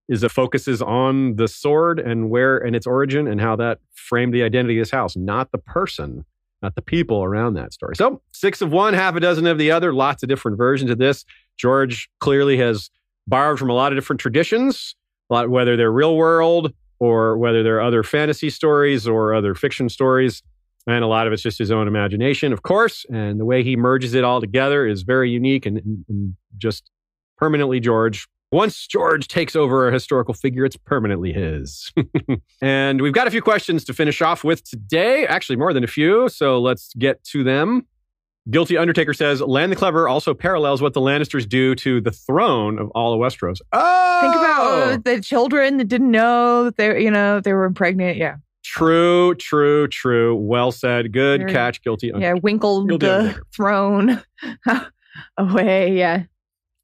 is it focuses on the sword and where and its origin and how that framed the identity of this house, not the person, not the people around that story. So six of one, half a dozen of the other, lots of different versions of this. George clearly has borrowed from a lot of different traditions, a lot, whether they're real world or whether they're other fantasy stories or other fiction stories. And a lot of it's just his own imagination, of course. And the way he merges it all together is very unique and, and just permanently George. Once George takes over a historical figure, it's permanently his. and we've got a few questions to finish off with today. Actually, more than a few. So let's get to them. Guilty Undertaker says, Lann the Clever also parallels what the Lannisters do to the throne of all of Westeros. Oh! Think about the children that didn't know that they, you know, they were pregnant. Yeah. True, true, true. Well said. Good Very- catch, Guilty Yeah. Undertaker. Winkled Guilty the Undertaker. throne away. Yeah.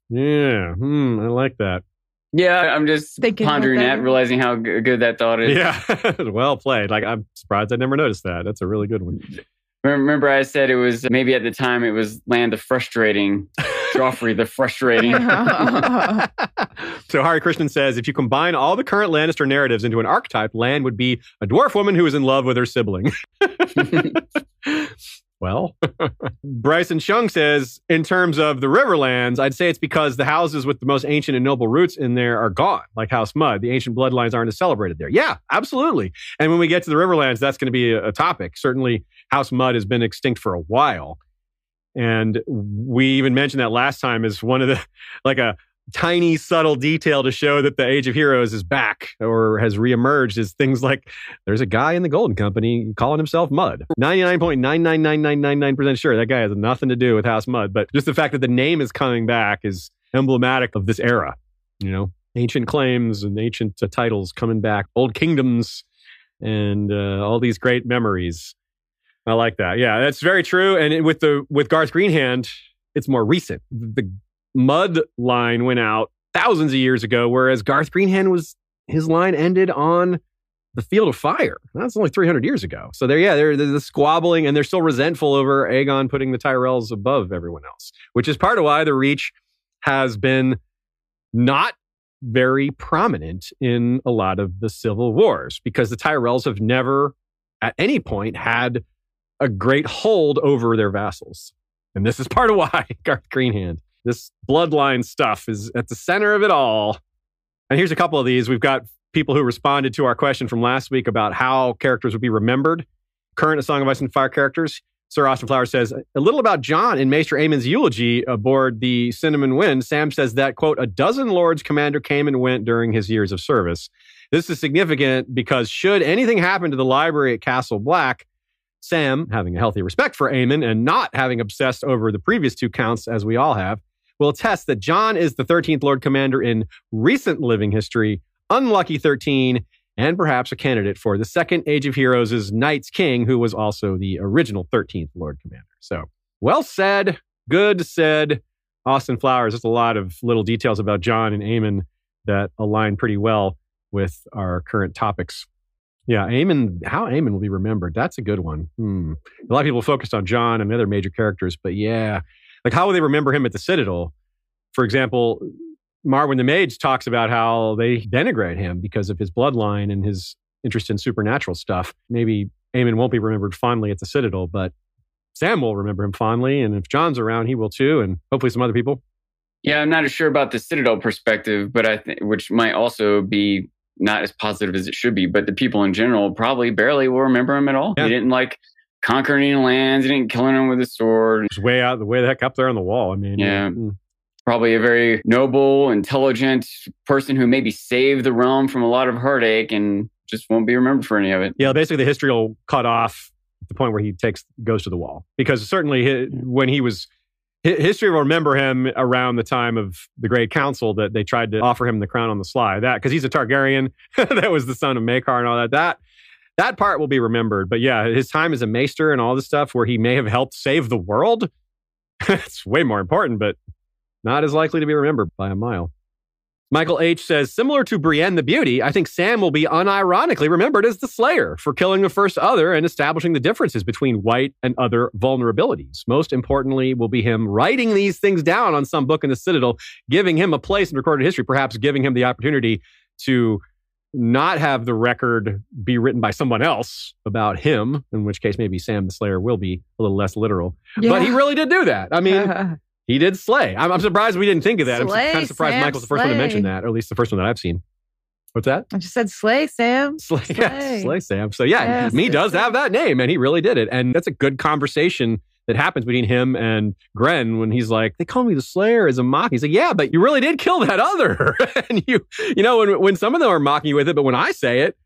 Yeah, hmm, I like that. Yeah, I'm just Thinking pondering that. that, realizing how good that thought is. Yeah, well played. Like I'm surprised I never noticed that. That's a really good one. Remember, I said it was maybe at the time it was Lann the Frustrating, Joffrey the Frustrating. so Hari Krishnan says, if you combine all the current Lannister narratives into an archetype, Lann would be a dwarf woman who is in love with her sibling. well, Bryson Chung says, in terms of the Riverlands, I'd say it's because the houses with the most ancient and noble roots in there are gone, like House Mud. The ancient bloodlines aren't as celebrated there. Yeah, absolutely. And when we get to the Riverlands, that's going to be a topic. Certainly, House Mud has been extinct for a while. And we even mentioned that last time as one of the, like a tiny, subtle detail to show that the Age of Heroes is back or has reemerged is things like there's a guy in the Golden Company calling himself Mud. 99.999999% sure that guy has nothing to do with House Mud, but just the fact that the name is coming back is emblematic of this era. You know, ancient claims and ancient uh, titles coming back, old kingdoms, and uh, all these great memories. I like that. Yeah, that's very true. And it- with the with Garth Greenhand, it's more recent. The Mud line went out thousands of years ago, whereas Garth Greenhand was his line ended on the Field of Fire. That's only 300 years ago. So they're yeah, they're, they're the squabbling and they're still resentful over Aegon putting the Tyrells above everyone else, which is part of why the Reach has been not very prominent in a lot of the civil wars because the Tyrells have never at any point had a great hold over their vassals. And this is part of why Garth Greenhand, this bloodline stuff is at the center of it all. And here's a couple of these. We've got people who responded to our question from last week about how characters would be remembered. Current A Song of Ice and Fire characters. Sir Austin Flower says a little about Jon in Maester Aemon's eulogy aboard the Cinnamon Wind. Sam says that, quote, a dozen lords commander came and went during his years of service. This is significant because should anything happen to the library at Castle Black, Sam, having a healthy respect for Aemon and not having obsessed over the previous two counts as we all have, will attest that Jon is the 13th Lord Commander in recent living history, unlucky 13, and perhaps a candidate for the second Age of Heroes' Night's King, who was also the original 13th Lord Commander. So, well said, good said. Austin Flowers, there's a lot of little details about Jon and Aemon that align pretty well with our current topics. Yeah, Aemon, how Aemon will be remembered. That's a good one. Hmm. A lot of people focused on Jon and the other major characters, but yeah, like how will they remember him at the Citadel? For example, Marwyn the Mage talks about how they denigrate him because of his bloodline and his interest in supernatural stuff. Maybe Aemon won't be remembered fondly at the Citadel, but Sam will remember him fondly. And if Jon's around, he will too, and hopefully some other people. Yeah, I'm not sure about the Citadel perspective, but I think which might also be not as positive as it should be. But the people in general probably barely will remember him at all. Yeah. He didn't like conquer any lands. He didn't kill anyone with a sword. Just way out the way the heck up there on the wall. I mean, Yeah. hmm. Probably a very noble, intelligent person who maybe saved the realm from a lot of heartache and just won't be remembered for any of it. Yeah, basically the history will cut off at the point where he takes goes to the wall because certainly hi when he was history will remember him around the time of the Great Council that they tried to offer him the crown on the sly. That because he's a Targaryen, that was the son of Maekar and all that. That that part will be remembered. But yeah, his time as a maester and all this stuff where he may have helped save the world, it's way more important, but not as likely to be remembered by a mile. Michael H says, similar to Brienne the Beauty, I think Sam will be unironically remembered as the Slayer for killing the first other and establishing the differences between white and other vulnerabilities. Most importantly, will be him writing these things down on some book in the Citadel, giving him a place in recorded history, perhaps giving him the opportunity to not have the record be written by someone else about him, in which case maybe Sam the Slayer will be a little less literal. But he really did do that. I mean, he did slay. I'm, I'm surprised we didn't think of that. I'm kind of surprised Sam, Michael's the first one to mention that, or at least the first one that I've seen. What's that? I just said slay, Sam. Slay, yeah, Slay. slay Sam. So yeah, Yes, me does have that name, and he really did it. And that's a good conversation that happens between him and Grenn when he's like, "They call me the Slayer as a mock." He's like, "Yeah, but you really did kill that other." and you, you know, when when some of them are mocking you with it, but when I say it,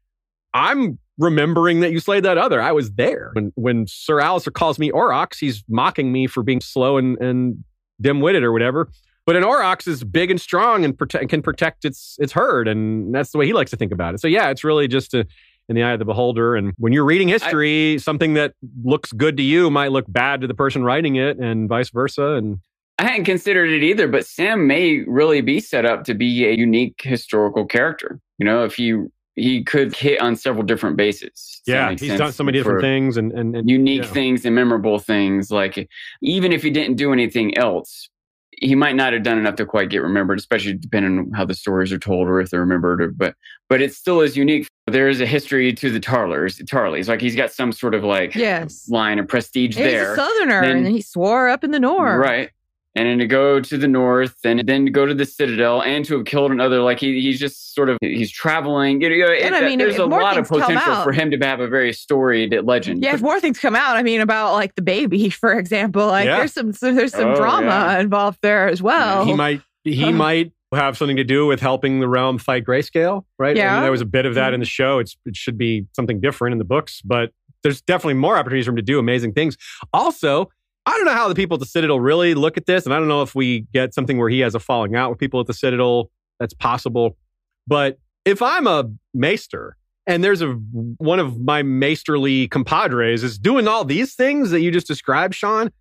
I'm remembering that you slayed that other. I was there when when Sir Alliser calls me Aurochs. He's mocking me for being slow and and dim-witted or whatever. But an Aurochs is big and strong and prote- can protect its its herd, and that's the way he likes to think about it. So yeah, it's really just a, in the eye of the beholder. And when you're reading history, something that looks good to you might look bad to the person writing it, and vice versa. And I hadn't considered it either, but Sam may really be set up to be a unique historical character. You know, if he he could hit on several different bases. Yeah, he's done so many different things, and and, and unique yeah. things and memorable things. Like even if he didn't do anything else, he might not have done enough to quite get remembered, especially depending on how the stories are told or if they're remembered. Or, but but it still is unique. There is a history to the Tarlers. Tarleys, like he's got some sort of like Yes. line of prestige He's there. a southerner, Then- and he swore up in the north. Right. And then to go to the north and then to go to the citadel and to have killed another, like he, he's just sort of, he's traveling. You know, And it- I mean, there's if a lot of potential out- for him to have a very storied legend. Yeah, if more things come out, I mean, about like the baby, for example, like Yeah. there's some so there's some Oh, drama yeah. involved there as well. he might he might have something to do with helping the realm fight grayscale right I Yeah. mean, there was a bit of that mm-hmm. in the show it's, it should be something different in the books but there's definitely more opportunities for him to do amazing things also i don't know how the people at the citadel really look at this and i don't know if we get something where he has a falling out with people at the citadel that's possible but if i'm a maester and there's a one of my maesterly compadres is doing all these things that you just described sean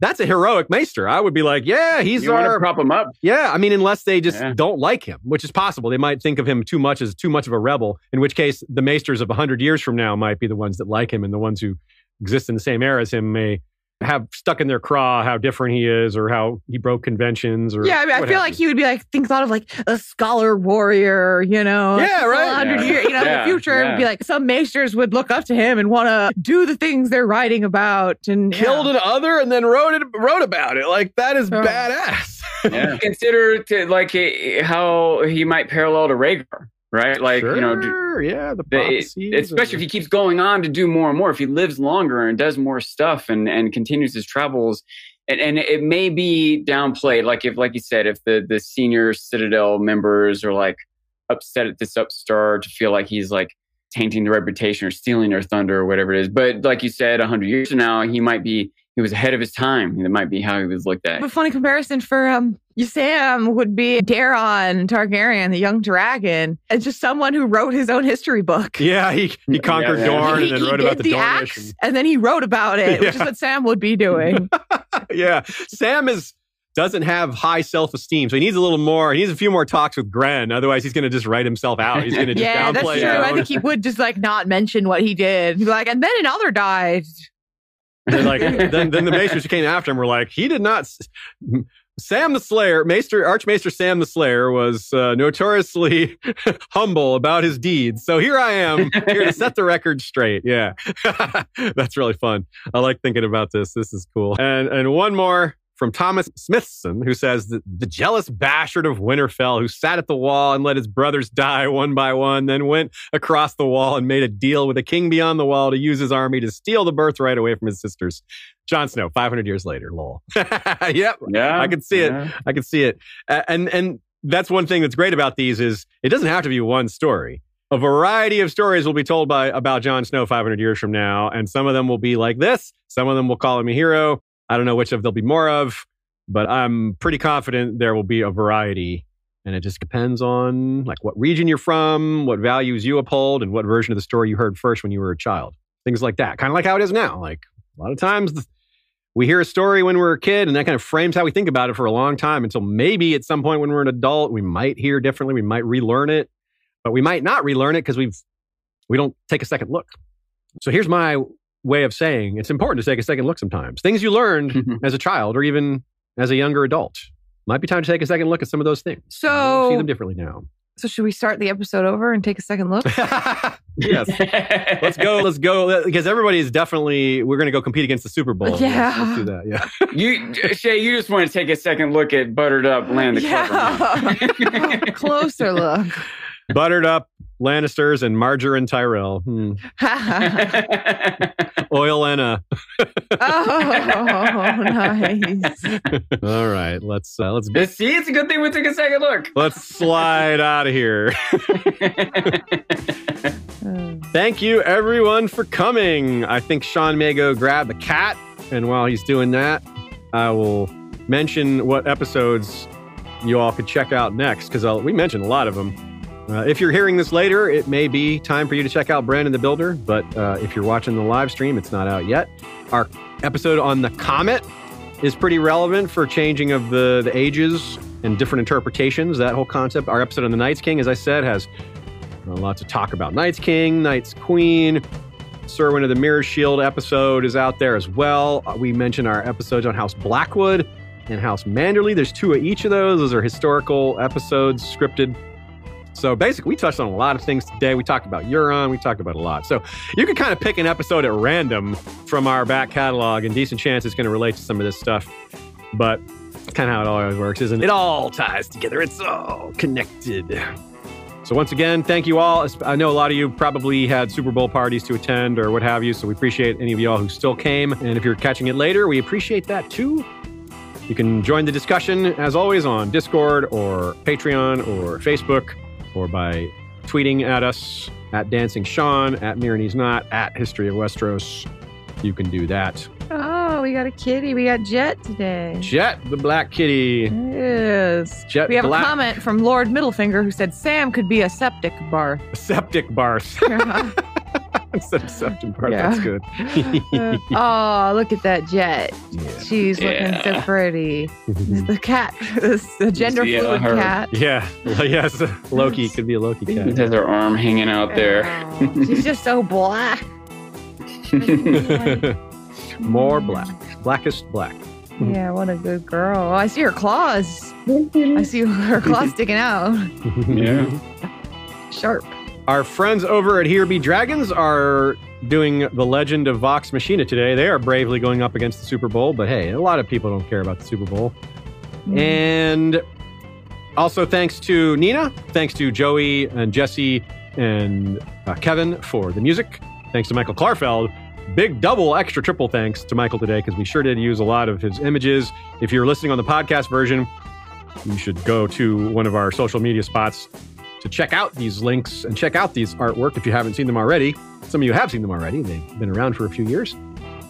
that's a heroic maester. I would be like, yeah, he's you want to our prop him up. yeah, I mean, unless they just Yeah. don't like him, which is possible. They might think of him too much as too much of a rebel, in which case the maesters of 100 years from now might be the ones that like him, and the ones who exist in the same era as him may have stuck in their craw how different he is or how he broke conventions or yeah, I mean, I feel like he would be like think thought of like a scholar warrior, you know, Yeah, right. hundred Yeah. years, you know, in the future it would be like some maesters would look up to him and want to do the things they're writing about, and killed yeah. an other and then wrote it wrote about it. Like that is Oh. badass. Yeah. Consider to like how he might parallel to Rhaegar, right? Like, you know, do- Sure, yeah, the the- it- prophecies especially if he keeps going on to do more and more, if he lives longer and does more stuff and, and continues his travels, and, and it may be downplayed, like if, like you said, if the the senior Citadel members are like upset at this upstart to feel like he's like tainting the reputation or stealing their thunder or whatever it is, but like you said, hundred years from now, he might be he was ahead of his time. That might be how he was looked at. A funny comparison for um Sam would be Daeron Targaryen, the young dragon, and just someone who wrote his own history book. Yeah, he he conquered yeah. Dorne he, and then he wrote did about the, the Dornish. axe, and then he wrote about it, which is what Sam would be doing. yeah, Sam is doesn't have high self esteem, so he needs a little more. He needs a few more talks with Grenn. Otherwise, he's going to just write himself out. He's going to just yeah, that's downplay. true. I think he would just like not mention what he did. He'd be like, and then another died. They're like then then the maesters who came after him were like, he did not. Sam the Slayer, Maester Archmaester Sam the Slayer was uh, notoriously humble about his deeds. So here I am, here to set the record straight. Yeah, that's really fun. I like thinking about this. This is cool. And and one more from Thomas Smithson, who says that the jealous bastard of Winterfell, who sat at the wall and let his brothers die one by one, then went across the wall and made a deal with a king beyond the wall to use his army to steal the birthright away from his sisters. Jon Snow, 500 years later, lol. yep, Yeah, I can see it. I can see it. And and that's one thing that's great about these is it doesn't have to be one story. A variety of stories will be told by about Jon Snow 500 years from now, and some of them will be like this. Some of them will call him a hero. I don't know which of there'll be more of, but I'm pretty confident there will be a variety. And it just depends on like what region you're from, what values you uphold, and what version of the story you heard first when you were a child. Things like that. Kind of like how it is now. Like a lot of times we hear a story when we're a kid, and that kind of frames how we think about it for a long time until maybe at some point when we're an adult, we might hear differently. We might relearn it, but we might not relearn it because we've we don't take a second look. So here's my way of saying it's important to take a second look sometimes. Things you learned mm-hmm. as a child or even as a younger adult. Might be time to take a second look at some of those things. So, see them differently now. so should we start the episode over and take a second look? yes. Let's go. Let's go. Because everybody is definitely, we're going to go compete against the Super Bowl. Let's- Yeah. Let's, do that. Yeah. You, Shay, you just want to take a second look at Buttered Up Land of Yeah. Closer look. Buttered up Lannisters and Margarine Tyrell. Hmm. Oil Anna. oh, nice. All right. Let's, uh, let's, Clover. See, it's a good thing we took a second look. let's slide out of here. Thank you, everyone, for coming. I think Sean may go grab the cat. And while he's doing that, I will mention what episodes you all could check out next because we mentioned a lot of them. Uh, if you're hearing this later, it may be time for you to check out Brandon the Builder. But uh, if you're watching the live stream, it's not out yet. Our episode on the comet is pretty relevant for changing of the, the ages and different interpretations. That whole concept. Our episode on the Night's King, as I said, has uh, lots of talk about Night's King, Night's Queen. Serwyn of the Mirror Shield episode is out there as well. Uh, we mentioned our episodes on House Blackwood and House Manderley. There's two of each of those. Those are historical episodes, scripted. So basically, we touched on a lot of things today. We talked about Euron. We talked about a lot. So you can kind of pick an episode at random from our back catalog, and decent chance it's going to relate to some of this stuff. But it's kind of how it always works, isn't it? It all ties together. It's all connected. So once again, thank you all. I know a lot of you probably had Super Bowl parties to attend or what have you, so we appreciate any of y'all who still came. And if you're catching it later, we appreciate that too. You can join the discussion as always on Discord or Patreon or Facebook or by tweeting at us at Dancing Sean, at Mirrorneys Not, at History of Westeros. You can do that. oh, we got a kitty. We got Jet today. Jet the Black Kitty. Yes. Jet We have Black a comment from Lord Middlefinger who said Sam could be a septic bar. Septic Barth. Uh, Instead of septic Barth. Yeah. That's good. oh, look at that Jet. Yeah. She's looking so pretty. The cat, the gender Yeah, fluid her. cat. Yeah, yes, Loki could be a Loki It cat. has her arm hanging out there. Oh, she's just so black. More black, blackest black. Yeah, what a good girl. Oh, I see her claws. I see her claws sticking out. Yeah. Sharp. Our friends over at Here Be Dragons are doing the Legend of Vox Machina today. They are bravely going up against the Super Bowl, but hey, a lot of people don't care about the Super Bowl. And also, thanks to Nina, thanks to Joey and Jesse and uh, Kevin for the music. Thanks to Michael Klarfeld. Big double, extra, triple thanks to Michael today because we sure did use a lot of his images. If you're listening on the podcast version, you should go to one of our social media spots to check out these links and check out these artwork if you haven't seen them already. Some of you have seen them already, they've been around for a few years.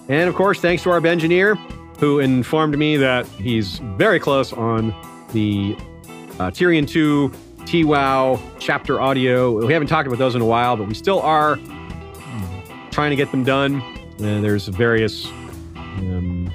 And of course, thanks to our engineer who informed me that he's very close on the uh, Tyrion 2 TWOW chapter audio. We haven't talked about those in a while, but we still are trying to get them done. And there's various um,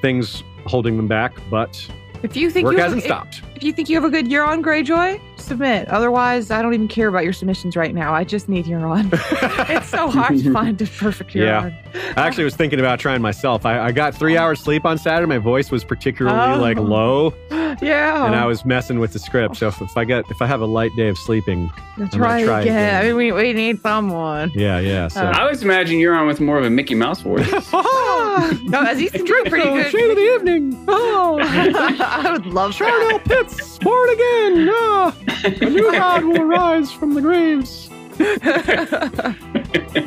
things holding them back, but If you think work you hasn't if, stopped. If you think you have a good Euron Greyjoy, submit. Otherwise, I don't even care about your submissions right now. I just need Euron. it's so hard to find a perfect Euron. Yeah. I actually was thinking about trying myself. I, I got three hours sleep on Saturday. My voice was particularly Oh. like low, Yeah. and I was messing with the script. So if, if I get if I have a light day of sleeping, Let's I'm try, try again. again. I mean, we, we need someone. yeah, yeah. So Uh, I was imagining Euron with more of a Mickey Mouse voice. no, as can do pretty good. Shade of the evening. Oh, I would love Charnel that. Born again. Ah, a new god will arise from the graves.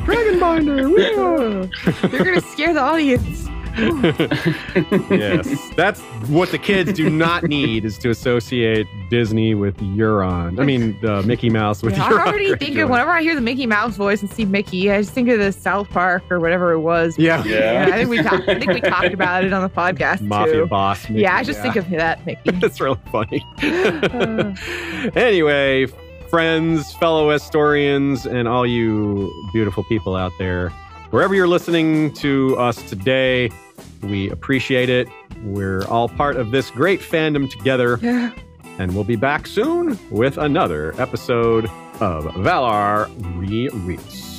Dragonbinder. woo. You're gonna scare the audience. yes, that's what the kids do not need is to associate Disney with Euron. I mean, uh, Mickey Mouse with Yeah, I already Greyjoy. think of whenever I hear the Mickey Mouse voice and see Mickey, I just think of the South Park or whatever it was. Yeah. Yeah. I think we talked. I think we talked about it on the podcast Mafia too. boss. Mickey, yeah, I just think of that Mickey. That's really funny. anyway, friends, fellow historians, and all you beautiful people out there, wherever you're listening to us today, we appreciate it. We're all part of this great fandom together, Yeah. and we'll be back soon with another episode of Valar Rereads.